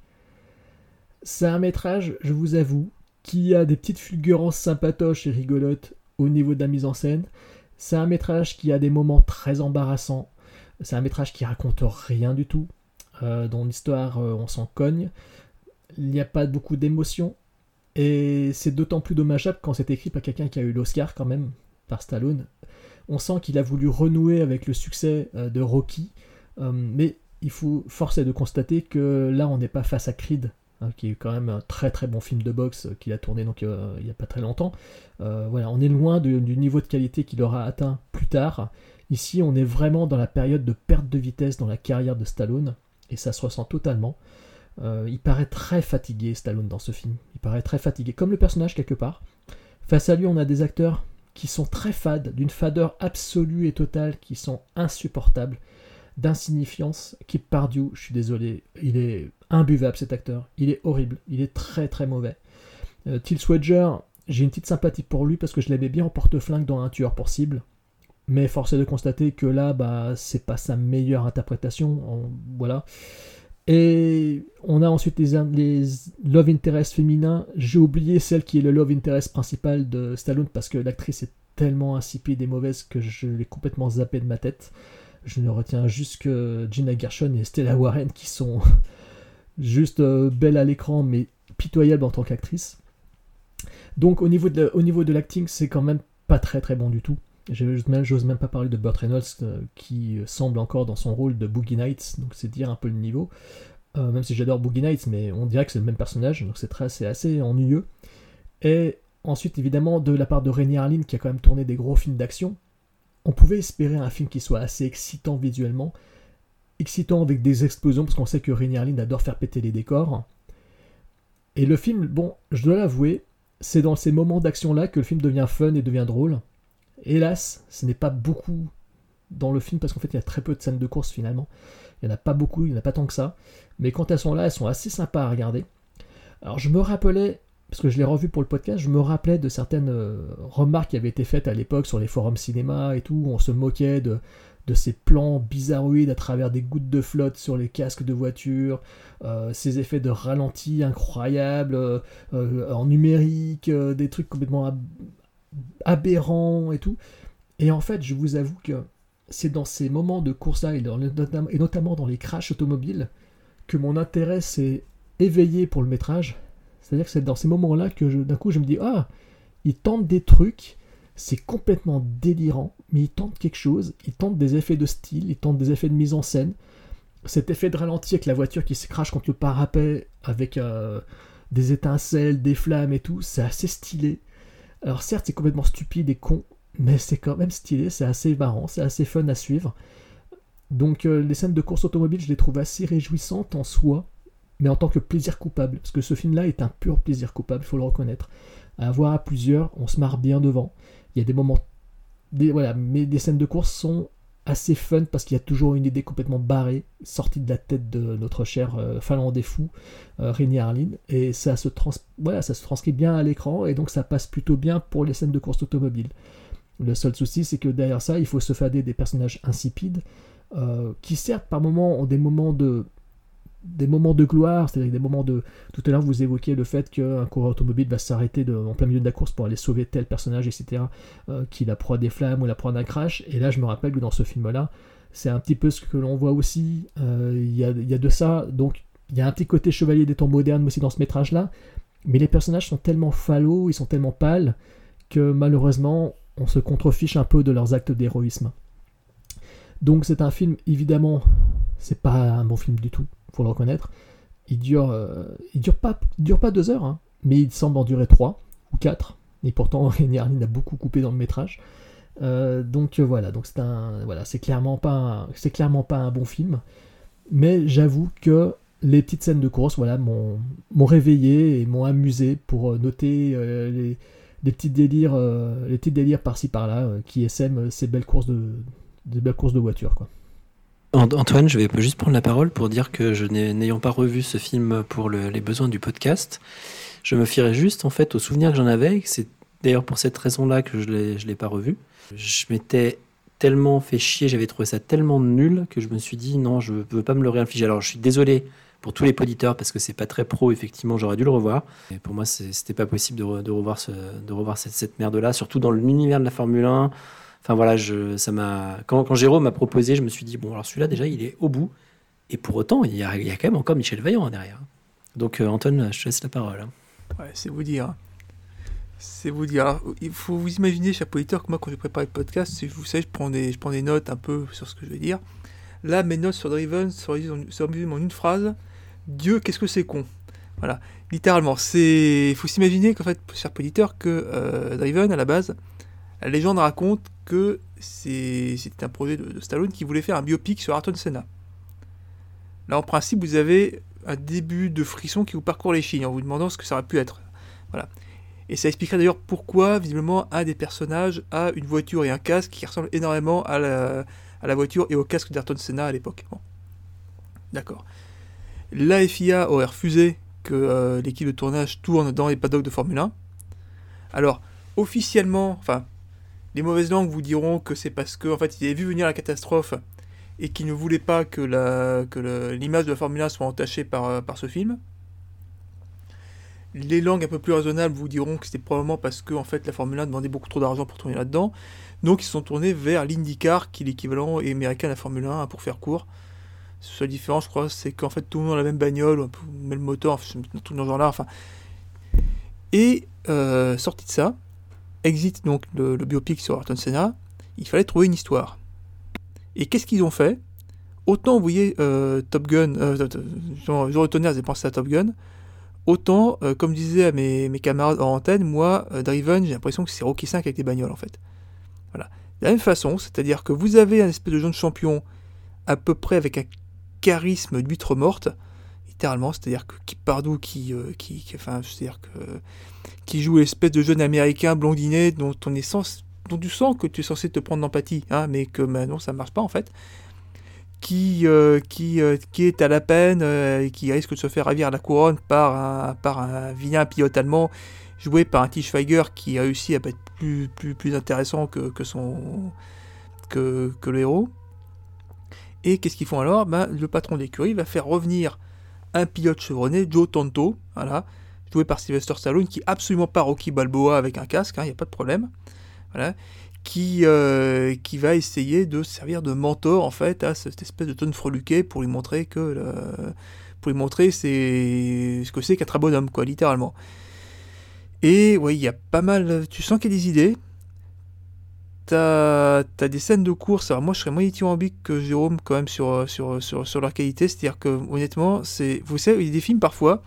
C'est un métrage, je vous avoue, qui a des petites fulgurances sympatoches et rigolotes au niveau de la mise en scène. C'est un métrage qui a des moments très embarrassants. C'est un métrage qui raconte rien du tout. Euh, dont l'histoire, euh, on s'en cogne. Il n'y a pas beaucoup d'émotions. Et c'est d'autant plus dommageable quand c'est écrit par quelqu'un qui a eu l'Oscar quand même, par Stallone. On sent qu'il a voulu renouer avec le succès euh, de Rocky. Euh, mais il faut force est de constater que là, on n'est pas face à Creed, hein, qui est quand même un très très bon film de boxe euh, qu'il a tourné donc euh, il n'y a pas très longtemps. Euh, voilà, on est loin du niveau de qualité qu'il aura atteint plus tard. Ici, on est vraiment dans la période de perte de vitesse dans la carrière de Stallone, et ça se ressent totalement. Il paraît très fatigué, Stallone, dans ce film. Il paraît très fatigué, comme le personnage quelque part. Face à lui, on a des acteurs qui sont très fades, d'une fadeur absolue et totale, qui sont insupportables, d'insignifiance. Kip Pardieu, je suis désolé, il est imbuvable cet acteur. Il est horrible, il est très très mauvais. Euh, Till j'ai une petite sympathie pour lui parce que je l'aimais bien en porte-flingue dans Un tueur pour cible. Mais force est de constater que là, bah, c'est pas sa meilleure interprétation. voilà. Et on a ensuite les, love interest féminins. J'ai oublié celle qui est le love interest principal de Stallone parce que l'actrice est tellement insipide et mauvaise que je l'ai complètement zappé de ma tête. Je ne retiens juste que Gina Gershon et Stella Warren qui sont juste euh, belles à l'écran mais pitoyables en tant qu'actrice. Donc au niveau de, l'acting, c'est quand même pas très très bon du tout. J'ose même, pas parler de Burt Reynolds euh, qui semble encore dans son rôle de Boogie Nights, donc c'est dire un peu le niveau. Euh, même si j'adore Boogie Nights, mais on dirait que c'est le même personnage, donc c'est c'est assez ennuyeux. Et ensuite, évidemment, de la part de René Harlin, qui a quand même tourné des gros films d'action, on pouvait espérer un film qui soit assez excitant visuellement, excitant avec des explosions, parce qu'on sait que René Harlin adore faire péter les décors. Et le film, bon, je dois l'avouer, c'est dans ces moments d'action-là que le film devient fun et devient drôle. Hélas, ce n'est pas beaucoup dans le film, parce qu'en fait, il y a très peu de scènes de course finalement. Il n'y en a pas beaucoup, il n'y en a pas tant que ça. Mais quand elles sont là, elles sont assez sympas à regarder. Alors je me rappelais, parce que je l'ai revu pour le podcast, je me rappelais de certaines euh, remarques qui avaient été faites à l'époque sur les forums cinéma et tout, où on se moquait de, ces plans bizarroïdes à travers des gouttes de flotte sur les casques de voiture, euh, ces effets de ralenti incroyables, euh, en numérique, des trucs complètement ab- aberrants et tout. Et en fait, je vous avoue que c'est dans ces moments de course-là, et, et notamment dans les crashs automobiles, que mon intérêt s'est éveillé pour le métrage. C'est-à-dire que c'est dans ces moments-là que d'un coup je me dis Ah, ils tentent des trucs, c'est complètement délirant, mais ils tentent quelque chose, ils tentent des effets de style, ils tentent des effets de mise en scène. Cet effet de ralenti avec la voiture qui se crache contre le parapet, avec euh, des étincelles, des flammes et tout, c'est assez stylé. Alors certes, c'est complètement stupide et con, mais c'est quand même stylé, c'est assez marrant, c'est assez fun à suivre. Donc euh, les scènes de course automobile, je les trouve assez réjouissantes en soi, mais en tant que plaisir coupable, parce que ce film-là est un pur plaisir coupable, il faut le reconnaître. À voir à plusieurs, on se marre bien devant. Il y a des moments, voilà, mais des scènes de course sont assez fun parce qu'il y a toujours une idée complètement barrée, sortie de la tête de notre cher euh, finlandais fou, euh, Rémi Harlin, et ça se, trans voilà, ça se transcrit bien à l'écran, et donc ça passe plutôt bien pour les scènes de course automobile. Le seul souci, c'est que derrière ça, il faut se fader des personnages insipides, euh, qui certes par moments ont des moments de des moments de gloire, c'est-à-dire des moments de... Tout à l'heure, vous évoquiez le fait qu'un coureur automobile va s'arrêter en plein milieu de la course pour aller sauver tel personnage, etc., euh, qui la proie des flammes ou la proie d'un crash. Et là, je me rappelle que dans ce film-là, c'est un petit peu ce que l'on voit aussi. Euh, Il y, a, y a de ça, donc il y a un petit côté chevalier des temps modernes aussi dans ce métrage-là. Mais les personnages sont tellement fallaux, ils sont tellement pâles, que malheureusement, on se contrefiche un peu de leurs actes d'héroïsme. Donc c'est un film, évidemment, c'est pas un bon film du tout, le reconnaître. Il dure, euh, il dure pas, dure pas deux heures, hein, mais il semble en durer trois ou quatre. Et pourtant, Rémi Harlin a beaucoup coupé dans le métrage. Euh, donc euh, voilà, donc c'est un, voilà, c'est clairement pas, c'est clairement pas un bon film. Mais j'avoue que les petites scènes de course, voilà, m'ont, réveillé et m'ont amusé pour noter les, petits délires, les petits délires par-ci par-là qui essaiment ces belles courses de, belles courses de voiture, quoi. Ant- Antoine, je vais juste prendre la parole pour dire que je n'ayant pas revu ce film pour le- les besoins du podcast, je me fierais juste en fait aux souvenirs que j'en avais. C'est d'ailleurs pour cette raison-là que je je l'ai pas revu. Je m'étais tellement fait chier, j'avais trouvé ça tellement nul que je me suis dit non, je veux pas me le réinfliger. Alors je suis désolé pour tous les poditeurs parce que c'est pas très pro. Effectivement, j'aurais dû le revoir. Et pour moi, c'était pas possible de revoir cette, cette merde-là, surtout dans l'univers de la Formule 1. Enfin voilà, je, ça m'a. Quand, Jérôme m'a proposé, je me suis dit bon, alors celui-là déjà, il est au bout. Et pour autant, il y a, quand même encore Michel Vaillant derrière. Donc euh, Antoine, je te laisse la parole. Ouais, c'est vous dire. C'est vous dire. Il faut vous imaginer, cher auditeur, que moi, quand j'ai préparé le podcast, vous savez, je prends, des, je notes un peu sur ce que je vais dire. Là, mes notes sur Driven se résument en- une phrase. Dieu, qu'est-ce que c'est con? Voilà, littéralement. C'est, il faut s'imaginer qu'en fait, cher auditeur, que euh, Driven, à la base, la légende raconte que c'était un projet de, Stallone qui voulait faire un biopic sur Ayrton Senna. Là, en principe, vous avez un début de frisson qui vous parcourt les chignes en vous demandant ce que ça aurait pu être. Voilà. Et ça expliquerait d'ailleurs pourquoi, visiblement, un des personnages a une voiture et un casque qui ressemblent énormément à la, voiture et au casque d'Ayrton Senna à l'époque. D'accord. La FIA aurait refusé que euh, l'équipe de tournage tourne dans les paddocks de Formule 1. Alors, officiellement, enfin, les mauvaises langues vous diront que c'est parce que, en fait, ils avaient vu venir la catastrophe et qu'ils ne voulaient pas que le- l'image de la Formule 1 soit entachée par, euh, par ce film. Les langues un peu plus raisonnables vous diront que c'était probablement parce que en fait la Formule 1 demandait beaucoup trop d'argent pour tourner là-dedans. Donc ils se sont tournés vers l'IndyCar, qui est l'équivalent américain de la Formule 1, hein, pour faire court. Seule différence, je crois, c'est qu'en fait tout le monde a la même bagnole, le même moteur, enfin, tout dans ce genre-là. Enfin. Et euh, sorti de ça, exit donc le, biopic sur Ayrton Senna, il fallait trouver une histoire. Et qu'est-ce qu'ils ont fait? Autant vous voyez euh, Top Gun, euh, Tonnerre, j'ai pensé à Top Gun, autant, euh, comme mes, mes camarades en antenne, moi, euh, Driven, j'ai l'impression que c'est Rocky 5 avec des bagnoles en fait. Voilà. De la même façon, c'est-à-dire que vous avez un espèce de jeune champion à peu près avec un charisme d'huître morte, littéralement, c'est-à-dire que Pardou qui, euh, qui, qui- enfin, c'est-à-dire que qui joue l'espèce de jeune américain blondinet dont on est sens, dont tu sens que tu es censé te prendre d'empathie, hein, mais que bah, non, ça marche pas en fait qui, euh, qui, euh, qui est à la peine euh, et qui risque de se faire ravir la couronne par un, par un vilain pilote allemand joué par un Til Schweiger qui a réussi à être plus, plus, plus intéressant que, que, son, que, que le héros. Et qu'est-ce qu'ils font alors? Ben, Le patron d'écurie va faire revenir un pilote chevronné, Joe Tonto, voilà, joué par Sylvester Stallone, qui est absolument pas Rocky Balboa avec un casque, il n'y a pas de problème, voilà, qui, euh, qui va essayer de servir de mentor en fait à cette espèce de tonne freluquet pour lui montrer que pour lui montrer c'est ce que c'est qu'être un bonhomme quoi littéralement. Et ouais, il y a pas mal. Tu sens qu'il y a des idées. T'as as des scènes de course. Alors moi, je serais moins dithyrambique que Jérôme quand même sur, sur, sur, leur qualité. C'est-à-dire que honnêtement, c'est vous savez, il y a des films parfois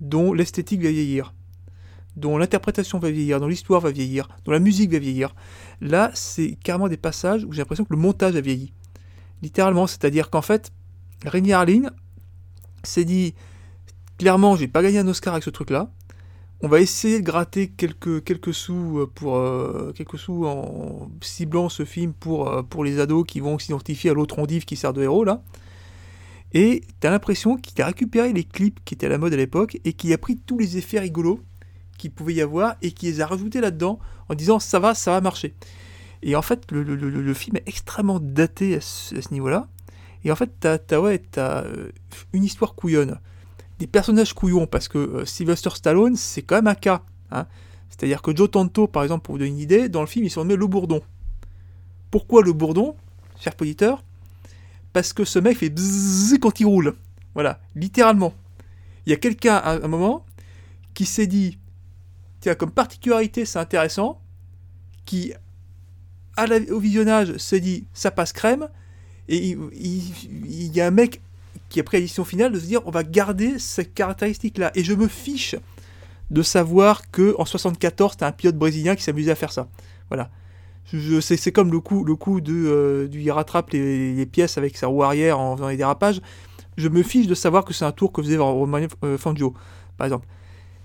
dont l'esthétique va vieillir, dont l'interprétation va vieillir, dont l'histoire va vieillir, dont la musique va vieillir. Là, c'est carrément des passages où j'ai l'impression que le montage a vieilli. Littéralement, c'est-à-dire qu'en fait, Rémi Harlin s'est dit clairement, je vais pas gagner un Oscar avec ce truc-là. On va essayer de gratter quelques, quelques sous euh, pour euh, quelques sous en ciblant ce film pour, euh, pour les ados qui vont s'identifier à l'autre ondive qui sert de héros là. Et t'as l'impression qu'il a récupéré les clips qui étaient à la mode à l'époque et qu'il a pris tous les effets rigolos qu'il pouvait y avoir et qui les a rajoutés là-dedans en disant ça va, ça va marcher. Et en fait, le, le- le- film est extrêmement daté à ce, niveau-là. Et en fait, t'as as, ouais, euh, une histoire couillonne. Des personnages couillons, parce que euh, Sylvester Stallone, c'est quand même un cas. hein. C'est-à-dire que Joe Tanto, par exemple, pour vous donner une idée, dans le film, il se nommé Le Bourdon. Pourquoi Le Bourdon, cher poditeur Parce que ce mec fait quand il roule. Voilà, littéralement. Il y a quelqu'un, à un moment, qui s'est dit, tiens, comme particularité, c'est intéressant, qui, au visionnage, s'est dit, ça passe crème, et il, il- il y a un mec qui a pris la décision finale de se dire, on va garder cette caractéristique-là. Et je me fiche de savoir que en 74, t'as un pilote brésilien qui s'amusait à faire ça. Voilà. C'est, comme le coup, le coup de, euh, du il rattrape les, pièces avec sa roue arrière en faisant les dérapages. Je me fiche de savoir que c'est un tour que faisait Romano euh, Fangio, par exemple.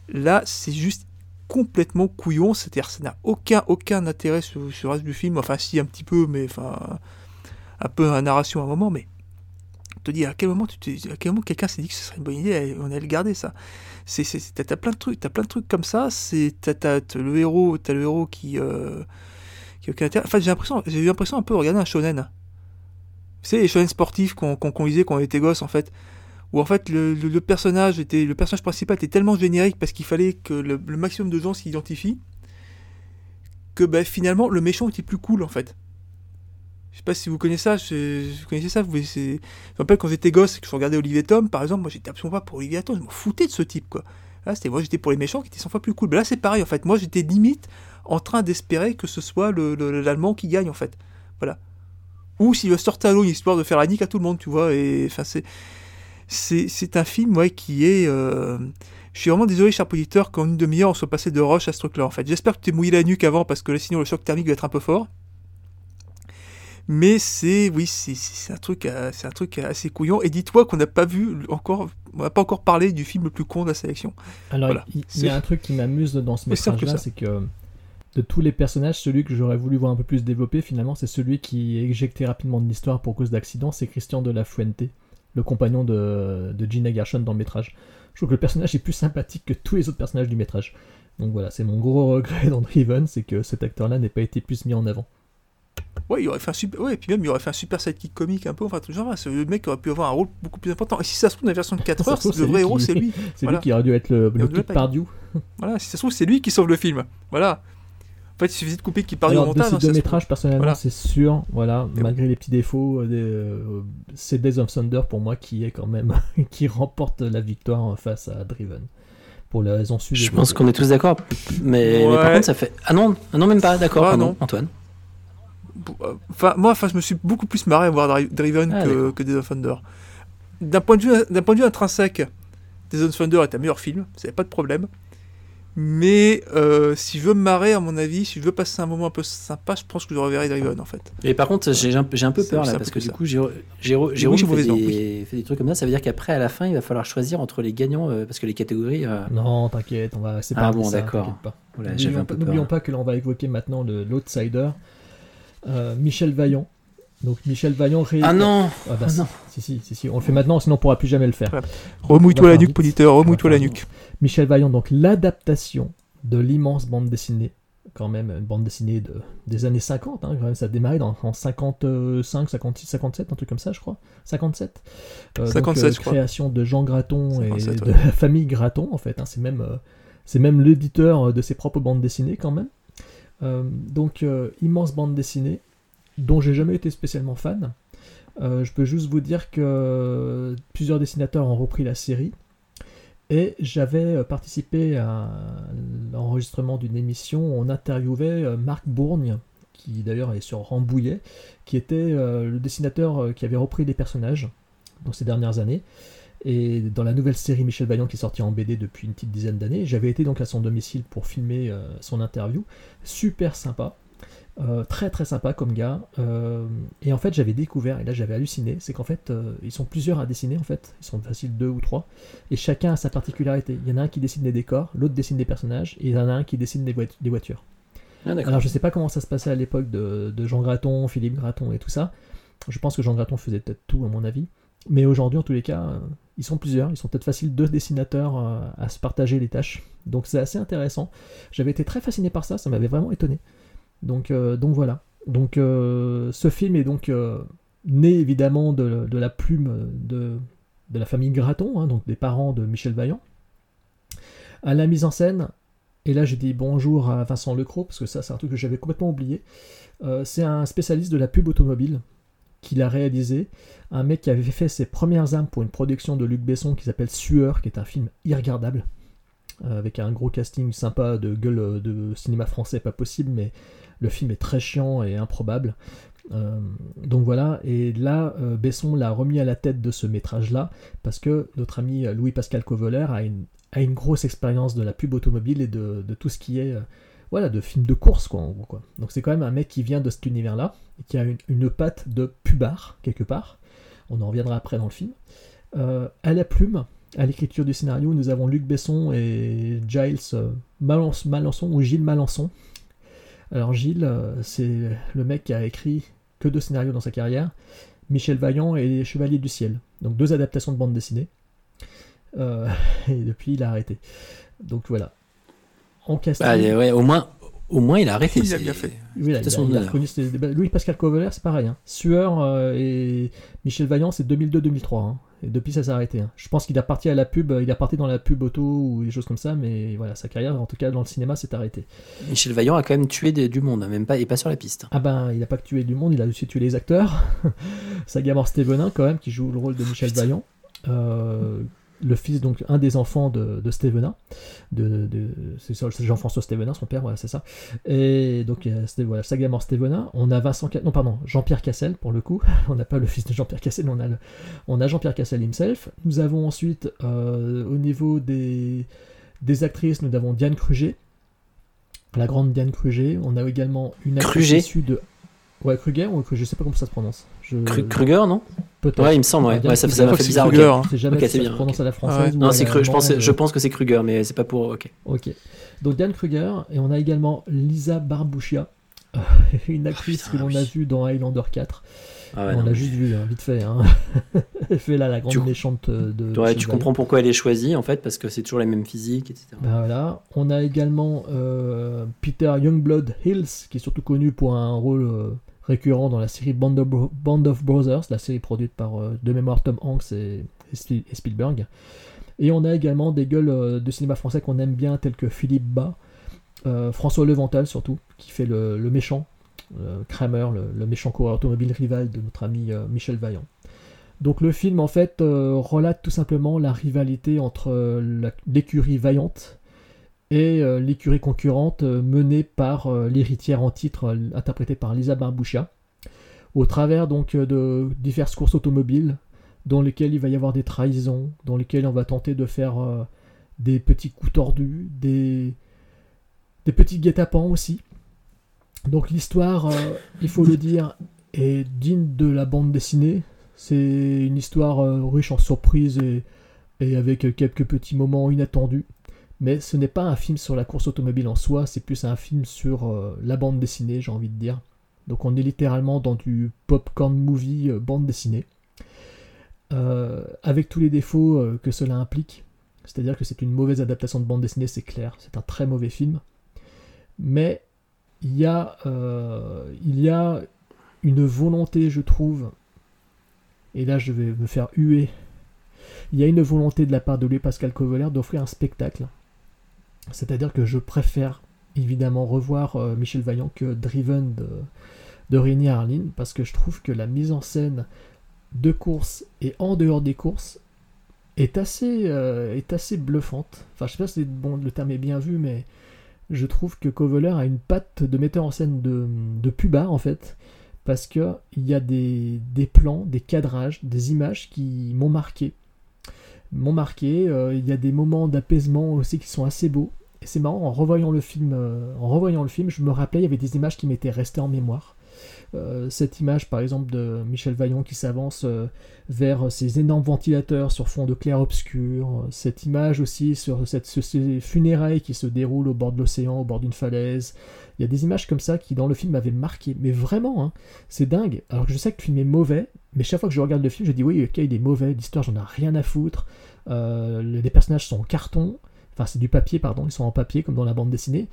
Là, c'est juste complètement couillon, c'est-à-dire ça n'a aucun, aucun intérêt sur, sur le reste du film, enfin si un petit peu, mais enfin un peu la narration à un moment, mais te dis à quel moment tu à quel moment quelqu'un s'est dit que ce serait une bonne idée, on allait le garder ça. C'est, c'est, c'est- t'as, plein de trucs, t'as plein de trucs comme ça. C'est le héros, t'as le héros qui, euh, qui a aucun intérêt. Enfin, j'ai l'impression, j'ai eu l'impression un peu de regarder un shonen. Sais, les shonen sportifs qu'on, qu'on, lisait quand on était gosse en fait, où en fait le, le- le personnage était, le personnage principal était tellement générique parce qu'il fallait que le, le maximum de gens s'identifient que ben, finalement le méchant était plus cool en fait. Je sais pas si vous connaissez ça, je- vous connaissez ça. Je me rappelle quand j'étais gosse et que je regardais Olivier Tom, par exemple, moi j'étais absolument pas pour Olivier Tom, je m'en foutais de ce type, quoi. Là, c'était moi j'étais pour les méchants qui étaient 100 fois plus cool. Là, c'est pareil, en fait. Moi, j'étais limite en train d'espérer que ce soit le, le- l'Allemand qui gagne, en fait. Voilà. Ou Sylvester Stallone, histoire de faire la nique à tout le monde, tu vois. Et enfin, c'est... C'est, c'est un film, ouais, qui est... euh, Je suis vraiment désolé, cher auditeur, qu'en une demi-heure, on soit passé de rush à ce truc-là, en fait. J'espère que tu t'es mouillé la nuque avant, parce que sinon, le choc thermique va être un peu fort. Mais c'est, oui, c'est, un truc, euh, c'est un truc assez couillon. Et dis-toi qu'on n'a pas vu encore, on n'a pas encore parlé du film le plus con de la sélection. Alors, Voilà. il, y a un truc qui m'amuse dans ce métrage-là, ça. c'est que de tous les personnages, celui que j'aurais voulu voir un peu plus développé, finalement, c'est celui qui est éjecté rapidement de l'histoire pour cause d'accident, c'est Christian de la Fuente, le compagnon de, de Gina Gershon dans le métrage. Je trouve que le personnage est plus sympathique que tous les autres personnages du métrage. Donc voilà, c'est mon gros regret dans Driven, c'est que cet acteur-là n'ait pas été plus mis en avant. Ouais, il aurait fait un super, ouais, et puis même il aurait fait un super sidekick comique un peu, enfin, tout genre, c'est le mec qui aurait pu avoir un rôle beaucoup plus important. Et si ça se trouve, dans la version de 4 Ça heures, le vrai lui héros, qui- c'est lui. C'est Voilà. lui qui aurait dû être le, le pas- Pardieu. Voilà, si ça se trouve, c'est lui qui sauve le film. Voilà. En fait, il suffisait de couper qui parle au Alors, de montage. ces hein, deux métrages, personnellement, Voilà. c'est sûr, voilà, malgré les petits défauts, euh, euh, c'est Days of Thunder pour moi qui est quand même, qui remporte la victoire face à Driven. Pour les raisons suivantes. Je pense qu'on est tous d'accord. Mais, mais par contre, ça fait. Ah non, ah non même pas, d'accord, Ah. Antoine. Euh, Enfin, moi, enfin, je me suis beaucoup plus marré à voir Dri- Driven Ah, que, que Days of Thunder. D'un point, de vue- d'un point de vue intrinsèque, Days of Thunder est un meilleur film, c'est pas de problème. Mais euh, si je veux me marrer, à mon avis, si je veux passer un moment un peu sympa, je pense que je reverrai Driven en fait. Et par contre, j'ai un, j'ai un peu peur c'est là, parce que ça. du coup, Jérôme, j'ai fait, des, fait des trucs comme ça. Ça veut dire qu'après, à la fin, il va falloir choisir entre les gagnants, euh, parce que les catégories. euh, Non, t'inquiète, on va c'est Ah pas bon, ça, d'accord. Voilà, j'avais N'oublions un pas, peu peur. n'oublions pas que l'on va évoquer maintenant le- l'outsider, euh, Michel Vaillant. Donc Michel Vaillant ré... Ah non Ah bah Ah si, non. si, si, si, si, on le fait maintenant, sinon on pourra plus jamais le faire. Voilà. Remouille-toi la nuque, va remouille-toi la nuque. Michel Vaillant, donc l'adaptation de l'immense bande dessinée, quand même une bande dessinée de, des années 50, hein, quand même, ça a démarré dans, en 55, 56, 57, un truc comme ça, je crois. 57. Euh, donc, 57, euh, je crois. Création de Jean Graton 57, et ouais. de la famille Graton, en fait. hein, c'est même, euh, c'est même l'éditeur de ses propres bandes dessinées, quand même. Euh, donc, euh, immense bande dessinée, dont j'ai jamais été spécialement fan. Euh, je peux juste vous dire que plusieurs dessinateurs ont repris la série. Et j'avais participé à l'enregistrement d'une émission où on interviewait Marc Bourgne, qui d'ailleurs est sur Rambouillet, qui était le dessinateur qui avait repris les personnages dans ces dernières années. Et dans la nouvelle série Michel Vaillant qui est sortie en BD depuis une petite dizaine d'années, j'avais été donc à son domicile pour filmer euh, son interview. Super sympa. Euh, très très sympa comme gars. Euh, et en fait, j'avais découvert, et là j'avais halluciné, c'est qu'en fait, euh, ils sont plusieurs à dessiner en fait. Ils sont faciles deux ou trois. Et chacun a sa particularité. Il y en a un qui dessine les décors, l'autre dessine les personnages, et il y en a un qui dessine les voitures. Ah. Alors je sais pas comment ça se passait à l'époque de, de Jean Graton, Philippe Graton et tout ça. Je pense que Jean Graton faisait peut-être tout à mon avis. Mais aujourd'hui, en tous les cas, ils sont plusieurs. Ils sont peut-être faciles deux dessinateurs euh, à se partager les tâches. Donc c'est assez intéressant. J'avais été très fasciné par ça. Ça m'avait vraiment étonné. Donc, euh, voilà. Donc euh, ce film est donc né évidemment de, la plume de, de la famille Graton, hein, donc des parents de Michel Vaillant. À la mise en scène, et là je dis bonjour à Vincent Lecroc, parce que ça c'est un truc que j'avais complètement oublié. C'est un spécialiste de la pub automobile qui l'a réalisé. Un mec qui avait fait ses premières armes pour une production de Luc Besson qui s'appelle Sueur, qui est un film irregardable. euh, avec un gros casting sympa de gueule euh, de cinéma français, pas possible, mais le film est très chiant et improbable. Euh, donc voilà, et là, Besson l'a remis à la tête de ce métrage-là, parce que notre ami Louis-Pascal Coveler a une, a grosse expérience de la pub automobile et de, tout ce qui est, voilà, de films de course, quoi, en gros, quoi. Donc c'est quand même un mec qui vient de cet univers-là, qui a une, patte de pubard, quelque part. On en reviendra après dans le film. Euh, à la plume, à l'écriture du scénario, nous avons Luc Besson et Giles euh, Malençon, ou Gilles Malençon. Alors Gilles, euh, c'est le mec qui a écrit que deux scénarios dans sa carrière, Michel Vaillant et Les Chevaliers du Ciel. Donc deux adaptations de bande dessinée. Et depuis, il a arrêté. Donc voilà. En casting... Bah, ouais, au moins, au moins, il a arrêté. Il a bien fait. Oui, là, c'était il a- son il a honneur. reconnu bah, Louis-Pascal Coveler, c'est pareil. Hein. Sueur euh, et Michel Vaillant, c'est 2002-2003. hein. Et depuis, ça s'est arrêté. hein. Je pense qu'il a parti à la pub, il a parti dans la pub auto ou des choses comme ça, mais voilà, sa carrière, en tout cas dans le cinéma, s'est arrêtée. Michel Vaillant a quand même tué des- du monde, même pas, et pas sur la piste. Ah ben, il n'a pas que tué du monde, il a aussi tué les acteurs. Sagamore Stevenin, quand même, qui joue le rôle de Michel Putain. Vaillant. Euh, le fils, donc, un des enfants de, de Stevenin. De, de- c'est Jean-François Stevenin, son père, voilà, c'est ça. Et donc, voilà, Sagamore Stevenin. On a Vincent, non, pardon, Jean-Pierre Cassel, pour le coup. On n'a pas le fils de Jean-Pierre Cassel, on a, le- on a Jean-Pierre Cassel himself. Nous avons ensuite, euh, au niveau des, des actrices, nous avons Diane Kruger. La grande Diane Kruger. On a également une actrice Kruger issue de. Ouais, Kruger ou Kruger, je sais pas comment ça se prononce. Je... Kruger, non? Peut-être. Ouais, il me semble, ouais. Ouais, ça, m'a fait bizarre. que ok. c'est Kruger, hein. Je sais jamais Ok, si c'est ça bien, se prononce ok. à la Ah française. ouais. ou Non, à c'est la Cru- je, pense, je euh, pense que c'est Kruger, mais c'est pas pour. Ok. Ok. Donc Diane Kruger, et on a également Lisa Barbuchia, euh, une actrice putain, que l'on a vue dans Highlander 4. Ah ouais, on non, l'a mais- juste vu, hein, vite fait. Hein. Elle fait là la grande Tu- méchante euh, de. Ouais, tu comprends pourquoi elle est choisie, en fait, parce que c'est toujours les mêmes physiques, etc. Ben voilà. On a également euh, Peter Youngblood Hills, qui est surtout connu pour un rôle euh, récurrent dans la série Band of, Brothers, la série produite par euh, de mémoire Tom Hanks et, et Spiel- et Spielberg. Et on a également des gueules euh, de cinéma français qu'on aime bien, tels que Philippe Bas, euh, François Levental surtout, qui fait le, méchant, Kramer, le, méchant coureur automobile rival de notre ami Michel Vaillant. Donc le film en fait relate tout simplement la rivalité entre l'écurie vaillante et euh, l'écurie concurrente euh, menée par euh, l'héritière en titre interprétée par Lisa Barbuchia au travers donc de diverses courses automobiles dans lesquelles il va y avoir des trahisons, dans lesquelles on va tenter de faire des petits coups tordus, des, petits guet-apens aussi. Donc l'histoire, il faut le dire, est digne de la bande dessinée. C'est une histoire riche en surprises et, avec quelques petits moments inattendus. Mais ce n'est pas un film sur la course automobile en soi, c'est plus un film sur euh, la bande dessinée, j'ai envie de dire. Donc on est littéralement dans du popcorn movie euh, bande dessinée. Euh, avec tous les défauts que cela implique. C'est-à-dire que c'est une mauvaise adaptation de bande dessinée, c'est clair. C'est un très mauvais film. Mais il y a, il y a une volonté, je trouve, et là je vais me faire huer, il y a une volonté de la part de Louis Pascal Coveler d'offrir un spectacle. C'est-à-dire que je préfère évidemment revoir euh, Michel Vaillant que Driven de, de Harlin, parce que je trouve que la mise en scène de course et en dehors des courses est assez, euh, est assez bluffante. Enfin, je sais pas si le terme est bien vu, mais je trouve que Koveler a une patte de metteur en scène de, de pubard, en fait, parce qu'il y a des, des, plans, des cadrages, des images qui m'ont marqué. M'ont marqué, euh, il y a des moments d'apaisement aussi qui sont assez beaux. Et c'est marrant, en revoyant le film, euh, en revoyant le film, je me rappelais, il y avait des images qui m'étaient restées en mémoire. Euh, cette image par exemple de Michel Vaillant qui s'avance vers ces énormes ventilateurs sur fond de clair-obscur, cette image aussi sur cette, ces funérailles qui se déroulent au bord de l'océan, au bord d'une falaise. Il y a des images comme ça qui dans le film m'avaient marqué, mais vraiment, hein, c'est dingue. Alors que je sais que le film est mauvais, mais chaque fois que je regarde le film, je dis oui, ok, il est mauvais, l'histoire j'en ai rien à foutre, euh, les personnages sont en carton, enfin c'est du papier, pardon, ils sont en papier comme dans la bande dessinée,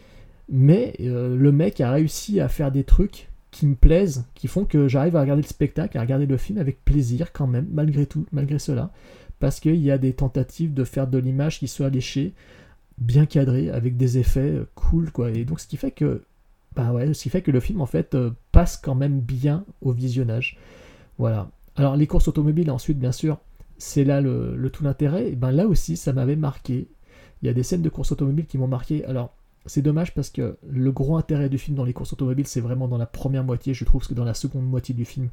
mais le mec a réussi à faire des trucs qui me plaisent, qui font que j'arrive à regarder le spectacle, à regarder le film avec plaisir quand même, malgré tout, malgré cela, parce qu'il y a des tentatives de faire de l'image qui soit léchée, bien cadrée, avec des effets euh, cool, quoi. Et donc ce qui fait que, bah ouais, ce qui fait que le film en fait euh, passe quand même bien au visionnage. Voilà. Alors les courses automobiles ensuite, bien sûr, c'est là le, le tout l'intérêt. Et ben là aussi, ça m'avait marqué. Il y a des scènes de courses automobiles qui m'ont marqué. Alors c'est dommage parce que le gros intérêt du film dans les courses automobiles, c'est vraiment dans la première moitié, je trouve, parce que dans la seconde moitié du film,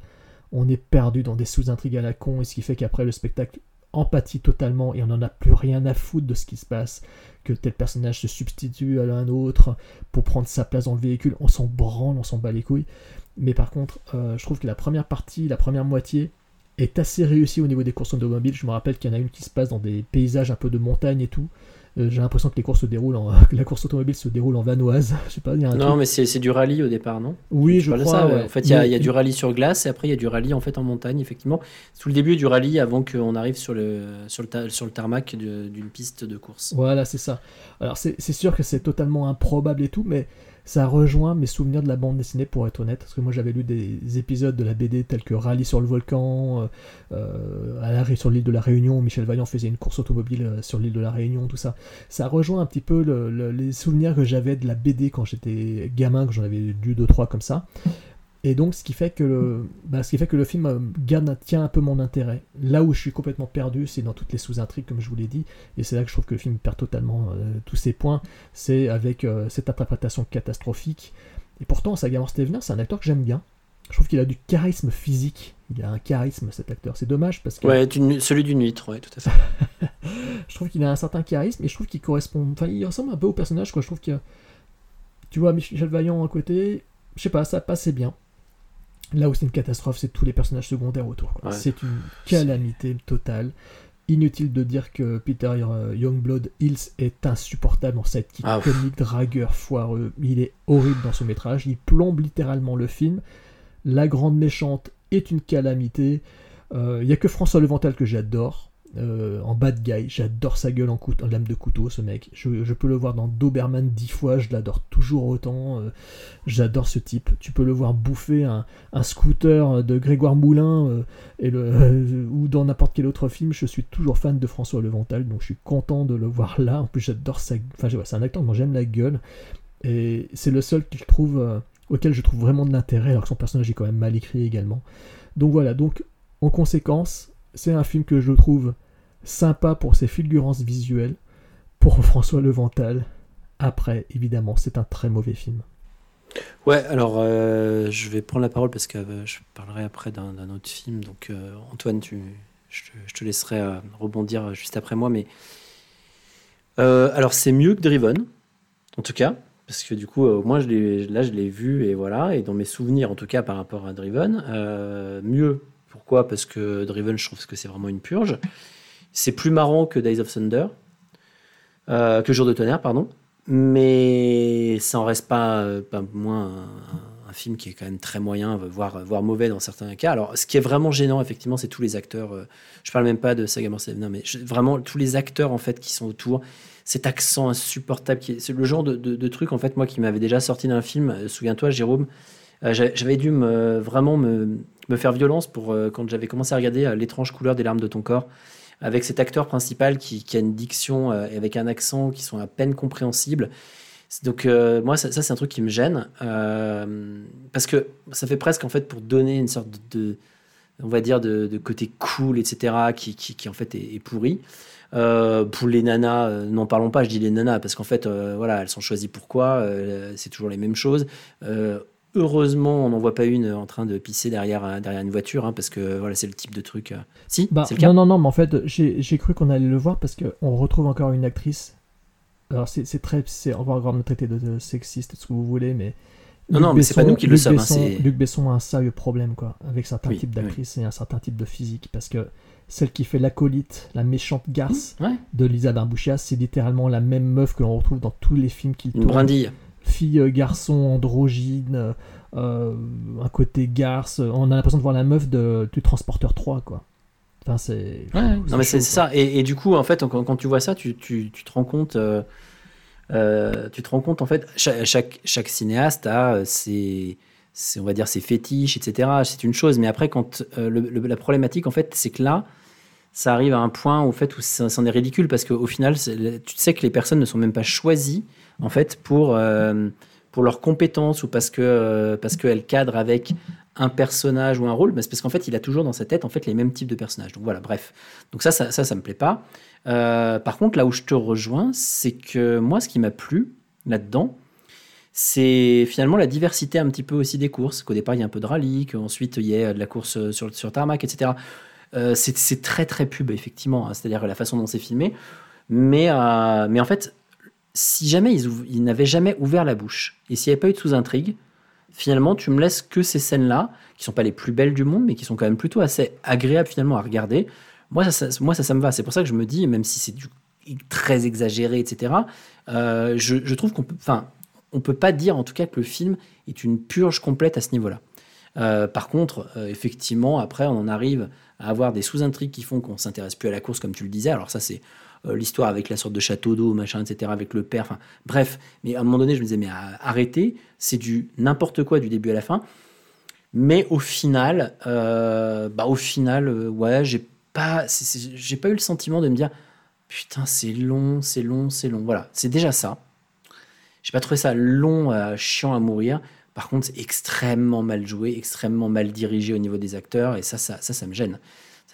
on est perdu dans des sous-intrigues à la con, et ce qui fait qu'après le spectacle empathie totalement et on n'en a plus rien à foutre de ce qui se passe, que tel personnage se substitue à l'un autre pour prendre sa place dans le véhicule, on s'en branle, on s'en bat les couilles. Mais par contre, euh, je trouve que la première partie, la première moitié, est assez réussie au niveau des courses automobiles. Je me rappelle qu'il y en a une qui se passe dans des paysages un peu de montagne et tout. Euh, j'ai l'impression que les courses se déroulent en, la course automobile se déroule en vanoise. Je sais pas, y a un non, mais c'est du rallye au départ, non? Oui, je, crois. Ça, En fait, il y, a, y, a du rallye sur glace et après il y a du rallye en fait en montagne, effectivement. Tout le début du rallye avant qu'on arrive sur le, sur le, sur le tarmac d'une piste de course. Voilà, c'est ça. Alors c'est sûr que c'est totalement improbable et tout, mais ça rejoint mes souvenirs de la bande dessinée pour être honnête, parce que moi j'avais lu des épisodes de la BD tels que Rallye sur le volcan, euh, euh à l'arrêt sur l'île de la Réunion, Michel Vaillant faisait une course automobile euh, sur l'île de la Réunion, tout ça. Ça rejoint un petit peu les souvenirs que j'avais de la BD quand j'étais gamin, que j'en avais lu deux trois comme ça. Et donc, ce qui fait que le, bah, ce qui fait que le film euh, garde, tient un peu mon intérêt. Là où je suis complètement perdu, c'est dans toutes les sous-intrigues, comme je vous l'ai dit. Et c'est là que je trouve que le film perd totalement euh, tous ses points. C'est avec euh, cette interprétation catastrophique. Et pourtant, Sagamore Stevener, c'est un acteur que j'aime bien. Je trouve qu'il a du charisme physique. Il a un charisme, cet acteur. C'est dommage parce que. Ouais, celui d'une huître, ouais, tout à fait. je trouve qu'il a un certain charisme et je trouve qu'il correspond. Enfin, il ressemble un peu au personnage, quoi. Je trouve que. Tu vois, Michel Vaillant à côté, je sais pas, ça passait bien. Là où c'est une catastrophe, c'est tous les personnages secondaires autour. C'est une calamité totale. Inutile de dire que Peter euh, Youngblood Hills est insupportable en sidekick ah, comique, dragueur, foireux. Il est horrible dans son métrage. Il plombe littéralement le film. La grande méchante est une calamité. Euh, il n'y a que François Levental que j'adore. Euh, en bad guy. J'adore sa gueule en, lame de couteau, ce mec. Je, peux le voir dans Doberman dix fois, je l'adore toujours autant. Euh, j'adore ce type. Tu peux le voir bouffer un, scooter de Grégoire Moulin euh, ou dans n'importe quel autre film. Je suis toujours fan de François Levental, donc je suis content de le voir là. En plus, j'adore sa. Enfin, c'est un acteur dont j'aime la gueule. Et c'est le seul qu'il trouve, auquel je trouve vraiment de l'intérêt, alors que son personnage est quand même mal écrit également. Donc voilà, donc en conséquence, c'est un film que je trouve sympa pour ses fulgurances visuelles. Pour François Levental, après, évidemment, c'est un très mauvais film. Ouais, alors euh, je vais prendre la parole parce que euh, je parlerai après d'un autre film. Donc euh, Antoine, tu, je, te laisserai rebondir juste après moi. Mais alors c'est mieux que Driven, en tout cas, parce que du coup, moi je là je l'ai vu et voilà, et dans mes souvenirs en tout cas par rapport à Driven, mieux. Pourquoi? Parce que Driven, je trouve que c'est vraiment une purge. C'est plus marrant que Days of Thunder, euh, que Jour de tonnerre, pardon. Mais ça en reste pas, euh, moins un, film qui est quand même très moyen, voire, mauvais dans certains cas. Alors, ce qui est vraiment gênant, effectivement, c'est tous les acteurs. Euh, je parle même pas de Saga non, mais vraiment tous les acteurs en fait qui sont autour. Cet accent insupportable, c'est le genre de, truc en fait moi qui m'avait déjà sorti d'un film. Souviens-toi, Jérôme, j'avais dû me, vraiment me, me, faire violence pour quand j'avais commencé à regarder l'étrange couleur des larmes de ton corps avec cet acteur principal qui, a une diction euh, et avec un accent qui sont à peine compréhensibles. Donc euh, moi, ça, c'est un truc qui me gêne euh, parce que ça fait presque en fait pour donner une sorte de, on va dire de, côté cool, etc. qui, qui, en fait est, pourri. Pour les nanas, n'en parlons pas. Je dis les nanas parce qu'en fait, voilà, elles sont choisies pourquoi. c'est toujours les mêmes choses. Heureusement, on n'en voit pas une en train de pisser derrière euh, derrière une voiture hein, parce que voilà, c'est le type de truc. euh. Si, Bah, c'est le cas. non, non, non, mais en fait, j'ai cru qu'on allait le voir parce qu'on retrouve encore une actrice. Alors, c'est très. c'est- On va encore me traiter de, de sexiste, ce que vous voulez, mais. Non, Luc non, mais c'est pas nous qui le sommes, hein, Luc Besson a un sérieux problème, quoi, avec certains Oui, types oui. d'actrices et un certain type de physique. Parce que celle qui fait l'acolyte, la méchante garce Ouais. de Lisa Barbouchia, c'est littéralement la même meuf que l'on retrouve dans tous les films qu'il Une tourne. brindille. Fille, euh, garçon, androgyne, euh, euh, un côté garce. On a l'impression de voir la meuf de, du Transporteur 3, quoi. Enfin, c'est. Non mais c'est ça. Et, et du coup, en fait, quand, quand tu vois ça, tu, tu, tu te rends compte, euh, euh, tu te rends compte en fait, chaque, chaque, chaque cinéaste a euh, ses, ses- on va dire ses fétiches, etc. C'est une chose, mais après, quand euh, le- le- la problématique en fait, c'est que là, ça arrive à un point au fait où c'en est ridicule parce qu'au final, tu sais que les personnes ne sont même pas choisies en fait pour euh, pour leurs compétences ou parce que euh, parce qu'elles cadrent avec un personnage ou un rôle, mais c'est parce qu'en fait, il a toujours dans sa tête en fait les mêmes types de personnages. Donc voilà, bref. Donc ça, ça, ça, me plaît pas. Euh, par contre, là où je te rejoins, c'est que moi, ce qui m'a plu là-dedans, c'est finalement la diversité un petit peu aussi des courses. Qu'au départ, il y a un peu de rallye, qu'ensuite il y a de la course euh, sur, sur tarmac, etc. Euh, c'est très très pub, effectivement. hein, C'est-à-dire la façon dont c'est filmé. Mais, euh, mais en fait, si jamais ils, n'avaient jamais ouvert la bouche, et s'il n'y avait pas eu de sous-intrigue, finalement, tu me laisses que ces scènes-là, qui sont pas les plus belles du monde, mais qui sont quand même plutôt assez agréables finalement à regarder. Moi, ça, moi, ça, ça me va. C'est pour ça que je me dis, même si c'est très exagéré, etc., euh, je, trouve qu'on peut, on peut pas dire en tout cas que le film est une purge complète à ce niveau-là. Euh, par contre, euh, effectivement, après, on en arrive à avoir des sous-intrigues qui font qu'on s'intéresse plus à la course, comme tu le disais. Alors ça, c'est l'histoire avec la sorte de château d'eau, machin, etc., avec le père. Enfin, bref. Mais à un moment donné, je me disais, mais euh, arrêtez, c'est du n'importe quoi du début à la fin. Mais au final, euh, bah, au final, euh, ouais, j'ai pas, j'ai pas eu le sentiment de me dire, putain, c'est long, c'est long, c'est long. Voilà, c'est déjà ça. J'ai pas trouvé ça long, euh, chiant à mourir. Par contre, extrêmement mal joué, extrêmement mal dirigé au niveau des acteurs, et ça, ça, ça, ça me gêne.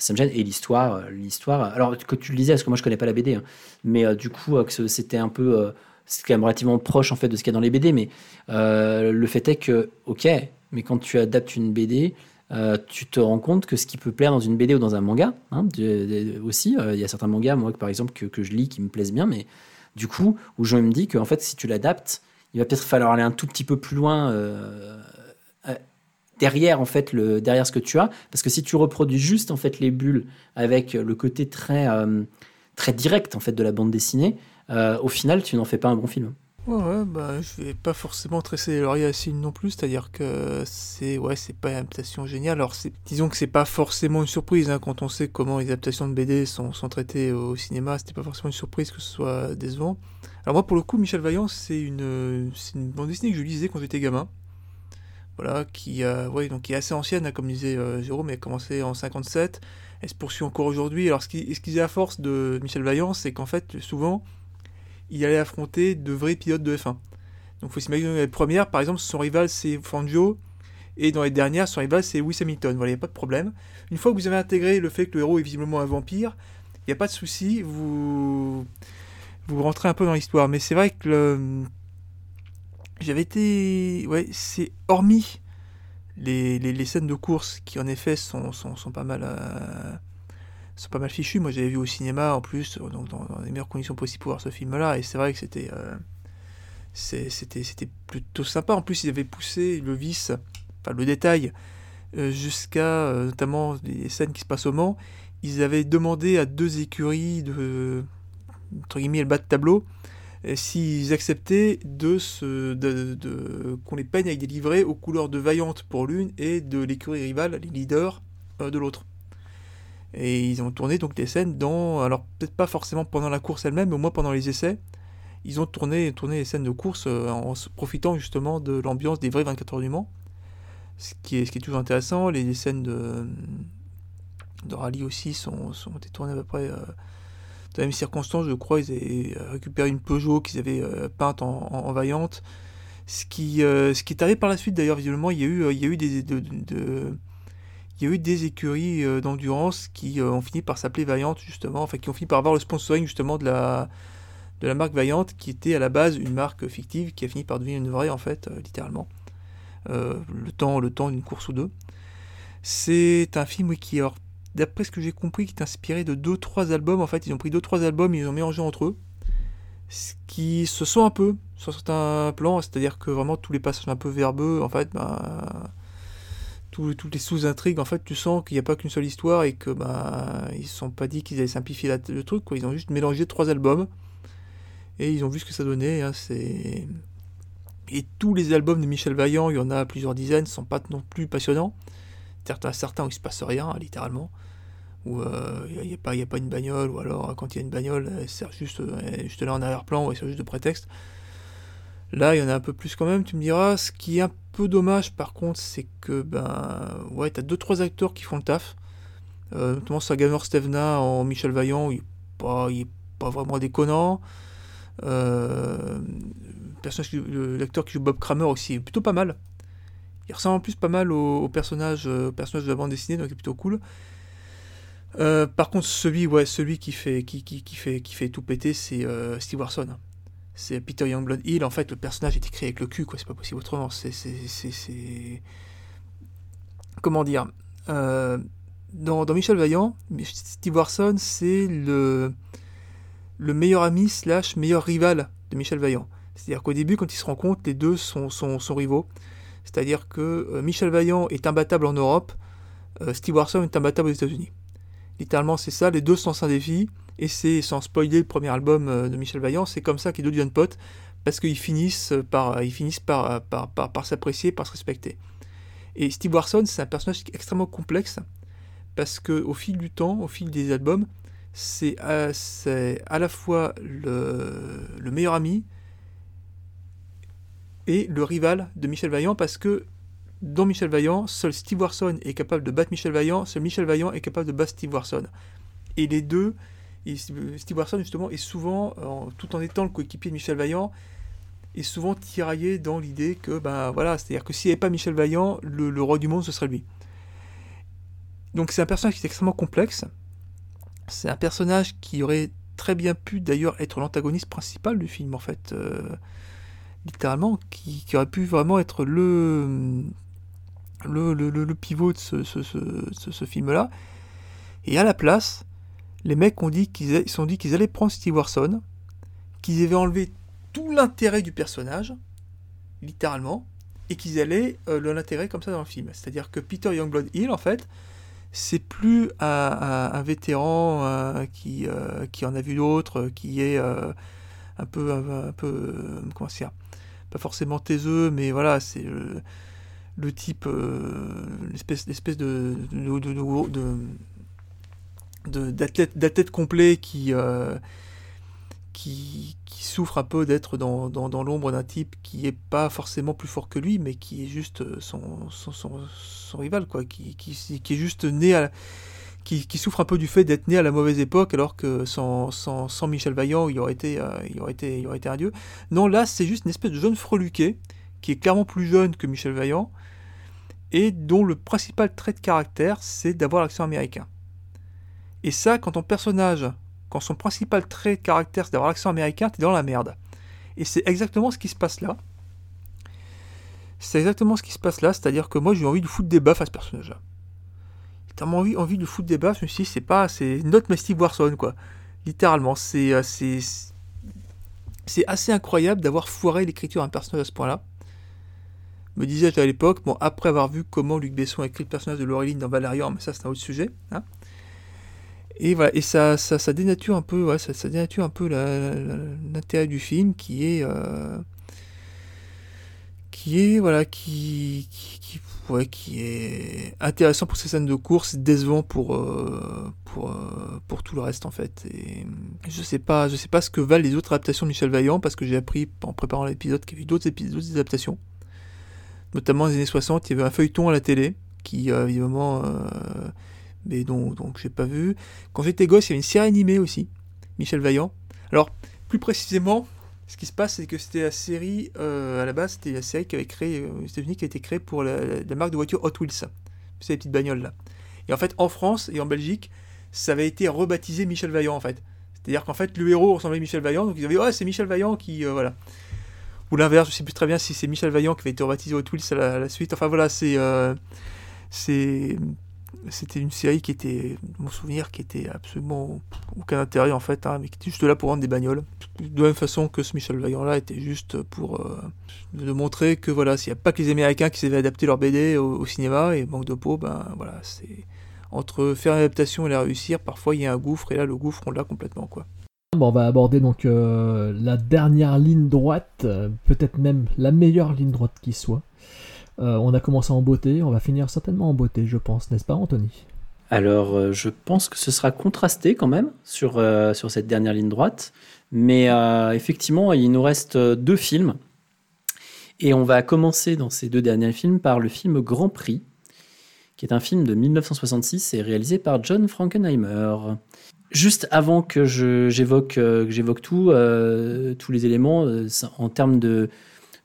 Ça, me gêne. Et l'histoire, euh, l'histoire. Alors que tu le disais, parce que moi je connais pas la BD, hein, mais euh, du coup, euh, c'était un peu, euh, c'est quand même relativement proche en fait de ce qu'il y a dans les BD. Mais euh, le fait est que, ok, mais quand tu adaptes une BD, euh, tu te rends compte que ce qui peut plaire dans une BD ou dans un manga, hein, aussi, euh, il y a certains mangas, moi, par exemple, que, que je lis qui me plaisent bien, mais du coup, où je me dis que en fait, si tu l'adaptes, il va peut-être falloir aller un tout petit peu plus loin euh, euh, derrière en fait le derrière ce que tu as, parce que si tu reproduis juste en fait les bulles avec le côté très euh, très direct en fait de la bande dessinée, euh, au final, tu n'en fais pas un bon film. Ouais, ouais, bah, je vais pas forcément tresser les lauriers à non plus, c'est-à-dire que c'est ouais, c'est pas une adaptation géniale. Alors, disons que c'est pas forcément une surprise hein, quand on sait comment les adaptations de BD sont, sont traitées au cinéma, c'était pas forcément une surprise que ce soit décevant. Alors, moi, pour le coup, Michel Vaillant, c'est une bande dessinée que je lisais quand j'étais gamin. Euh, qui est assez ancienne, hein, comme disait euh, Jérôme, a commencé en 57, elle se poursuit encore aujourd'hui. Alors, ce qui, ce qui est à force de Michel Vaillant, c'est qu'en fait, souvent, il allait affronter de vrais pilotes de F1. Donc il faut s'imaginer les premières, par exemple, son rival c'est Fangio, et dans les dernières, son rival c'est Lewis Hamilton. Voilà, il n'y a pas de problème. Une fois que vous avez intégré le fait que le héros est visiblement un vampire, il n'y a pas de souci, vous... vous rentrez un peu dans l'histoire. Mais c'est vrai que le... j'avais été. Ouais, c'est hormis les, les, les scènes de course qui en effet sont, sont, sont pas mal. euh, sont pas mal fichus. Moi, j'avais vu au cinéma en plus, euh, donc dans, les meilleures conditions possibles pour voir ce film-là, et c'est vrai que c'était euh, c'était plutôt sympa. En plus, ils avaient poussé le vice, enfin le détail, jusqu'à notamment les scènes qui se passent au Mans. Ils avaient demandé à deux écuries de entre guillemets le bas de tableau s'ils acceptaient de qu'on les peigne avec des livrets aux couleurs de Vaillante pour l'une et de l'écurie rivale, les leaders, euh, de l'autre. Et ils ont tourné donc des scènes dans, alors peut-être pas forcément pendant la course elle-même, mais au moins pendant les essais, ils ont tourné, tourné les scènes de course euh, en se profitant justement de l'ambiance des vrais 24 heures du Mans. Ce qui est, ce qui est toujours intéressant, les scènes de, de rallye aussi sont, sont tournées à peu près euh, Dans la même circonstance, je crois, ils avaient récupéré une Peugeot qu'ils avaient peinte en, vaillante. Ce qui, ce qui est arrivé par la suite, d'ailleurs, visiblement, il y a eu, il y a eu des, de, de, il y a eu des écuries d'endurance qui ont fini par s'appeler Vaillante, justement, enfin, qui ont fini par avoir le sponsoring, justement, de la, de la marque Vaillante, qui était à la base une marque fictive, qui a fini par devenir une vraie, en fait, littéralement. le temps, le temps d'une course ou deux. C'est un film qui, alors, d'après ce que j'ai compris, qui est inspiré de 2-3 albums. En fait, ils ont pris 2-3 albums, ils ont mélangé entre eux. Ce qui se sent un peu sur certains plans, c'est-à-dire que vraiment tous les passages un peu verbeux, en fait, ben, toutes les sous-intrigues, en fait, tu sens qu'il n'y a pas qu'une seule histoire et que ben, ils ne se sont pas dit qu'ils allaient simplifier le truc, quoi. Ils ont juste mélangé trois albums et ils ont vu ce que ça donnait. Hein, et tous les albums de Michel Vaillant, il y en a plusieurs dizaines, sont pas non plus passionnants. Certains, certains où il se passe rien, littéralement. Où il euh, n'y a, pas, a pas une bagnole, ou alors quand il y a une bagnole, elle sert juste, est juste là en arrière-plan, ou elle sert juste de prétexte. Là, il y en a un peu plus quand même, tu me diras. Ce qui est un peu dommage, par contre, c'est que, ben, ouais, t'as deux trois acteurs qui font le taf. Euh, notamment Sagamore Stevna en Michel Vaillant, il est pas, pas vraiment déconnant. Euh, l'acteur qui joue Bob Kramer aussi est plutôt pas mal. Il ressemble en plus pas mal au, personnage, euh, personnage de la bande dessinée, donc il est plutôt cool. Euh, par contre, celui, ouais, celui qui fait, qui, qui, qui fait, qui fait tout péter, c'est euh, Steve Warson. C'est Peter Youngblood Hill. En fait, le personnage est écrit avec le cul, quoi. C'est pas possible autrement. C'est, comment dire dans, dans, Michel Vaillant, Steve Warson, c'est le le meilleur ami slash meilleur rival de Michel Vaillant. C'est-à-dire qu'au début, quand ils se rencontrent, les deux sont, sont, sont rivaux. C'est-à-dire que euh, Michel Vaillant est imbattable en Europe, euh, Steve Warson est imbattable aux États-Unis. Littéralement, c'est ça, les deux sont un défi, et c'est, sans spoiler le premier album euh, de Michel Vaillant, c'est comme ça qu'ils deviennent potes, parce qu'ils finissent par, ils finissent par, par, par, s'apprécier, par se respecter. Et Steve Warson, c'est un personnage extrêmement complexe, parce que au fil du temps, au fil des albums, c'est à, à, la fois le, le meilleur ami, et le rival de Michel Vaillant parce que dans Michel Vaillant, seul Steve Warson est capable de battre Michel Vaillant, seul Michel Vaillant est capable de battre Steve Warson. Et les deux, Steve Warson justement est souvent, tout en étant le coéquipier de Michel Vaillant, est souvent tiraillé dans l'idée que, ben voilà, c'est-à-dire que s'il n'y avait pas Michel Vaillant, le, roi du monde, ce serait lui. Donc c'est un personnage qui est extrêmement complexe. C'est un personnage qui aurait très bien pu d'ailleurs être l'antagoniste principal du film en fait. Euh, littéralement, qui, aurait pu vraiment être le, le, pivot de ce, film-là. Et à la place, les mecs ont dit qu'ils sont dit qu'ils allaient prendre Steve Warson, qu'ils avaient enlevé tout l'intérêt du personnage, littéralement, et qu'ils allaient euh, comme ça dans le film. C'est-à-dire que Peter Youngblood Hill, en fait, c'est plus un, vétéran euh, qui, euh, qui en a vu d'autres, qui est un peu, un, peu comment dire, pas forcément taiseux, mais voilà, c'est le, type, euh, l'espèce, de, de, d'athlète, complet qui, euh, qui, qui, souffre un peu d'être dans, dans, l'ombre d'un type qui est pas forcément plus fort que lui, mais qui est juste son, son, son, rival, quoi, qui, qui, qui, est juste né à qui, souffre un peu du fait d'être né à la mauvaise époque, alors que sans, sans, sans Michel Vaillant, il aurait, été, euh, il, aurait été, il aurait été un dieu. Non, là, c'est juste une espèce de jeune freluquet, qui est clairement plus jeune que Michel Vaillant, et dont le principal trait de caractère, c'est d'avoir l'accent américain. Et ça, quand ton personnage, quand son principal trait de caractère, c'est d'avoir l'accent américain, t'es dans la merde. Et c'est exactement ce qui se passe là. C'est exactement ce qui se passe là, c'est-à-dire que moi j'ai envie de foutre des baffes à ce personnage-là tellement envie, envie de foutre des baffes, je me suis dit, c'est pas, c'est notre Steve Warson, quoi. Littéralement, euh, c'est assez incroyable d'avoir foiré l'écriture d'un personnage à ce point-là. Me disais-je à l'époque, bon, après avoir vu comment Luc Besson a écrit le personnage de Laureline dans Valérian, mais ça c'est un autre sujet, hein. Et voilà, et ça, ça, ça dénature un peu, ça, dénature un peu l'intérêt du film qui est, euh, qui est, voilà, qui, qui, qui est intéressant pour ces scènes de course, décevant pour, euh, pour, euh, pour tout le reste en fait. Et je sais pas, je sais pas ce que valent les autres adaptations de Michel Vaillant parce que j'ai appris en préparant l'épisode qu'il y avait d'autres épisodes, d'autres adaptations. Notamment dans les années 60, il y avait un feuilleton à la télé qui euh, évidemment, mais donc donc j'ai pas vu. Quand j'étais gosse, il y avait une série animée aussi Michel Vaillant. Alors, plus précisément, ce qui se passe, c'est que c'était la série, euh, à la base, c'était la série qui avait créé, euh, aux qui a été créée pour la, marque de voiture Hot Wheels. C'est les petites bagnoles là. Et en fait, en France et en Belgique, ça avait été rebaptisé Michel Vaillant en fait. C'est-à-dire qu'en fait, le héros ressemblait à Michel Vaillant, donc ils avaient oh, c'est Michel Vaillant qui. euh, voilà. Ou l'inverse, je sais plus très bien si c'est Michel Vaillant qui avait été rebaptisé Hot Wheels à la, suite. Enfin voilà, euh, c'est. C'était une série qui était, mon souvenir, qui était absolument aucun intérêt en fait, hein, mais qui était juste là pour vendre des bagnoles. De la même façon que ce Michel Vaillant là était juste pour euh, de montrer que voilà, s'il n'y a pas que les Américains qui savaient adapter leur BD au, au cinéma et manque de peau, ben voilà, c'est entre faire une adaptation et la réussir, parfois il y a un gouffre et là le gouffre on l'a complètement quoi. On va aborder donc euh, la dernière ligne droite, euh, peut-être même la meilleure ligne droite qui soit. Euh, on a commencé en beauté, on va finir certainement en beauté, je pense, n'est-ce pas, Anthony? Alors, je pense que ce sera contrasté quand même sur, sur cette dernière ligne droite. Mais effectivement, il nous reste deux films. Et on va commencer dans ces deux derniers films par le film Grand Prix, qui est un film de 1966 et réalisé par John Frankenheimer. Juste avant que euh, que j'évoque tout, euh, tous les éléments, euh, en termes de,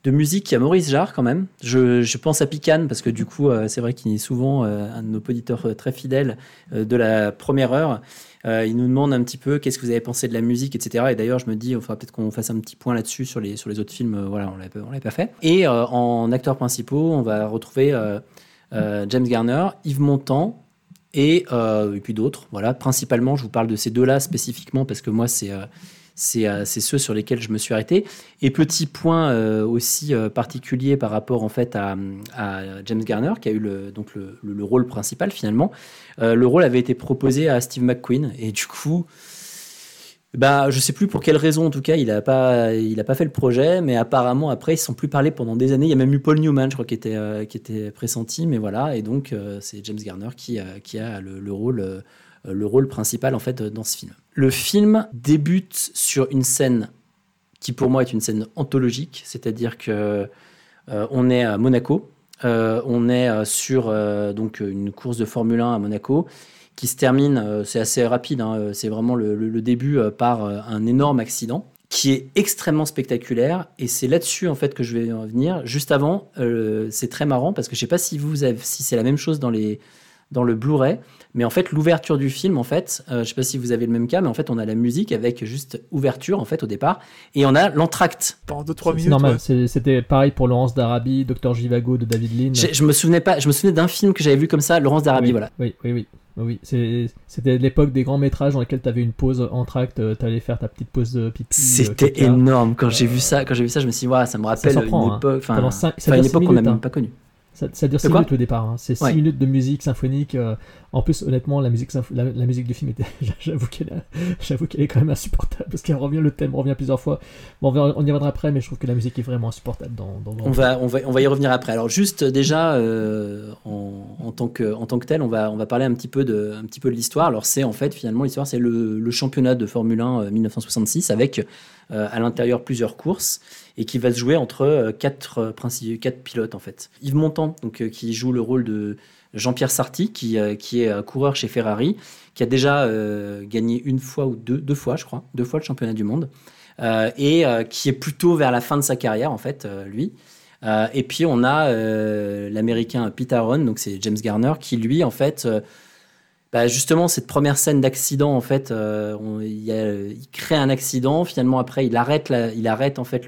musique, il y a Maurice Jarre quand même. Je, pense à Pican parce que du coup, c'est vrai qu'il est souvent un de nos auditeurs très fidèles de la première heure. Il nous demande un petit peu qu'est-ce que vous avez pensé de la musique, etc. Et d'ailleurs, je me dis, il faudra peut-être qu'on fasse un petit point là-dessus sur les, autres films. Voilà, on on l'avait pas fait. Et en acteurs principaux, on va retrouver James Garner, Yves Montand et, euh, et puis d'autres. Voilà, principalement, je vous parle de ces deux-là spécifiquement parce que moi, c'est euh, euh, c'est ceux sur lesquels je me suis arrêté. Et petit point aussi particulier par rapport en fait à, James Garner, qui a eu le, donc le, le- le rôle principal finalement. Le rôle avait été proposé à Steve McQueen et du coup, bah, je sais plus pour quelle raison en tout cas, il a pas, pas fait le projet, mais apparemment après ils se sont plus parlé pendant des années. Il y a même eu Paul Newman, je crois, qui était, euh, qui était pressenti, mais voilà. Et donc euh, c'est James Garner qui, a- qui a le, le rôle, euh, le rôle principal en fait dans ce film. Le film débute sur une scène qui pour moi est une scène anthologique, c'est-à-dire que euh, on est à Monaco, euh, on est euh, sur euh, donc une course de Formule 1 à Monaco qui se termine, euh, c'est assez rapide, hein, euh, c'est vraiment le, le- le début euh, par un énorme accident qui est extrêmement spectaculaire et c'est là-dessus en fait que je vais en venir. Juste avant, euh, c'est très marrant parce que je sais pas si vous avez, si c'est la même chose dans les dans le Blu-ray, mais en fait l'ouverture du film en fait, euh, je sais pas si vous avez le même cas, mais en fait on a la musique avec juste ouverture en fait au départ et on a l'entracte. Pendant 2-3 C'est minutes. normal, ouais. c'était pareil pour Laurence d'Arabie, Docteur Givago de David Lean. Je me souvenais pas, je me souvenais d'un film que j'avais vu comme ça, Laurence d'Arabie, oui, voilà. Oui, oui, oui. Oui. C'est- C'était l'époque des grands métrages dans lesquels tu avais une pause entracte, tu allais faire ta petite pause de pipi. euh, C'était énorme quand j'ai Euh, vu ça. Quand j'ai vu ça, je me suis dit, Ouah, ça me rappelle s'en une prend, hein. époque, ça une époque qu'on n'a même hein. pas connue. Ça, ça dure De 6 quoi minutes au départ. hein. C'est 6 Ouais. minutes de musique symphonique. euh, en plus, honnêtement, la musique, la, la musique du film était. J'avoue qu'elle qu'elle est quand même insupportable parce qu'elle revient, le thème revient plusieurs fois. Bon, on, y reviendra après, mais je trouve que la musique est vraiment insupportable dans. dans On va, on, va, on va y revenir après. Alors juste déjà, euh, en, en, tant que, en tant que tel, on va, on va parler un petit peu de, un petit peu de l'histoire. Alors c'est en fait, finalement, l'histoire, c'est le, le championnat de Formule 1 euh, 1966 avec euh, à l'intérieur plusieurs courses et qui va se jouer entre euh, quatre, euh, quatre pilotes en fait. Yves Montand, donc, euh, qui joue le rôle de Jean-Pierre Sarti, qui, euh, qui est euh, coureur chez Ferrari, qui a déjà euh, gagné une fois ou deux, deux fois, je crois, deux fois le championnat du monde, euh, et euh, qui est plutôt vers la fin de sa carrière en fait, euh, lui. Euh, et puis on a euh, l'américain Pete Aaron, donc c'est James Garner, qui lui en fait, euh, bah, justement cette première scène d'accident en fait, euh, on- il, a- crée un accident, finalement après il arrête, la, il arrête en fait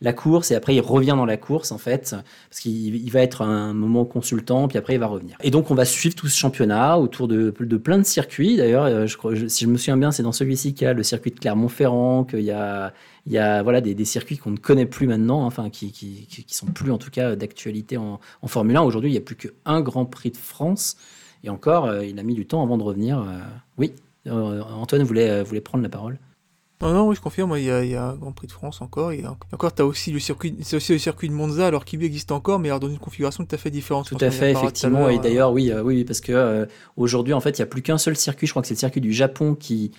la course et après il revient dans la course en fait, parce qu'il il va être un moment consultant, puis après il va revenir. Et donc on va suivre tout ce championnat autour de, plein de circuits. D'ailleurs, euh, si je me souviens bien, c'est dans celui-ci qu'il y a le circuit de Clermont-Ferrand, qu'il y a voilà, des, circuits qu'on ne connaît plus maintenant, enfin qui, qui, qui, qui sont plus en tout cas d'actualité en, en Formule 1. Aujourd'hui, il n'y a plus qu'un Grand Prix de France. Et encore, euh, il a mis du temps avant de revenir. euh, oui, Euh, Antoine voulait, voulait prendre la parole. Non, non, oui, je confirme, il y a, il y a un Grand Prix de France encore. Et encore, tu as aussi le circuit, c'est aussi le circuit de Monza, alors qu'il existe encore, mais alors dans une configuration tout à fait différente. Tout à fait, à effectivement. Et d'ailleurs, oui, oui, parce que euh, aujourd'hui, en fait, il n'y a plus qu'un seul circuit. Je crois que c'est le circuit du Japon qui,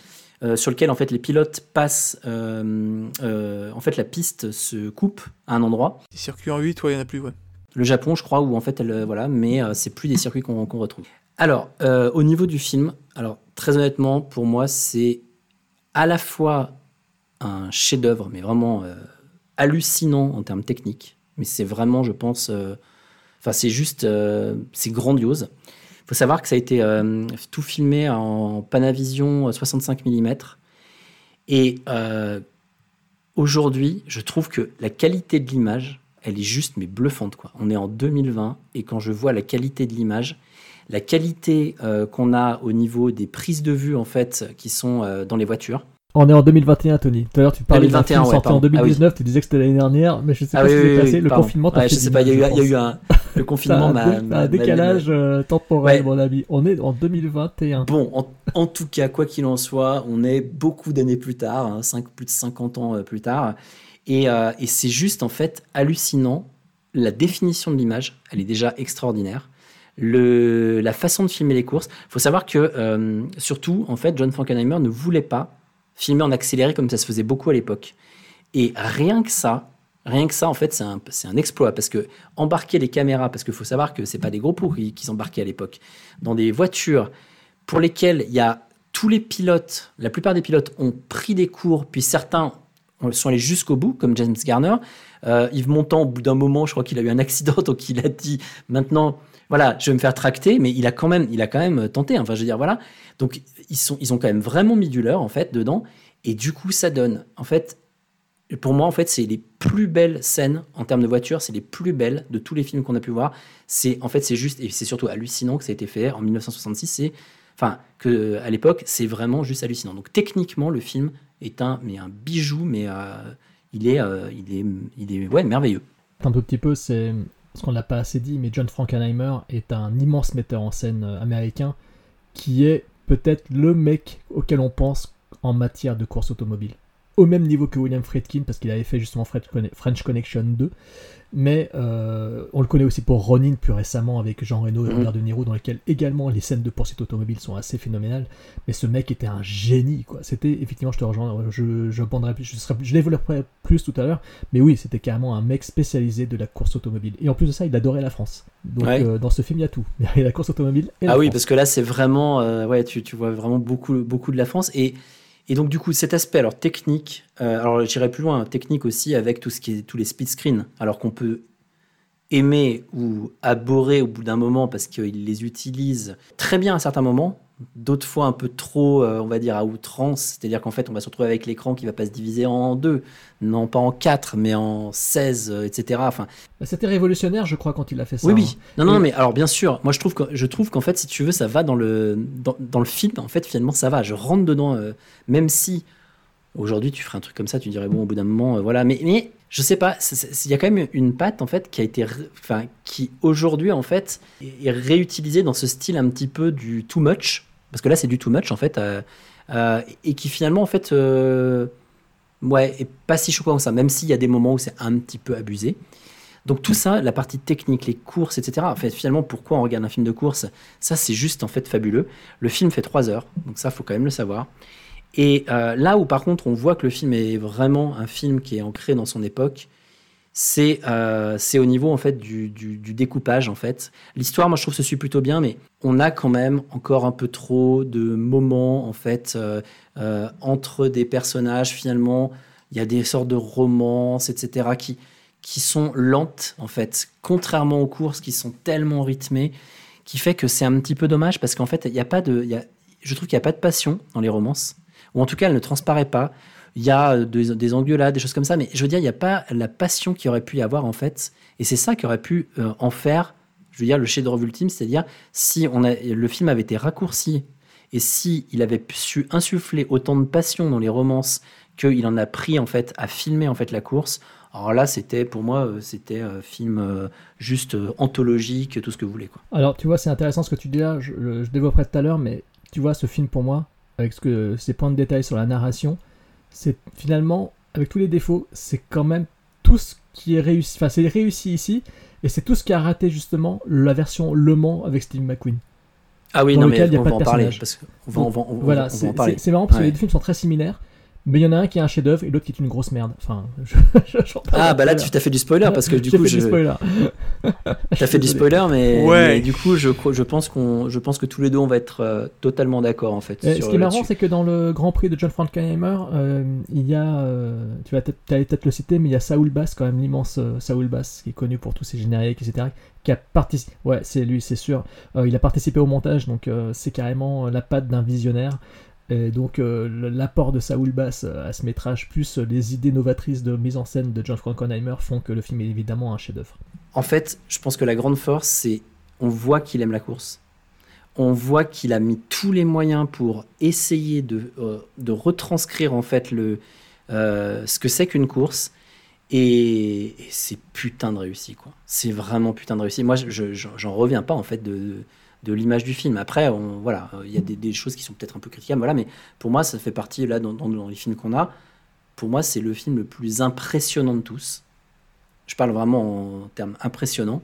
euh, sur lequel en fait les pilotes passent. euh, en fait, la piste se coupe à un endroit. Les circuits en 8, ouais, il n'y en a plus, ouais. Le Japon, je crois, où en fait, elle, voilà, mais c'est plus des circuits qu'on qu'on retrouve. Alors, euh, au niveau du film, alors très honnêtement, pour moi, c'est à la fois un chef-d'œuvre, mais vraiment euh, hallucinant en termes techniques. Mais c'est vraiment, je pense, euh, enfin, c'est juste, c'est grandiose. Il faut savoir que ça a été tout filmé en Panavision 65 mm. Et aujourd'hui, je trouve que la qualité de l'image, elle est juste mais bluffante. Quoi. On est en 2020 et quand je vois la qualité de l'image, la qualité euh, qu'on a au niveau des prises de vue en fait qui sont euh, dans les voitures. On est en 2021, Tony. Tout à l'heure, tu parlais 2021, d'un film ouais, sorti en pardon. Ah oui. 2019, tu disais que c'était l'année dernière, mais je sais Ah pas oui, ce qui s'est oui, passé. le pardon. confinement, t'as Ouais, fait je sais pas, il y a eu, y a un le confinement un m'a- un décalage m'a- euh, temporel, Ouais. mon ami. On est en 2021. Bon, en, en tout cas, quoi qu'il en soit, on est beaucoup d'années plus tard, hein, plus de 50 ans plus tard, et, euh, et c'est juste en fait hallucinant. La définition de l'image, elle est déjà extraordinaire. La façon de filmer les courses, il faut savoir que euh, surtout, en fait, John Frankenheimer ne voulait pas filmer en accéléré comme ça se faisait beaucoup à l'époque. Et rien que ça, rien que ça, en fait, c'est un, c'est un exploit parce que embarquer les caméras, parce qu'il faut savoir que c'est pas des gros pourris qui s'embarquaient à l'époque, dans des voitures pour lesquelles il y a tous les pilotes, la plupart des pilotes ont pris des cours, puis certains sont allés jusqu'au bout, comme James Garner. Euh, Yves Montand, au bout d'un moment, je crois qu'il a eu un accident, donc il a dit maintenant, voilà, je vais me faire tracter, mais il a quand même, il a quand même tenté. Enfin, je veux dire, voilà. Donc ils sont, ils ont quand même vraiment mis du leur en fait dedans, et du coup, ça donne, en fait, pour moi, en fait, c'est les plus belles scènes en termes de voiture, c'est les plus belles de tous les films qu'on a pu voir. C'est, en fait, c'est juste, et c'est surtout hallucinant que ça a été fait en 1966. C'est, enfin, que à l'époque, c'est vraiment juste hallucinant. Donc techniquement, le film est un, mais un bijou, mais euh, il est, euh, il est, il est, ouais, merveilleux. Un tout petit peu, c'est ce qu'on n'a pas assez dit, mais John Frankenheimer est un immense metteur en scène euh, américain qui est peut-être le mec auquel on pense en matière de course automobile. Au même niveau que William Friedkin, parce qu'il avait fait justement French Connection 2, mais euh, on le connaît aussi pour Ronin plus récemment avec Jean Reno et Mhm. Robert De Niro, dans lesquels également les scènes de poursuite automobile sont assez phénoménales. Mais ce mec était un génie, quoi. C'était effectivement, je te rejoins, je, je, je, serai- je développerai plus tout à l'heure, mais oui, c'était carrément un mec spécialisé de la course automobile. Et en plus de ça, il adorait la France. Donc Ouais. euh, dans ce film, il y a tout. Il y a la course automobile et la Ah oui, France. parce que là, c'est vraiment, euh, ouais, tu, tu vois vraiment beaucoup, beaucoup de la France. Et, et donc, du coup, cet aspect, alors technique, euh, alors j'irai plus loin, technique aussi avec tous les speed screens, alors qu'on peut aimer ou abhorrer au bout d'un moment parce qu'ils les utilisent très bien à certains moments, d'autres fois un peu trop, euh, on va dire, à outrance, c'est-à-dire qu'en fait, on va se retrouver avec l'écran qui va pas se diviser en deux, non pas en quatre, mais en 16, euh, etc. Enfin, Bah, C'était révolutionnaire, je crois, quand il a fait ça. oui, hein. oui. Non, non, Et- mais alors bien sûr, moi je trouve que je trouve qu'en fait, si tu veux, ça va dans le dans, dans le film. En fait, finalement, ça va. Je rentre dedans, euh, même si aujourd'hui tu ferais un truc comme ça, tu dirais bon, au bout d'un moment, euh, voilà. Mais mais je sais pas. Il y a quand même une patte en fait qui a été, enfin, qui aujourd'hui en fait est réutilisée dans ce style un petit peu du too much, parce que là c'est du too much en fait, euh, euh, et qui finalement en fait, ouais, est pas si choquant que ça, même s'il y a des moments où c'est un petit peu abusé. Donc tout ça, la partie technique, les courses, etc. En fait, finalement, pourquoi on regarde un film de course? Ça, c'est juste en fait fabuleux. Le film fait trois heures, donc ça, faut quand même le savoir. Et euh, là où par contre, on voit que le film est vraiment un film qui est ancré dans son époque, c'est euh, au niveau en fait du, découpage en fait. L'histoire, moi, je trouve se suit plutôt bien, mais on a quand même encore un peu trop de moments en fait euh, entre des personnages. Finalement, il y a des sortes de romances, etc. qui sont lentes en fait, contrairement aux courses qui sont tellement rythmées, qui fait que c'est un petit peu dommage parce qu'en fait il y a pas de, je trouve qu'il n'y a pas de passion dans les romances, ou en tout cas elle ne transparaît pas. Il y a euh, des, des engueulades, des choses comme ça, mais je veux dire il n'y a pas la passion qu'il aurait pu y avoir en fait, et c'est ça qui aurait pu euh, en faire, je veux dire le chef-d'œuvre ultime, c'est-à-dire si on a, le film avait été raccourci et si il avait su insuffler autant de passion dans les romances qu'il en a pris en fait à filmer en fait la course, alors là, c'était pour moi, euh, c'était un film juste anthologique, tout ce que vous voulez. Quoi. Alors, tu vois, c'est intéressant ce que tu dis là, je, je développerai tout à l'heure, mais tu vois, ce film pour moi, avec ce que, ses points de détail sur la narration, c'est finalement, avec tous les défauts, c'est quand même tout ce qui est réussi. Enfin, c'est réussi ici, et c'est tout ce qui a raté justement la version Le Mans avec Steve McQueen. Ah oui, Dans non, lequel mais il y a on pas va de en parler. personnage. Parce qu'on va, on va, on va- voilà, on c'est marrant parce que les deux films sont très similaires, Mais il y en a un qui est un chef-d'œuvre et l'autre qui est une grosse merde. Enfin, je, je, Ah, bah là, tu t'as fait du spoiler parce que du J'ai coup, fait je. du spoiler. T'as fait du spoiler, mais, Ouais. mais du coup, je, crois- je, pense qu'on, je pense que tous les deux, on va être euh, totalement d'accord en fait. Et sur- ce qui est marrant, c'est que dans le Grand Prix de John Frankenheimer, euh, il y a, euh, tu vas peut-être, le citer, mais il y a Saul Bass, quand même l'immense euh, Saul Bass, qui est connu pour tous ses génériques, etc., qui a participé. Ouais, c'est lui, c'est sûr. Euh, il a participé au montage, donc euh, c'est carrément la patte d'un visionnaire. Et donc euh, l'apport de Saul Bass euh, à ce métrage, plus euh, les idées novatrices de mise en scène de John Frankenheimer, font que le film est évidemment un chef-d'œuvre. En fait, je pense que la grande force, c'est on voit qu'il aime la course. On voit qu'il a mis tous les moyens pour essayer de, retranscrire en fait le, ce que c'est qu'une course. Et, c'est putain de réussi, quoi. C'est vraiment putain de réussi. Moi, je- je- j'en reviens pas en fait de l'image du film. Après, voilà, il y a des, choses qui sont peut-être un peu critiquables, mais pour moi, ça fait partie là dans les films qu'on a. Pour moi, c'est le film le plus impressionnant de tous. Je parle vraiment en termes impressionnants.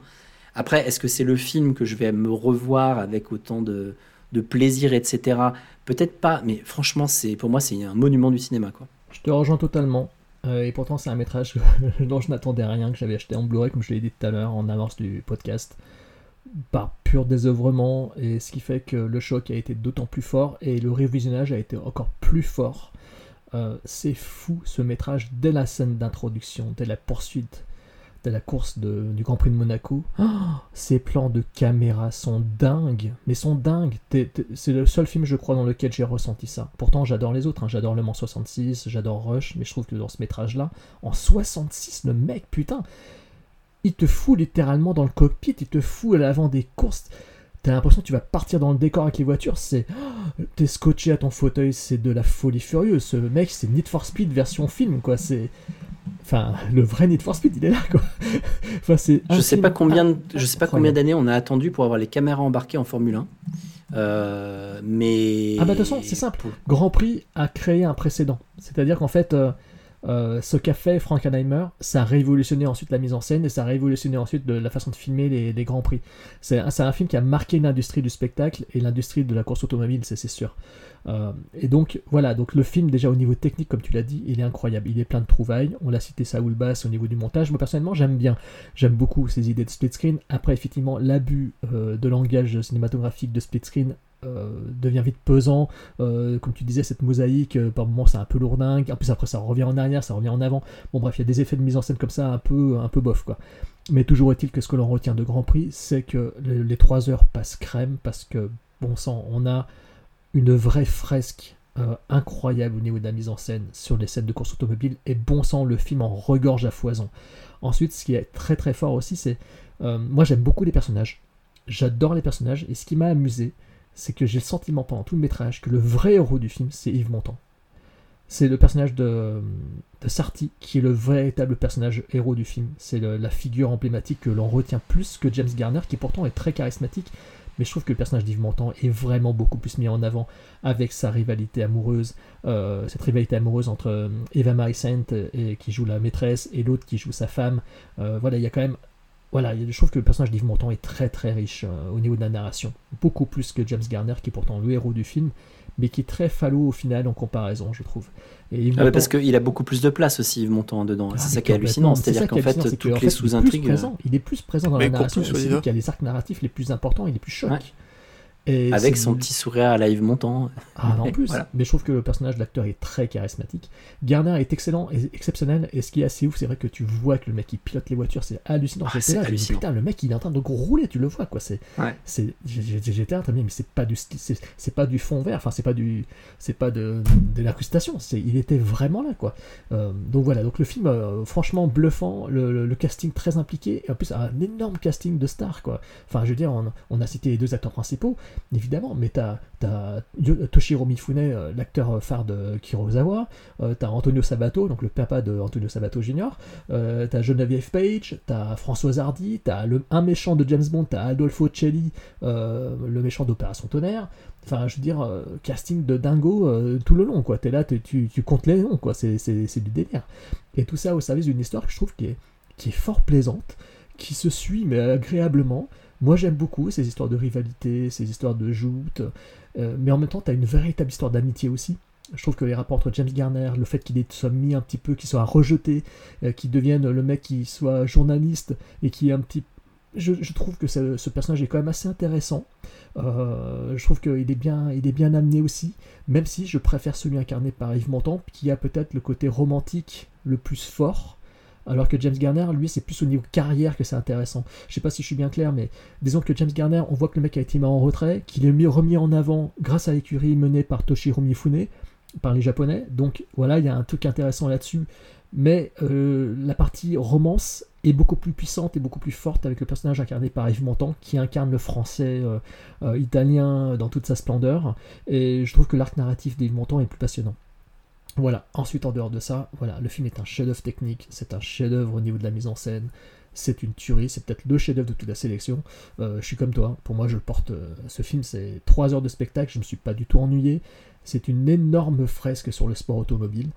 Après, est-ce que c'est le film que je vais me revoir avec autant de, de plaisir, etc. Peut-être pas, mais franchement, c'est pour moi, c'est un monument du cinéma, quoi. Je te rejoins totalement. Euh, et pourtant, c'est un métrage dont je n'attendais rien, que j'avais acheté en Blu-ray, comme je l'ai dit tout à l'heure, en avance du podcast, par pur désœuvrement, et ce qui fait que le choc a été d'autant plus fort, et le révisionnage a été encore plus fort. Euh, c'est fou ce métrage dès la scène d'introduction, dès la poursuite, dès la course de- du Grand Prix de Monaco. Oh, ces plans de caméra sont dingues, mais sont dingues. C'est le seul film, je crois, dans lequel j'ai ressenti ça. Pourtant, j'adore les autres. hein. J'adore Le Mans 66, j'adore Rush, mais je trouve que dans ce métrage-là, en 66, le mec, putain, il te fout littéralement dans le cockpit, il te fout à l'avant des courses. T'as l'impression que tu vas partir dans le décor avec les voitures, c'est. oh, T'es scotché à ton fauteuil, c'est de la folie furieuse. Ce mec, c'est Need for Speed version film, quoi. C'est. Enfin, le vrai Need for Speed, il est là, quoi. enfin, c'est un Je sais pas combien, de- je sais pas combien d'années on a attendu pour avoir les caméras embarquées en Formule 1. Euh, mais Ah bah de toute façon, c'est simple. Grand Prix a créé un précédent. C'est-à-dire qu'en fait, euh, euh, ce qu'a fait Frankenheimer, ça a révolutionné ensuite la mise en scène et ça a révolutionné ensuite de la façon de filmer les, Grands Prix. C'est un, film qui a marqué l'industrie du spectacle et l'industrie de la course automobile, c'est sûr. Euh, et donc voilà, donc le film déjà au niveau technique, comme tu l'as dit, il est incroyable. Il est plein de trouvailles. On l'a cité Saoul Bass au niveau du montage. Moi personnellement, j'aime bien. J'aime beaucoup ces idées de split screen. Après, effectivement, l'abus euh, de langage cinématographique de split screen devient vite pesant. Euh, comme tu disais, cette mosaïque, euh, par moments, c'est un peu lourdingue. En plus, après, ça revient en arrière, ça revient en avant. Bon, bref, il y a des effets de mise en scène comme ça, un peu, un peu bof, quoi. Mais toujours est-il que ce que l'on retient de Grand Prix, c'est que le- les 3 heures passent crème parce que, bon sang, on a une vraie fresque euh, incroyable au niveau de la mise en scène sur les scènes de course automobile et bon sang, le film en regorge à foison. Ensuite, ce qui est très très fort aussi, c'est. euh, moi, j'aime beaucoup les personnages. J'adore les personnages et ce qui m'a amusé, c'est que j'ai le sentiment pendant tout le métrage que le vrai héros du film, c'est Yves Montand. C'est le personnage de, de Sarty qui est le véritable personnage héros du film. C'est la figure emblématique que l'on retient plus que James Garner, qui pourtant est très charismatique. Mais je trouve que le personnage d'Yves Montand est vraiment beaucoup plus mis en avant avec sa rivalité amoureuse, euh, cette rivalité amoureuse entre euh, Eva Marie Saint et, qui joue la maîtresse et l'autre qui joue sa femme. Euh, voilà, il y a quand même voilà, je trouve que le personnage d'Yves Montand est très très riche euh, au niveau de la narration. Beaucoup plus que James Garner, qui est pourtant le héros du film, mais qui est très falot au final en comparaison, je trouve. Et Yves Ah Montand- parce qu'il a beaucoup plus de place aussi, Yves Montand, dedans. Ah, c'est ça qui est hallucinant. C'est C'est-à-dire qu'en fait, toutes qu'en les fait, il est plus sous-intrigues. présent. Il est plus présent dans Mais la narration. c'est lui qui a les arcs narratifs les plus importants et les plus chocs. Ouais. Et Avec son petit sourire à la Yves Montand. Ah, en plus, Voilà. mais je trouve que le personnage de l'acteur est très charismatique. Garner est excellent et exceptionnel, et ce qui est assez ouf, c'est vrai que tu vois que le mec il pilote les voitures, c'est hallucinant. Ah, c'est hallucinant. putain, le mec il est en train de rouler, tu le vois quoi. C'est, Ouais. c'est, j'étais là, très bien, mais c'est pas du, c'est, c'est pas du fond vert, enfin c'est pas du, c'est pas de, de l'incrustation, c'est, il était vraiment là quoi. Euh, donc voilà, donc le film, euh, franchement bluffant, le, le- le casting très impliqué, et en plus un énorme casting de stars quoi. Enfin, je veux dire, on, on a cité les deux acteurs principaux, évidemment, mais t'as, Yo- Toshiro Mifune, euh, l'acteur phare de Kurosawa, euh, t'as Antonio Sabato, donc le papa de Antonio Sabato Jr., euh, t'as Geneviève Page, t'as Françoise Hardy, t'as un méchant de James Bond, t'as Adolfo Celli, le méchant d'Opération Tonnerre. Enfin, je veux dire, casting de dingo tout le long, quoi. T'es là, tu, tu comptes les noms, quoi. C'est du délire. Et tout ça au service d'une histoire que je trouve qui est, qui est fort plaisante, qui se suit, mais agréablement. Moi, j'aime beaucoup ces histoires de rivalité, ces histoires de joute, euh, mais en même temps, t'as une véritable histoire d'amitié aussi. Je trouve que les rapports entre James Garner, le fait qu'il soit mis un petit peu, qu'il soit rejeté, euh, qu'il devienne le mec qui soit journaliste et qui est un petit je, trouve que ce, ce, personnage est quand même assez intéressant. Euh, je trouve qu'il est, bien, il est bien amené aussi, même si je préfère celui incarné par Yves Montand, qui a peut-être le côté romantique le plus fort, alors que James Garner, lui, c'est plus au niveau carrière que c'est intéressant. Je sais pas si je suis bien clair, mais disons que James Garner, on voit que le mec a été mis en retrait, qu'il est mis, remis en avant grâce à l'écurie menée par Toshiro Mifune, par les Japonais. Donc voilà, il y a un truc intéressant là-dessus. Mais euh, la partie romance est beaucoup plus puissante et beaucoup plus forte avec le personnage incarné par Yves Montand, qui incarne le français euh, euh, italien dans toute sa splendeur. Et je trouve que l'arc narratif d'Yves Montand est plus passionnant. Voilà, ensuite en dehors de ça, voilà, le film est un chef-d'œuvre technique, c'est un chef-d'œuvre au niveau de la mise en scène, c'est une tuerie, c'est peut-être le chef-d'œuvre de toute la sélection. Euh, je suis comme toi, pour moi je le porte. Euh, ce film c'est 3 heures de spectacle, je me suis pas du tout ennuyé. C'est une énorme fresque sur le sport automobile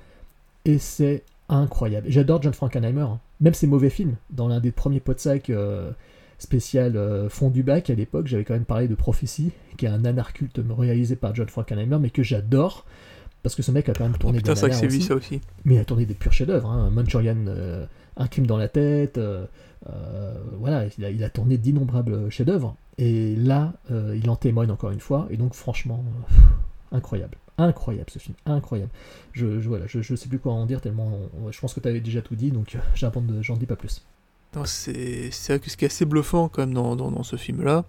et c'est incroyable. J'adore John Frankenheimer, hein. même ses mauvais films. Dans l'un des premiers pots de sac euh, spécial fond du bac à l'époque, j'avais quand même parlé de Prophétie, qui est un anarculte réalisé par John Frankenheimer, mais que j'adore. Parce que ce mec a quand même tourné oh, putain, des ça, vu aussi. ça aussi. Mais il a tourné des purs chefs-d'œuvre. Hein. Manchurian, euh, Un crime dans la tête. euh, euh, voilà, il a, il a tourné d'innombrables chefs-d'œuvre. Et là, euh, il en témoigne encore une fois. Et donc, franchement, incroyable. Incroyable ce film, incroyable. Je, je, voilà, je, je sais plus quoi en dire tellement. on- je pense que tu avais déjà tout dit, donc j'en dis pas plus. C'est c'est vrai que ce qui est assez bluffant quand même dans, dans, dans ce film-là,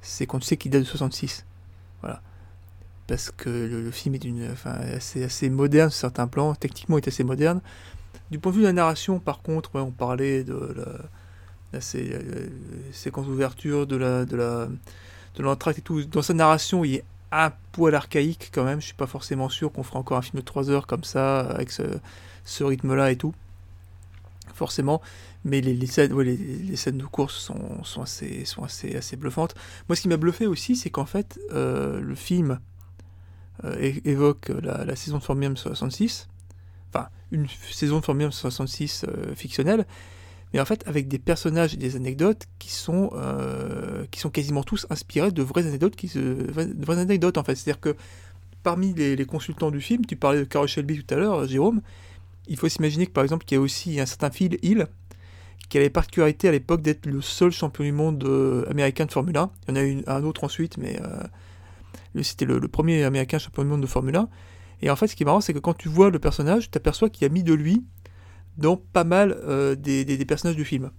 c'est qu'on sait qu'il date de 66. Voilà. Parce que le, film est enfin, assez, assez moderne sur certains plans, techniquement il est assez moderne. Du point de vue de la narration, par contre, on parlait de la, la euh, séquence d'ouverture, de la, de la, de et tout. Dans sa narration, il est un poil archaïque quand même. Je suis pas forcément sûr qu'on fera encore un film de 3 heures comme ça, avec ce, rythme-là et tout. Forcément. Mais les, scènes, ouais, les, scènes de course sont, sont, assez, sont assez, assez bluffantes. Moi, ce qui m'a bluffé aussi, c'est qu'en fait, euh, le film évoque la, saison de Formule 1 66, enfin, une saison de Formule 1 66 euh, fictionnelle, mais en fait, avec des personnages et des anecdotes qui sont, euh, qui sont quasiment tous inspirés de vraies anecdotes, qui se, vraies anecdotes, en fait. C'est-à-dire que parmi les, consultants du film, tu parlais de Carol Shelby tout à l'heure, Jérôme, il faut s'imaginer que par exemple, qu'il y a aussi un certain Phil Hill, qui avait la particularité à l'époque d'être le seul champion du monde euh, américain de Formule 1. Il y en a eu un autre ensuite, mais euh, c'était le, premier américain champion du monde de Formule 1. Et en fait, ce qui est marrant, c'est que quand tu vois le personnage, tu aperçois qu'il a mis de lui dans pas mal euh, des, des- personnages du film.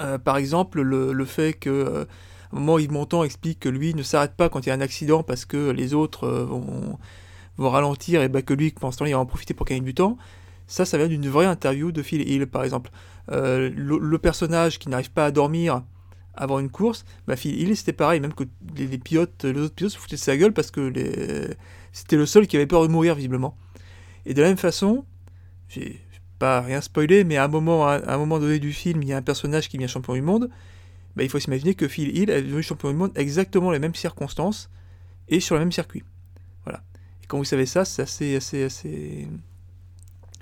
Euh, par exemple, le, le fait que, euh, un moment, Yves Montand explique que lui ne s'arrête pas quand il y a un accident parce que les autres vont, vont ralentir et bah, que lui, pendant ce temps-là, il va en profiter pour gagner du temps. Ça, ça vient d'une vraie interview de Phil Hill, par exemple. Le, le personnage qui n'arrive pas à dormir avant une course, bah, Phil Hill, c'était pareil, même que les, pilotes, les autres pilotes se foutaient de sa gueule parce que c'était le seul qui avait peur de mourir, visiblement. Et de la même façon, j'ai pas rien spoilé, mais à un moment, à un moment donné du film, il y a un personnage qui devient champion du monde. Bah, il faut s'imaginer que Phil Hill est devenu champion du monde exactement les mêmes circonstances et sur le même circuit. Voilà. Et quand vous savez ça, c'est assez, assez, assez,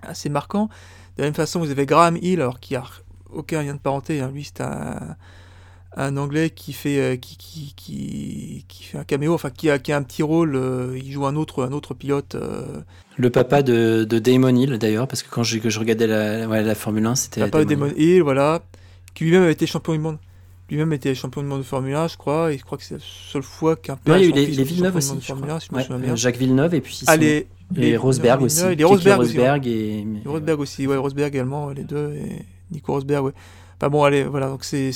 assez marquant. De la même façon, vous avez Graham Hill, alors qui a aucun lien de parenté. hein. Lui, c'est un, un Anglais qui fait, euh, qui, qui, qui, qui fait un caméo, enfin qui a, qui a un petit rôle. euh, il joue un autre, un autre pilote. euh, Le papa de, de Damon Hill, d'ailleurs, parce que quand je, que je regardais la, ouais, la Formule 1, c'était. Papa Damon Damon Hill, voilà, qui lui-même a été champion du monde. Lui-même était champion du monde de Formule 1, je crois, et je crois que c'est la seule fois qu'un père il y a eu les, les Villeneuve aussi. monde de je Formule crois. 1, si je me Ouais, souviens euh, bien. Jacques Villeneuve et puis Ah, les- les- Rosberg aussi. les Keke Rosberg aussi, ouais. Rosberg et. Rosberg aussi, ouais, Rosberg également, les deux, et Nico Rosberg, ouais. Enfin bon, allez, voilà, donc c'est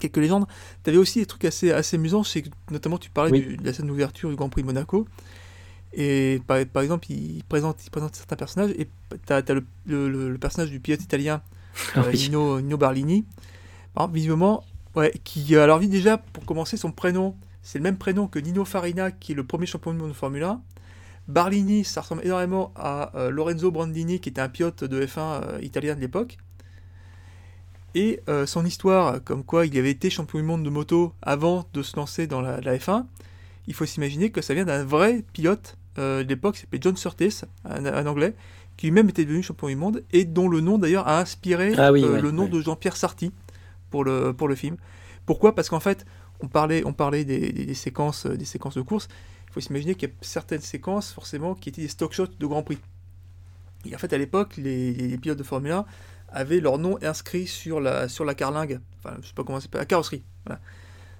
quelques légendes. T'avais aussi des trucs assez, assez amusants, c'est que notamment tu parlais Oui. du- de la scène d'ouverture du Grand Prix de Monaco, et par, par exemple, il présente, il présente certains personnages, et t'as as le, le, le- le personnage du pilote italien, Ah euh. Nino, Nino Barlini, exemple, visiblement, ouais, qui, euh, alors lui déjà, pour commencer, son prénom, c'est le même prénom que Nino Farina, qui est le premier champion du monde de Formule 1. Barlini, ça ressemble énormément à euh, Lorenzo Brandini, qui était un pilote de F1 euh, italien de l'époque. Et euh, son histoire, comme quoi il avait été champion du monde de moto avant de se lancer dans la, la F1, il faut s'imaginer que ça vient d'un vrai pilote euh, de l'époque, s'appelait John Surtees, un, un anglais, qui lui-même était devenu champion du monde, et dont le nom d'ailleurs a inspiré Ah oui, euh, ouais, le nom ouais. de Jean-Pierre Sarty pour le, pour le film. Pourquoi? Parce qu'en fait, on parlait, on parlait des, des- des séquences, des séquences de course. il faut s'imaginer qu'il y a certaines séquences, forcément, qui étaient des stock shots de Grand Prix. Et en fait, à l'époque, les, les pilotes de Formule 1 avaient leur nom inscrit sur la, sur la carlingue, enfin, je sais pas comment c'est la carrosserie, voilà,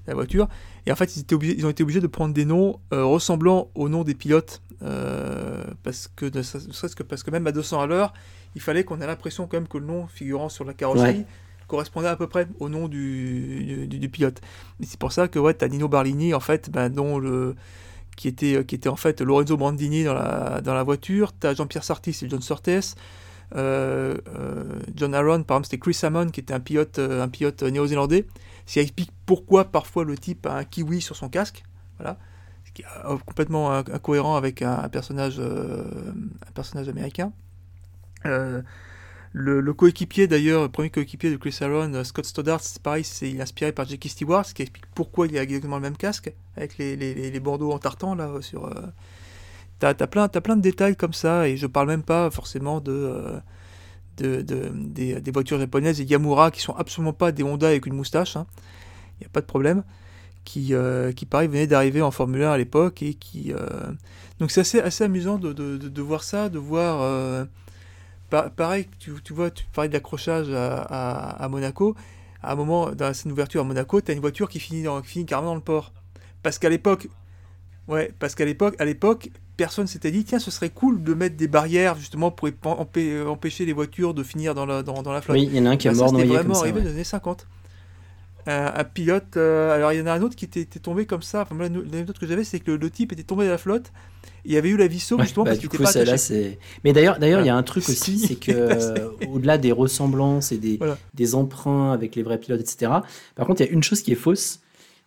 la voiture. Et en fait, ils, étaient obligés, ils ont été obligés de prendre des noms euh, ressemblant aux noms des pilotes, euh, parce que, ne serait-ce que parce que même à 200 à l'heure, il fallait qu'on ait l'impression quand même que le nom figurant sur la carrosserie Ouais. correspondait à peu près au nom du, du, du pilote. Et c'est pour ça que ouais, t'as Nino Barlini, en fait, ben, dont le qui était, qui était en fait Lorenzo Brandini dans la, dans la voiture. Tu as Jean-Pierre Sartis et John Sortes. Euh, euh, John Aaron, par exemple, c'était Chris Hammond qui était un pilote, euh, un pilote néo-zélandais. Qui explique pourquoi parfois le type a un kiwi sur son casque. Voilà. Ce qui est complètement inc- incohérent avec un, personnage, un personnage américain. Le, coéquipier d'ailleurs, le premier coéquipier de Chris Aaron, Scott Stoddart, c'est pareil, c'est, est inspiré par Jackie Stewart, ce qui explique pourquoi il a exactement le même casque, avec les, les, bandeaux en tartan là sur. T'as, t'as plein, t'as plein de détails comme ça, et je parle même pas forcément de, euh, de, de- des, voitures japonaises et Yamura qui sont absolument pas des Honda avec une moustache, il n'y a pas de problème, qui, euh, qui pareil venaient d'arriver en Formule 1 à l'époque, et qui. euh, Donc c'est assez, assez amusant de, de, de- voir ça, de voir. euh, Pa- pareil, tu, tu vois, tu parlais d'accrochage à, à, à Monaco. À un moment, dans la scène d'ouverture à Monaco, tu as une voiture qui finit, dans, qui finit carrément dans le port. Parce qu'à l'époque, ouais, parce qu'à l'époque, à l'époque, personne s'était dit, tiens, ce serait cool de mettre des barrières justement pour empê- euh, empêcher les voitures de finir dans la, dans, dans la flotte. Oui, il y en a un qui est Bah, mort c'était noyé vraiment comme ça, arrivé ouais. dans les années 50. Un, un pilote, euh, alors il y en a un autre qui était, était tombé comme ça. Enfin, l'anecdote que j'avais, c'est que le, le type était tombé de la flotte. Il avait eu la vie sauve Ouais, justement bah, parce qu'il était pas attaché. Mais d'ailleurs, d'ailleurs, il y a un truc aussi, c'est que au-delà des ressemblances et des, Voilà. des emprunts avec les vrais pilotes, etc. Par contre, il y a une chose qui est fausse,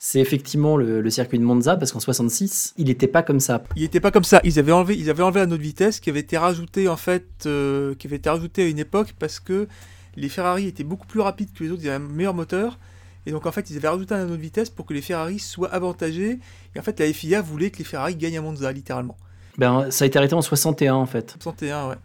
c'est effectivement le, le circuit de Monza, parce qu'en 66, il n'était pas comme ça. Il était pas comme ça. Ils avaient enlevé, ils avaient enlevé la note de vitesse qui avait été rajoutée en fait, euh, qui avait été rajoutée à une époque parce que les Ferrari étaient beaucoup plus rapides que les autres. Ils avaient un meilleur moteur. Et donc en fait, ils avaient rajouté un anneau de vitesse pour que les Ferrari soient avantagés. Et en fait, la FIA voulait que les Ferrari gagnent à Monza, littéralement. Ben, ça a été arrêté en 61, en fait. 61, ouais.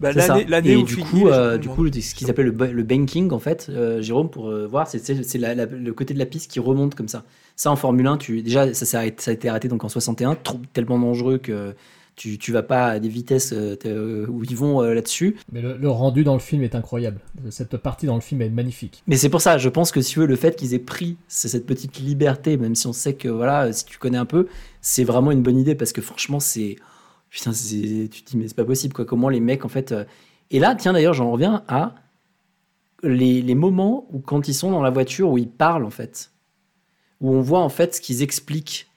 Bah, C'est ça. l'année, et du finit coup, euh, du coup, ce qu'ils appellent le, ba- le banking, en fait, euh, Jérôme, pour euh, voir, c'est, c'est, c'est la- la- le côté de la piste qui remonte comme ça. Ça, en Formule 1, tu, déjà, ça, a été arrêté donc en 61, trop- tellement dangereux que tu, tu vas pas à des vitesses t'es, où ils vont euh, là-dessus. Mais le, le rendu dans le film est incroyable. Cette partie dans le film est magnifique. Mais c'est pour ça, je pense que si tu veux, le fait qu'ils aient pris c'est cette petite liberté, même si on sait que, voilà, si tu connais un peu, c'est vraiment une bonne idée parce que franchement, c'est. Putain, tu te dis, mais c'est pas possible, quoi. Comment les mecs, en fait. euh, Et là, tiens, d'ailleurs, j'en reviens à les, les moments où, quand ils sont dans la voiture, où ils parlent, en fait. Où on voit, en fait, ce qu'ils expliquent.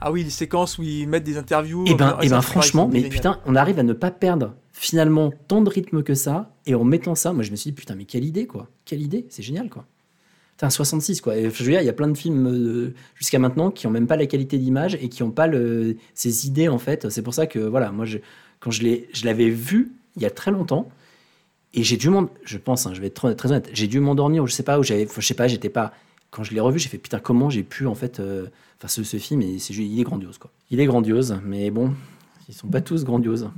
Ah oui, les séquences où ils mettent des interviews. Et ben, Ah, et ça, ben franchement, mais génial. putain, on arrive à ne pas perdre finalement tant de rythme que ça. Et en mettant ça, moi je me suis dit, putain, mais quelle idée, quoi. Quelle idée, c'est génial, quoi. Putain, 66, quoi. Je veux dire, il y a plein de films euh, jusqu'à maintenant qui ont même pas la qualité d'image et qui ont pas le, ces idées, en fait. C'est pour ça que, voilà, moi, je, quand je l'avais vu il y a très longtemps, et j'ai dû je pense, hein, je vais être très, honnête, j'ai dû m'endormir je sais pas, où j'avais, je sais pas, j'étais pas. Quand je l'ai revu, j'ai fait putain, comment j'ai pu en fait. euh, Enfin, ce, ce film, et c'est, ju- il est grandiose quoi. Il est grandiose, mais bon, ils sont pas tous grandioses.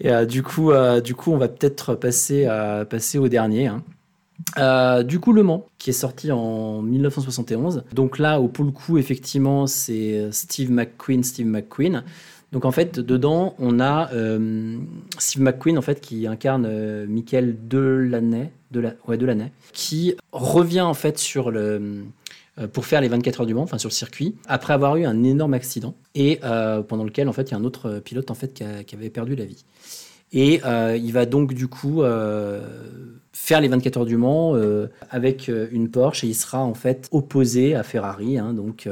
Et euh, du coup, euh, du coup, on va peut-être passer, à, passer au dernier. hein. Euh, du coup, Le Mans, qui est sorti en 1971. Donc là, au pour le coup, effectivement, c'est Steve McQueen, Steve McQueen. Donc en fait, dedans, on a euh, Steve McQueen, en fait, qui incarne euh, Michael Delaney, Dela- ouais, qui revient en fait sur le euh, pour faire les 24 heures du Mans, enfin sur le circuit, après avoir eu un énorme accident et euh, pendant lequel en fait il y a un autre pilote en fait qui avait perdu la vie. Et euh, il va donc du coup euh, faire les 24 heures du Mans euh, avec une Porsche et il sera en fait opposé à Ferrari, hein, donc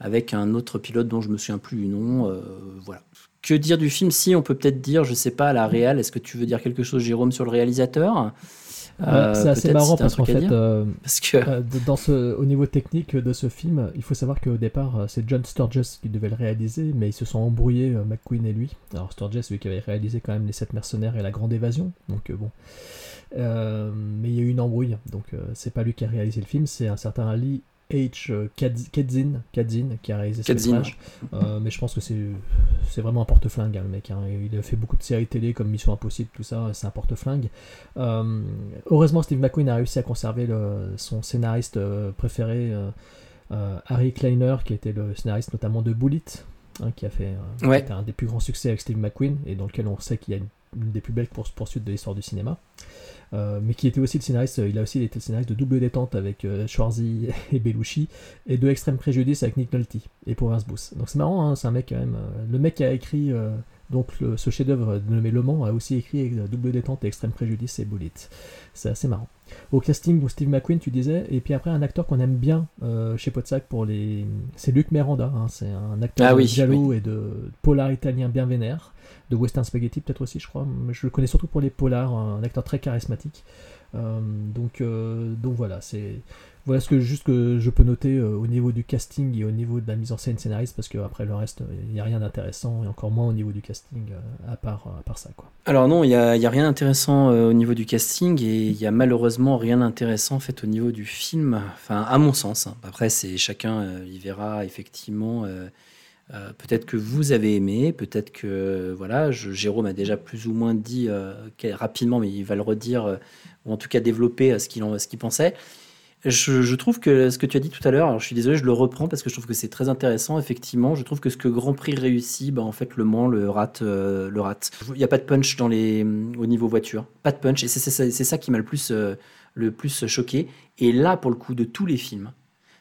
avec un autre pilote dont je me souviens plus du nom. voilà. Que dire du film Si on peut peut-être dire, je sais pas, à la réal. Est-ce que tu veux dire quelque chose, Jérôme, sur le réalisateur? Euh, c'est assez marrant parce qu'en fait, euh, Parce que euh, dans ce, au niveau technique de ce film, il faut savoir qu'au départ, c'est John Sturges qui devait le réaliser, mais ils se sont embrouillés, McQueen et lui. Alors Sturges, lui qui avait réalisé quand même Les Sept Mercenaires et La Grande Évasion, donc bon. Mais il y a eu une embrouille, donc c'est pas lui qui a réalisé le film, c'est un certain Lee H. Kadz- Kadzin, Kadzin qui a réalisé ce Kadzin, métrage. Euh, mais je pense que c'est vraiment un porte-flingue, hein, le mec. hein. Il a fait beaucoup de séries télé comme Mission Impossible, tout ça, c'est un porte-flingue. Euh, heureusement, Steve McQueen a réussi à conserver le- son scénariste euh, préféré, euh, euh, Harry Kleiner, qui était le scénariste notamment de Bullet, hein, qui a fait euh, Ouais. un des plus grands succès avec Steve McQueen et dans lequel on sait qu'il y a une, une des plus belles courses poursuites de l'histoire du cinéma. Euh, mais qui était aussi le scénariste, il a aussi été le scénariste de Double Détente avec euh, Schwarzy et Belushi et de Extrême Préjudice avec Nick Nolte et Powers Booth. Donc c'est marrant, hein, c'est un mec quand même. euh, le mec qui a écrit euh, donc le- ce chef-d'œuvre nommé Le Mans a aussi écrit Double Détente et Extrême Préjudice et Bullet. C'est assez marrant. Au casting, Steve McQueen, tu disais, et puis après un acteur qu'on aime bien euh, chez Podsac pour les, c'est Luc Miranda. hein, c'est un acteur Ah oui, giallo et de polar italien bien vénère, de western spaghetti peut-être aussi, je crois. Je le connais surtout pour les polars, un acteur très charismatique. Euh, donc, euh, donc voilà, c'est voilà ce que juste que je peux noter euh, au niveau du casting et au niveau de la mise en scène scénariste, parce que après le reste, il n'y a rien d'intéressant et encore moins au niveau du casting à part à part ça quoi. Alors non, il n'y a, il a rien d'intéressant au niveau du casting et il y a malheureusement rien d'intéressant en fait au niveau du film. Enfin, à mon sens. hein. Après, c'est chacun y verra effectivement. Euh, peut-être que vous avez aimé, peut-être que voilà, Jérôme a déjà plus ou moins dit euh, rapidement, mais il va le redire euh, ou en tout cas développer ce qu'il qu'il pensait. Je, trouve que ce que tu as dit tout à l'heure, je suis désolé, je le reprends parce que je trouve que c'est très intéressant. Effectivement, je trouve que ce que Grand Prix réussit, bah, en fait, Le Mans le rate. le rate. Il n'y a pas de punch dans les, au niveau voiture. Pas de punch. Et c'est ça- qui m'a le plus, le plus choqué. Et là, pour le coup, de tous les films,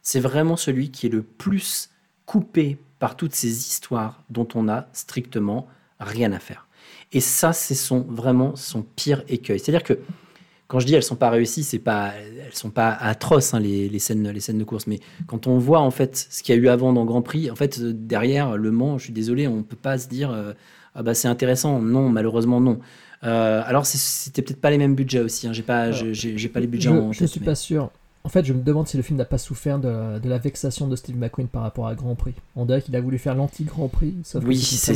c'est vraiment celui qui est le plus coupé par toutes ces histoires dont on a strictement rien à faire. Et ça, c'est son, vraiment son pire écueil. C'est-à-dire que quand je dis elles sont pas réussies, c'est pas elles sont pas atroces hein, les, les scènes les scènes de course, mais quand on voit en fait ce qu'il y a eu avant dans Grand Prix, en fait euh, derrière Le Mans, je suis désolé, on peut pas se dire euh, ah bah c'est intéressant. Non, malheureusement non. Euh, alors c'était peut-être pas les mêmes budgets aussi. Hein. J'ai pas j'ai- pas les budgets je, en je tête, suis mais- pas sûr. En fait, je me demande si le film n'a pas souffert de, la- de la vexation de Steve McQueen par rapport à Grand Prix. On dirait qu'il a voulu faire l'anti-Grand Prix. sauf Oui, c'est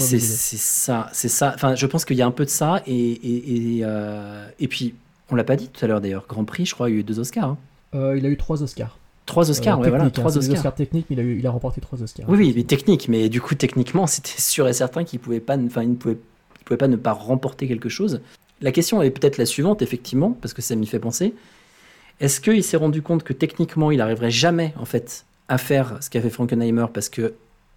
ça, c'est ça. Enfin, je pense qu'il y a un peu de ça et et et, euh, et puis on l'a pas dit tout à l'heure d'ailleurs. Grand Prix, je crois, il y a eu deux Oscars. hein. Euh, il a eu trois Oscars. Trois Oscars, Euh, ouais, voilà, hein, trois Oscars. Oscars techniques, mais il a, eu- il a remporté trois Oscars. Oui, oui, mais technique. Mais du coup, techniquement, c'était sûr et certain qu'il pouvait pas, enfin, il ne pouvait, il pouvait pas ne pas remporter quelque chose. La question est peut-être la suivante, effectivement, parce que ça m'y fait penser. Est-ce qu'il s'est rendu compte que techniquement, il arriverait jamais, en fait, à faire ce qu'a fait Frankenheimer Parce que,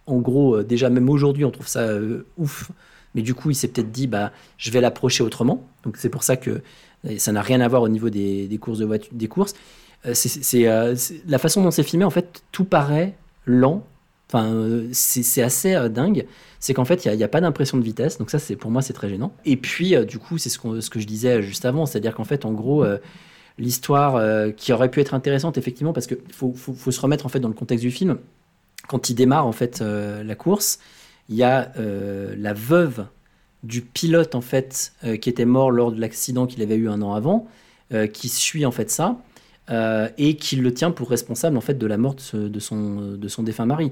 en gros, euh, déjà, même aujourd'hui, on trouve ça euh, ouf. Mais du coup, il s'est peut-être dit, bah, je vais l'approcher autrement. Donc, c'est pour ça que euh, ça n'a rien à voir au niveau des, des courses de des courses. C'est, la façon dont c'est filmé, en fait, tout paraît lent. Enfin, c'est, assez dingue. C'est qu'en fait, il n'y a, pas d'impression de vitesse. Donc ça, c'est pour moi, c'est très gênant. Et puis, du coup, c'est ce, ce que je disais juste avant. C'est-à-dire qu'en fait, en gros, l'histoire euh, qui aurait pu être intéressante, effectivement, parce qu'il faut, faut, se remettre en fait dans le contexte du film. Quand il démarre en fait euh, la course, il y a euh, la veuve du pilote en fait qui était mort lors de l'accident qu'il avait eu un an avant, qui suit en fait ça et qui le tient pour responsable en fait de la mort de, son, de son défunt mari.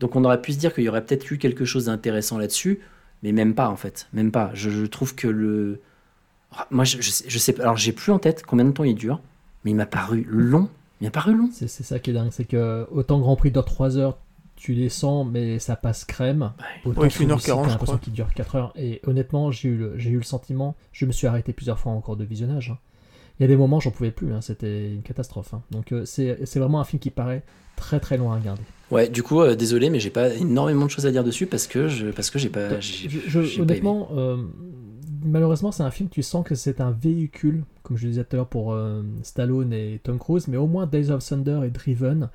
Donc on aurait pu se dire qu'il y aurait peut-être eu quelque chose d'intéressant là-dessus, mais même pas en fait, même pas. Je, trouve que le, moi je, je sais, je sais pas, alors j'ai plus en tête combien de temps il dure, mais il m'a paru long. Il m'a paru long. C'est c'est ça qui est dingue, c'est que autant Grand Prix dure 3 heures, tu les sens, mais ça passe crème. Autant Ouais, il fait une heure celui-ci, t'as 40, je l'impression crois. qu'il dure 4 heures. Et honnêtement, j'ai eu, le- j'ai eu le sentiment, je me suis arrêté plusieurs fois en cours de visionnage. hein. Il y a des moments, j'en pouvais plus, hein, c'était une catastrophe. hein. Donc euh, c'est c'est vraiment un film qui paraît très très loin à regarder. Ouais, du coup, euh, désolé, mais j'ai pas énormément de choses à dire dessus parce que je, parce que j'ai pas, j'ai, Je- je- j'ai pas aimé. honnêtement, euh, malheureusement, c'est un film, tu sens que c'est un véhicule, comme je disais tout à l'heure pour euh, Stallone et Tom Cruise, mais au moins Days of Thunder et Driven,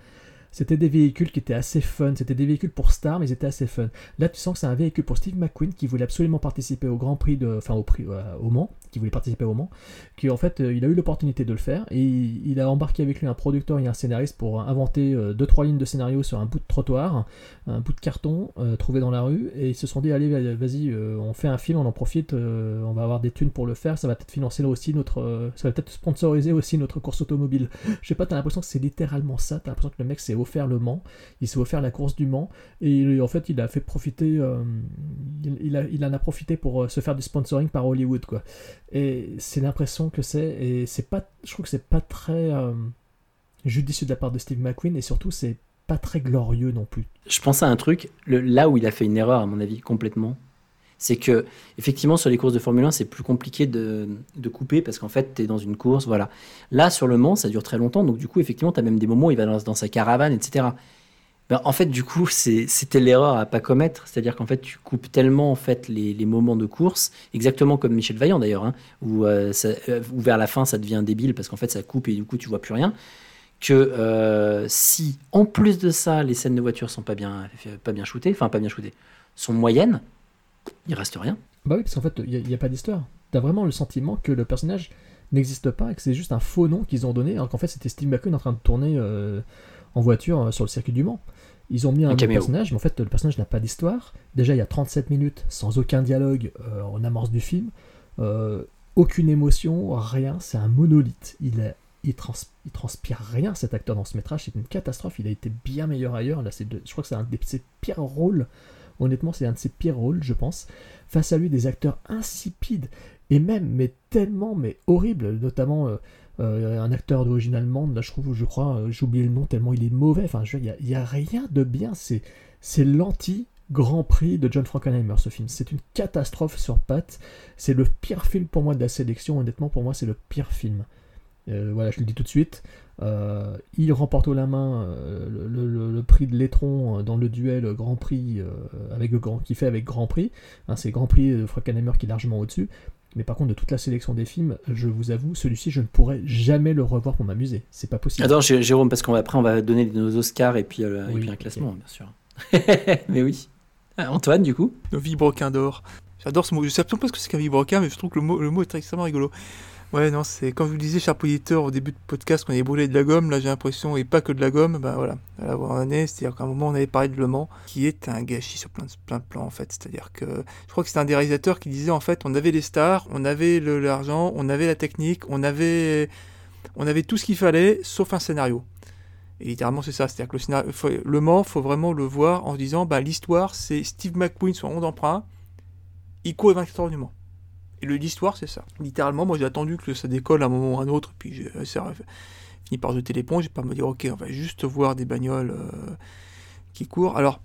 c'était des véhicules qui étaient assez fun, c'était des véhicules pour stars, mais ils étaient assez fun. Là, tu sens que c'est un véhicule pour Steve McQueen qui voulait absolument participer au Grand Prix de, enfin au prix euh, au Mans, qui voulait participer au Mans, qui en fait, euh, il a eu l'opportunité de le faire et il, a embarqué avec lui un producteur et un scénariste pour inventer euh, deux trois lignes de scénario sur un bout de trottoir, un bout de carton euh, trouvé dans la rue et ils se sont dit allez va- vas-y euh, on fait un film on en profite euh, on va avoir des thunes pour le faire ça va peut-être financer aussi notre euh, ça va peut-être sponsoriser aussi notre course automobile. Je sais pas t'as l'impression que c'est littéralement ça t'as l'impression que le mec s'est offert le Mans il s'est offert la course du Mans et en fait il a fait profiter euh, il, a- il en a profité pour euh, se faire du sponsoring par Hollywood quoi et c'est l'impression que c'est et c'est pas je trouve que c'est pas très euh, judicieux de la part de Steve McQueen et surtout c'est pas très glorieux non plus Je pense à un truc, là où il a fait une erreur, à mon avis, complètement, c'est que, effectivement, sur les courses de Formule 1, c'est plus compliqué de, de couper parce qu'en fait, tu es dans une course, voilà. Là, sur le Mans, ça dure très longtemps, donc du coup, effectivement, tu as même des moments où il va dans sa caravane, etc. Ben, en fait, du coup, c'était l'erreur à pas commettre. C'est-à-dire qu'en fait, tu coupes tellement en fait les, moments de course, exactement comme Michel Vaillant d'ailleurs, hein, où, euh, euh, où vers la fin ça devient débile parce qu'en fait ça coupe et du coup tu vois plus rien. Que euh, si en plus de ça les scènes de voiture sont pas bien, pas bien shootées, enfin pas bien shootées, sont moyennes, il reste rien. Bah oui, parce qu'en fait, il n'y a, pas d'histoire. T'as vraiment le sentiment que le personnage n'existe pas et que c'est juste un faux nom qu'ils ont donné, alors qu'en fait, c'était Steve McQueen en train de tourner en voiture sur le circuit du Mans. Ils ont mis un, personnage, mais en fait, le personnage n'a pas d'histoire. Déjà, il y a 37 minutes sans aucun dialogue euh, en amorce du film. Euh, aucune émotion, rien. C'est un monolithe. Il, est- il, trans- il transpire rien, cet acteur dans ce métrage. C'est une catastrophe. Il a été bien meilleur ailleurs. Là, c'est de- je crois que c'est un de ses pires rôles. Honnêtement, c'est un de ses pires rôles, je pense. Face à lui, des acteurs insipides et même, mais tellement, mais horribles, notamment euh, euh, un acteur d'origine allemande, là je trouve, je crois, euh, j'ai oublié le nom tellement il est mauvais, enfin, il n'y a, rien de bien, c'est, c'est l'anti-Grand Prix de John Frankenheimer, ce film. C'est une catastrophe sur pattes, c'est le pire film pour moi de la sélection, honnêtement, pour moi, c'est le pire film. Euh, voilà, je le dis tout de suite. Euh, il remporte au la main le, prix de Létron dans le duel Grand Prix avec grand, qui fait avec Grand Prix. Hein, c'est Grand Prix de Frankenheimer qui est largement au-dessus. Mais par contre, de toute la sélection des films, je vous avoue, celui-ci, je ne pourrais jamais le revoir pour m'amuser. C'est pas possible. Attends, Jé- Jérôme, parce qu'après on va donner nos Oscars et puis, euh, et Oui, puis un classement, bien sûr. Mais oui. Ah, Antoine, du coup? Le vibroquin d'or. J'adore ce mot. Je sais absolument pas ce que c'est qu'un vibroquin, mais je trouve que le mot, le mot est extrêmement rigolo. Ouais, non, c'est comme je vous disais, cher auditeur, au début de podcast, qu'on avait brûlé de la gomme. Là, j'ai l'impression, et pas que de la gomme, ben voilà, à la un année, c'est-à-dire qu'à un moment, on avait parlé de Le Mans, qui est un gâchis sur plein de, plein de plans, en fait. C'est-à-dire que je crois que c'est un des réalisateurs qui disait, en fait, on avait les stars, on avait l'argent, on avait la technique, on avait, on avait tout ce qu'il fallait, sauf un scénario. Et littéralement, c'est ça. C'est-à-dire que le, scénario, faut- le Mans, faut vraiment le voir en se disant, bah, l'histoire, c'est Steve McQueen sur Onde d'emprunt, il court les 24 heures du Mans. Et l'histoire, c'est ça. Littéralement, moi, j'ai attendu que ça décolle à un moment ou à un autre, puis j'ai euh, fini par jeter l'éponge, j'ai pas me dire, ok, on va juste voir des bagnoles euh, qui courent. Alors,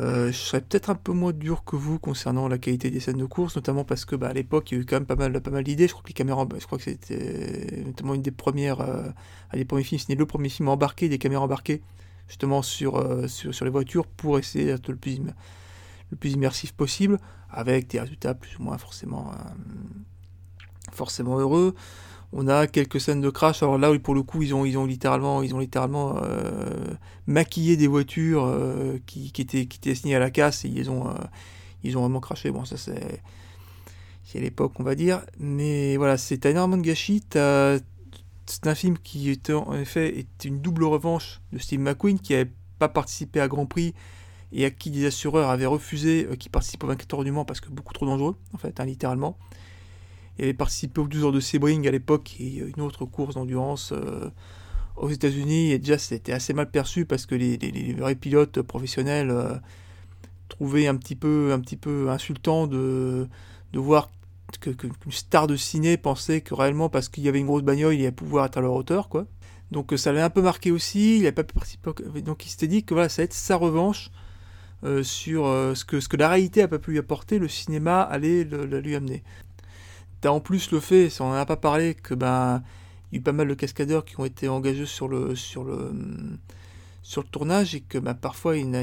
euh, je serais peut-être un peu moins dur que vous concernant la qualité des scènes de course, notamment parce que bah, à l'époque, il y a eu quand même pas mal, pas mal d'idées. Je crois que les caméras, bah, je crois que c'était notamment une des premières, des premiers films, c'était le premier film embarqué, des caméras embarquées, justement sur, sur, sur les voitures pour essayer d'être le plus, le plus immersif possible, avec des résultats plus ou moins forcément, euh, forcément heureux. On a quelques scènes de crash. Alors là, pour le coup, ils ont, littéralement, ils ont littéralement euh, maquillé des voitures euh, qui, qui étaient, qui étaient assignées à la casse et ils ont, vraiment craché. Bon, ça c'est, c'est l'époque, on va dire. Mais voilà, c'est énormément de gâchis. C'est un film qui était en effet est une double revanche de Steve McQueen qui n'avait pas participé à Grand Prix et à qui des assureurs avaient refusé euh, qu'il participe au 24 heures du Mans parce que beaucoup trop dangereux, en fait, hein, littéralement. Il avait participé aux 12 heures de Sebring à l'époque et une autre course d'endurance euh, aux États-Unis. Et déjà, c'était assez mal perçu parce que les, vrais pilotes professionnels euh, trouvaient un petit peu, un petit peu insultant de, de voir qu'une star de ciné pensait que réellement, parce qu'il y avait une grosse bagnole, il allait pouvoir être à leur hauteur, quoi. Donc euh, ça l'avait un peu marqué aussi. Il n'avait pas au- Donc il s'était dit que voilà, ça va être sa revanche euh, sur euh, ce, que, ce que la réalité n'a pas pu lui apporter, le cinéma allait le- lui amener. T'as en plus le fait, ça on en a pas parlé, que ben il y a eu pas mal de cascadeurs qui ont été engagés sur le sur le sur le tournage et que ben, parfois il y,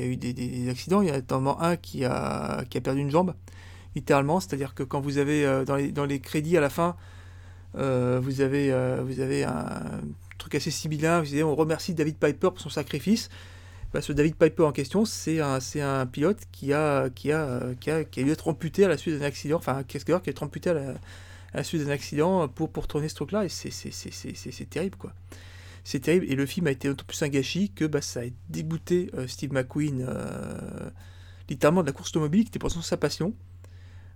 a, eu des, accidents. Il y a notamment un qui a qui a perdu une jambe, littéralement. C'est-à-dire que quand vous avez euh, dans les dans les crédits à la fin, vous avez vous avez un truc assez sibyllin. Vous disiez on remercie David Piper pour son sacrifice. Bah, ce David Piper en question, c'est un, c'est un pilote qui a, qui, a, qui, a, qui a dû être amputé à la suite d'un accident, enfin un cascadeur qui a été amputé à la, suite d'un accident pour, pour tourner ce truc-là, et c'est, c'est, c'est, c'est, terrible, quoi. C'est terrible, et le film a été d'autant plus un gâchis que bah, ça a dégoûté euh, Steve McQueen, euh, littéralement de la course automobile, qui était pourtant sa passion.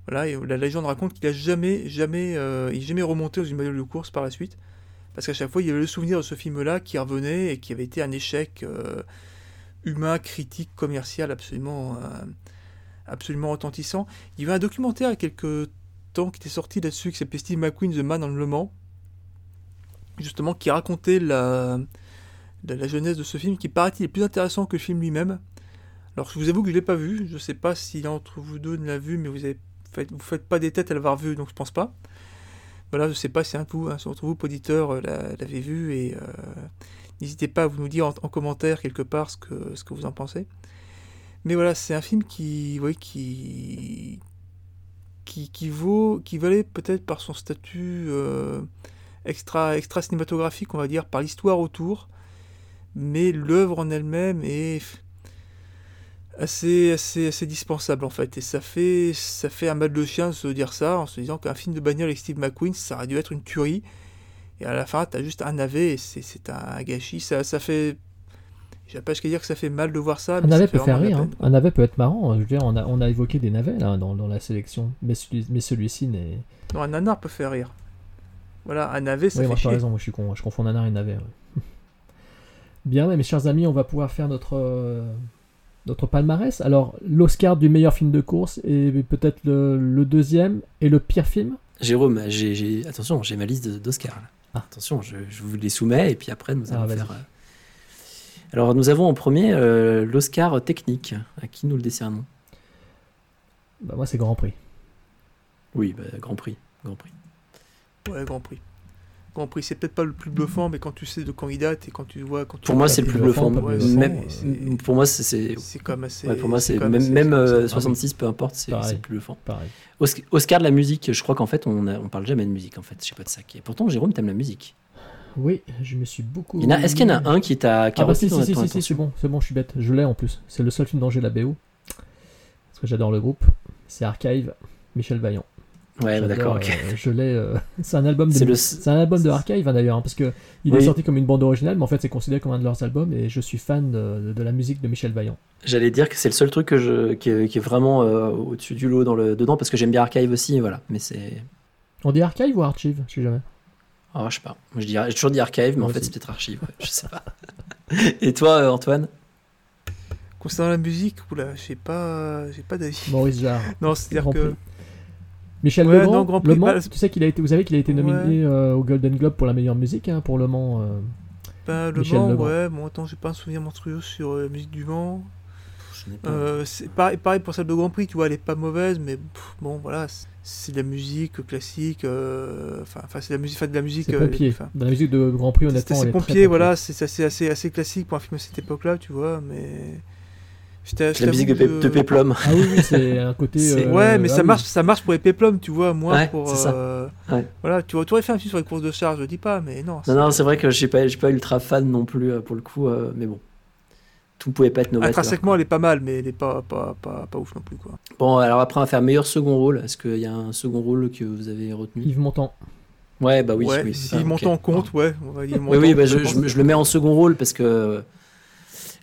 Voilà, et la légende raconte qu'il a jamais, jamais, euh, jamais remonté dans une de course par la suite, parce qu'à chaque fois, il y avait le souvenir de ce film-là qui revenait et qui avait été un échec euh, humain, critique, commercial, absolument, euh, absolument retentissant. Il y avait un documentaire il y a quelques temps qui était sorti là-dessus, qui s'appelait Steve McQueen, The Man on Le Mans, justement, qui racontait la, la, la jeunesse de ce film, qui paraît-il est plus intéressant que le film lui-même. Alors, je vous avoue que je ne l'ai pas vu, je ne sais pas si l'un d'entre vous deux ne l'a vu, mais vous vous faites pas des têtes à l'avoir vu, donc je pense pas. Voilà, je sais pas si un de vous, un d'entre vous, auditeurs, euh, l'a- l'avait vu et euh, N'hésitez pas à vous nous dire en, en commentaire quelque part ce que, vous en pensez. Mais voilà, c'est un film qui vaut, qui valait peut-être par son statut euh, extra, extra cinématographique, on va dire, par l'histoire autour, mais l'œuvre en elle-même est assez, assez, assez dispensable en fait. Et ça fait, ça fait un mal de chien de se dire ça en se disant qu'un film de bagnole avec Steve McQueen, ça aurait dû être une tuerie. Et à la fin, t'as juste un navet et c'est un gâchis. Ça, ça fait. Je pas jusqu'à dire que ça fait mal de voir ça. Un navet peut faire rire. hein. Un navet peut être marrant. Je veux dire, on a, on a évoqué des navets là, dans, dans la sélection, mais, celui- mais celui-ci n'est. Non, un nanar peut faire rire. Voilà, un navet, ça Oui, fait moi, chier. raison, moi, je, suis con, je confonds nanar et navet. ouais. Bien, mes chers amis, on va pouvoir faire notre, euh, notre palmarès. Alors, l'Oscar du meilleur film de course et peut-être le, le deuxième et le pire film? Jérôme, j'ai, j'ai- attention, j'ai ma liste d'Oscar. Ah. Attention, je, je vous les soumets et puis après nous Ah, allons faire. euh, Alors nous avons en premier euh, l'Oscar technique. À qui nous le décernons? Bah, moi, c'est Grand Prix. Oui, bah, Grand Prix. Grand Prix. Ouais, Grand Prix. Prix, c'est peut-être pas le plus bluffant, mais quand tu sais de candidate et quand tu vois. Quand tu Pour moi, c'est le plus bluffant, Ouais, Même, pour moi, c'est, c'est- quand même assez. ouais, pour moi, c'est quand même, assez- même c'est euh, comme ça. 66, peu importe, c'est, Pareil. c'est le plus bluffant. Pareil. Oscar de la musique, je crois qu'en fait, on, a- on parle jamais de musique. En fait, je sais pas de ça. est- Pourtant, Jérôme, t'aimes la musique. Oui, je me suis beaucoup. Il y en a- est-ce qu'il y en a un qui t'a Ah bah si, si, si, si, si, c'est bon, c'est bon, je suis bête. Je l'ai en plus. C'est le seul film dont j'ai la BO. Parce que j'adore le groupe. C'est Archive, Michel Vaillant. Ouais, bah, d'accord. ok. euh, je l'ai. euh, c'est un album de. C'est le- C'est un album de Archive hein, d'ailleurs, hein, parce que il est sorti comme une bande originale, mais en fait c'est considéré comme un de leurs albums, et je suis fan de, de la musique de Michel Vaillant. J'allais dire que c'est le seul truc que je, qui, est, qui est vraiment euh, au-dessus du lot dans le, dedans parce que j'aime bien Archive aussi, voilà. Mais c'est. On dit Archive ou Archive Je sais jamais. Ah, je sais pas. Moi, je dirais- j'ai toujours dit Archive, mais Moi en fait, c'est peut-être Archive. ouais, je sais pas. Et toi, euh, Antoine? Concernant la musique, oula, j'ai pas, j'ai pas d'avis. Maurice Jarre. Non, c'est-à-dire que. Prix. Michel Ouais, Legrand, non, Grand Prix, Le Mans, bah, tu sais qu'il a été, vous savez qu'il a été nominé Ouais. euh, au Golden Globe pour la meilleure musique hein, pour Le Mans. euh. Le Michel Mans, Legrand. ouais, bon, attends, j'ai pas un souvenir monstrueux sur euh, la musique du Mans. Je n'ai pas. Euh, c'est pareil, pareil pour celle de Grand Prix, tu vois, elle est pas mauvaise, mais pff, bon, voilà, c'est- c'est de la musique classique, euh, enfin, c'est de la musique, de la musique. C'est euh, pompier. Dans la musique de Grand Prix, c'est honnêtement, assez elle est très pompier, voilà, c'est assez, assez, assez classique pour un film à cette époque-là, tu vois, mais. La musique de, de que- Péplum. Ah oui, oui, c'est un côté. Euh, Ouais, mais ah ça oui. marche, ça marche pour les péplums, tu vois, moins Ouais, pour. c'est ça. euh, Ouais. Voilà, tu vois, tu aurais fait un film sur les courses de char, je dis pas, mais non. Non, non, c'est vrai que je suis pas, je suis pas ultra fan non plus euh, pour le coup, euh, mais bon. Tout pouvait pas être novateur. Intrinsèquement, elle est pas mal, mais elle est pas, pas, pas, pas ouf non plus, quoi. Bon, alors après, on va faire meilleur second rôle. Est-ce qu'il y a un second rôle que vous avez retenu? Yves Montand. Ouais, bah oui. ouais, oui, ok. monte en compte, ouais, on va dire. Oui, oui, bah, je, pense. je- je le mets en second rôle parce que.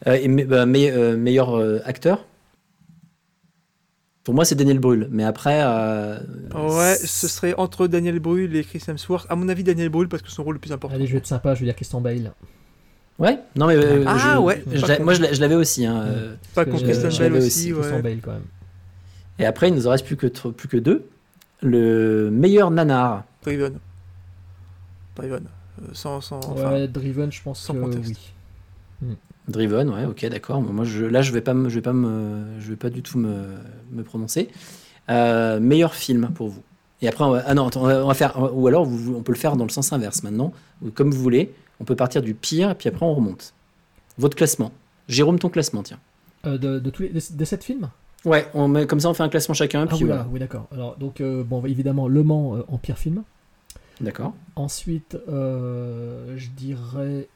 Euh, et me- bah, me- euh, meilleur euh, acteur. Pour moi, c'est Daniel Brühl. Mais après. euh, Ouais, ce serait entre Daniel Brühl et Chris Hemsworth. À mon avis, Daniel Brühl parce que son rôle le plus important. Allez, je vais être sympa, je vais dire Christian Bale. Ouais, non, mais. euh, Ah, je- ouais, je moi, je l'avais aussi. hein, euh, Pas contre Christian Bale aussi, Christian ouais. Bale quand même. Et après, il nous en reste plus que, plus que deux. Le meilleur nanar. Driven. Driven. Euh, sans, sans, enfin, Ouais, Driven, je pense sans que contexte. oui. Driven, ouais, ok, d'accord. Moi, je, là, je vais pas, me- je vais pas me, je vais pas du tout me, me prononcer. Euh, meilleur film pour vous. Et après, on va, ah non, attends, on va faire, ou alors vous- on peut le faire dans le sens inverse maintenant, comme vous voulez. On peut partir du pire, puis après on remonte. Votre classement. Jérôme, ton classement, tiens. Euh, de, de tous les, des sept films? Ouais, on met, comme ça, on fait un classement chacun, Ah puis oui, voilà. là, oui, d'accord. Alors, donc, euh, bon, évidemment, Le Mans euh, en pire film. D'accord. Ensuite, euh, je dirais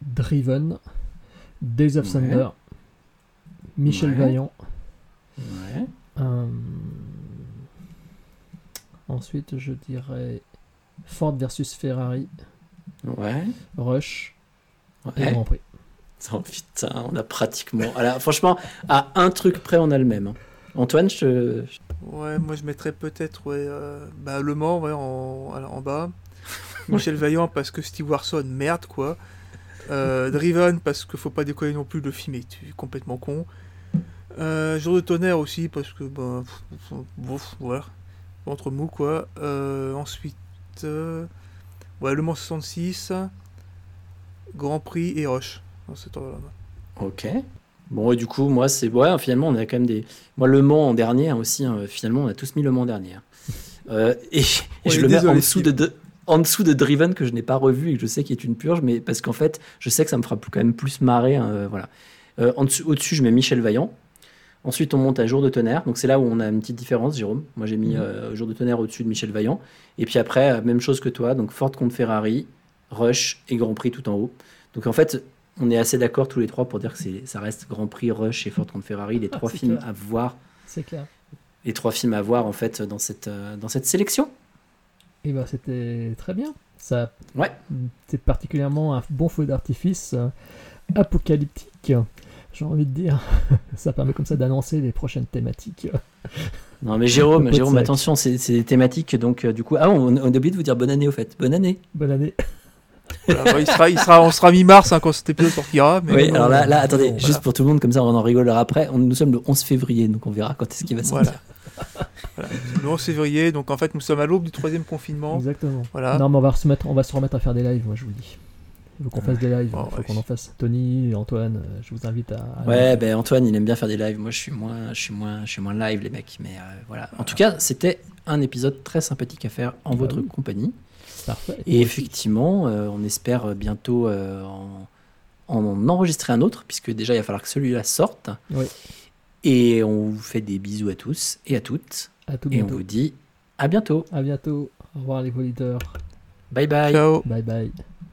Driven, Days of Ouais. Thunder, Michel Ouais. Vaillant. Ouais. euh, ensuite, je dirais Ford versus Ferrari, Ouais. Rush et. Grand Prix. Oh, putain, on a pratiquement. Alors, franchement, à un truc près, on a le même. hein. Antoine, je te. Ouais, moi je mettrais peut-être ouais, euh, bah, Le Mans ouais, en, alors, en bas. Michel Vaillant parce que Steve Warson, merde quoi. Euh, Driven parce qu'il faut pas déconner non plus, le film est complètement con. Euh, Jour de tonnerre aussi parce que, bah, pff, bof, voilà. Entre mou quoi. Euh, ensuite, euh, ouais, Le Mans 66, Grand Prix et Rush. Dans cet ordre-là. Ok. Bon, et du coup, moi, c'est. Ouais, finalement, on a quand même des. Moi, Le Mans en dernier aussi, hein, finalement, on a tous mis Le Mans en dernier. Euh, et je le mets en dessous de. De, en dessous de Driven que je n'ai pas revu et que je sais qu'il est une purge, mais parce qu'en fait, je sais que ça me fera plus- quand même plus marrer. hein, euh, voilà. Euh, en dessous, au-dessus, je mets Michel Vaillant. Ensuite, on monte à Jour de tonnerre. Donc, c'est là où on a une petite différence, Jérôme. Moi, j'ai mis Mhm. euh, Jour de tonnerre au-dessus de Michel Vaillant. Et puis après, euh, même chose que toi. Donc, Ford contre Ferrari, Rush et Grand Prix tout en haut. Donc, en fait, on est assez d'accord tous les trois pour dire que c'est, ça reste Grand Prix, Rush et Ford contre Ferrari, les Ah, trois films clair. à voir. C'est clair. Les trois films à voir, en fait, dans cette, dans cette sélection. Et bah c'était très bien. Ça, Ouais. c'est particulièrement un bon feu d'artifice euh, apocalyptique. J'ai envie de dire, ça permet comme ça d'annoncer les prochaines thématiques. Non, mais Jérôme, Jérôme, attention, c'est, des thématiques. Donc, euh, du coup, ah, on, on a oublié de vous dire bonne année, au fait. Bonne année. Bonne année. Voilà, bah, il sera, il sera, on sera mi-mars hein, quand cet épisode sortira. Mais Oui, bon, alors là, là euh, attendez, juste pour tout le monde, comme ça on en rigolera après. On- nous sommes le 11 février, donc on verra quand est-ce qu'il va sortir. Voilà. Voilà. Le 11 février, donc en fait nous sommes à l'aube du troisième confinement. Exactement. Voilà. Non, mais on va, se mettre, on va se remettre à faire des lives, moi je vous le dis. Il faut qu'on fasse des lives, il Oh, faut ouais. qu'on en fasse. Tony, Antoine, euh, je vous invite à. à- Ouais, ben Antoine, il aime bien faire des lives. Moi, je suis moins, je suis moins, je suis moins live, les mecs. Mais euh, voilà. En tout cas, c'était un épisode très sympathique à faire en Bah votre oui. compagnie. Parfait. Et effectivement, euh, on espère bientôt euh, en, en enregistrer un autre, puisque déjà il va falloir que celui-là sorte. Oui. Et on vous fait des bisous à tous et à toutes. À tout Et on vous dit à bientôt. À bientôt. Au revoir les auditeurs. Bye bye. Ciao. Bye bye.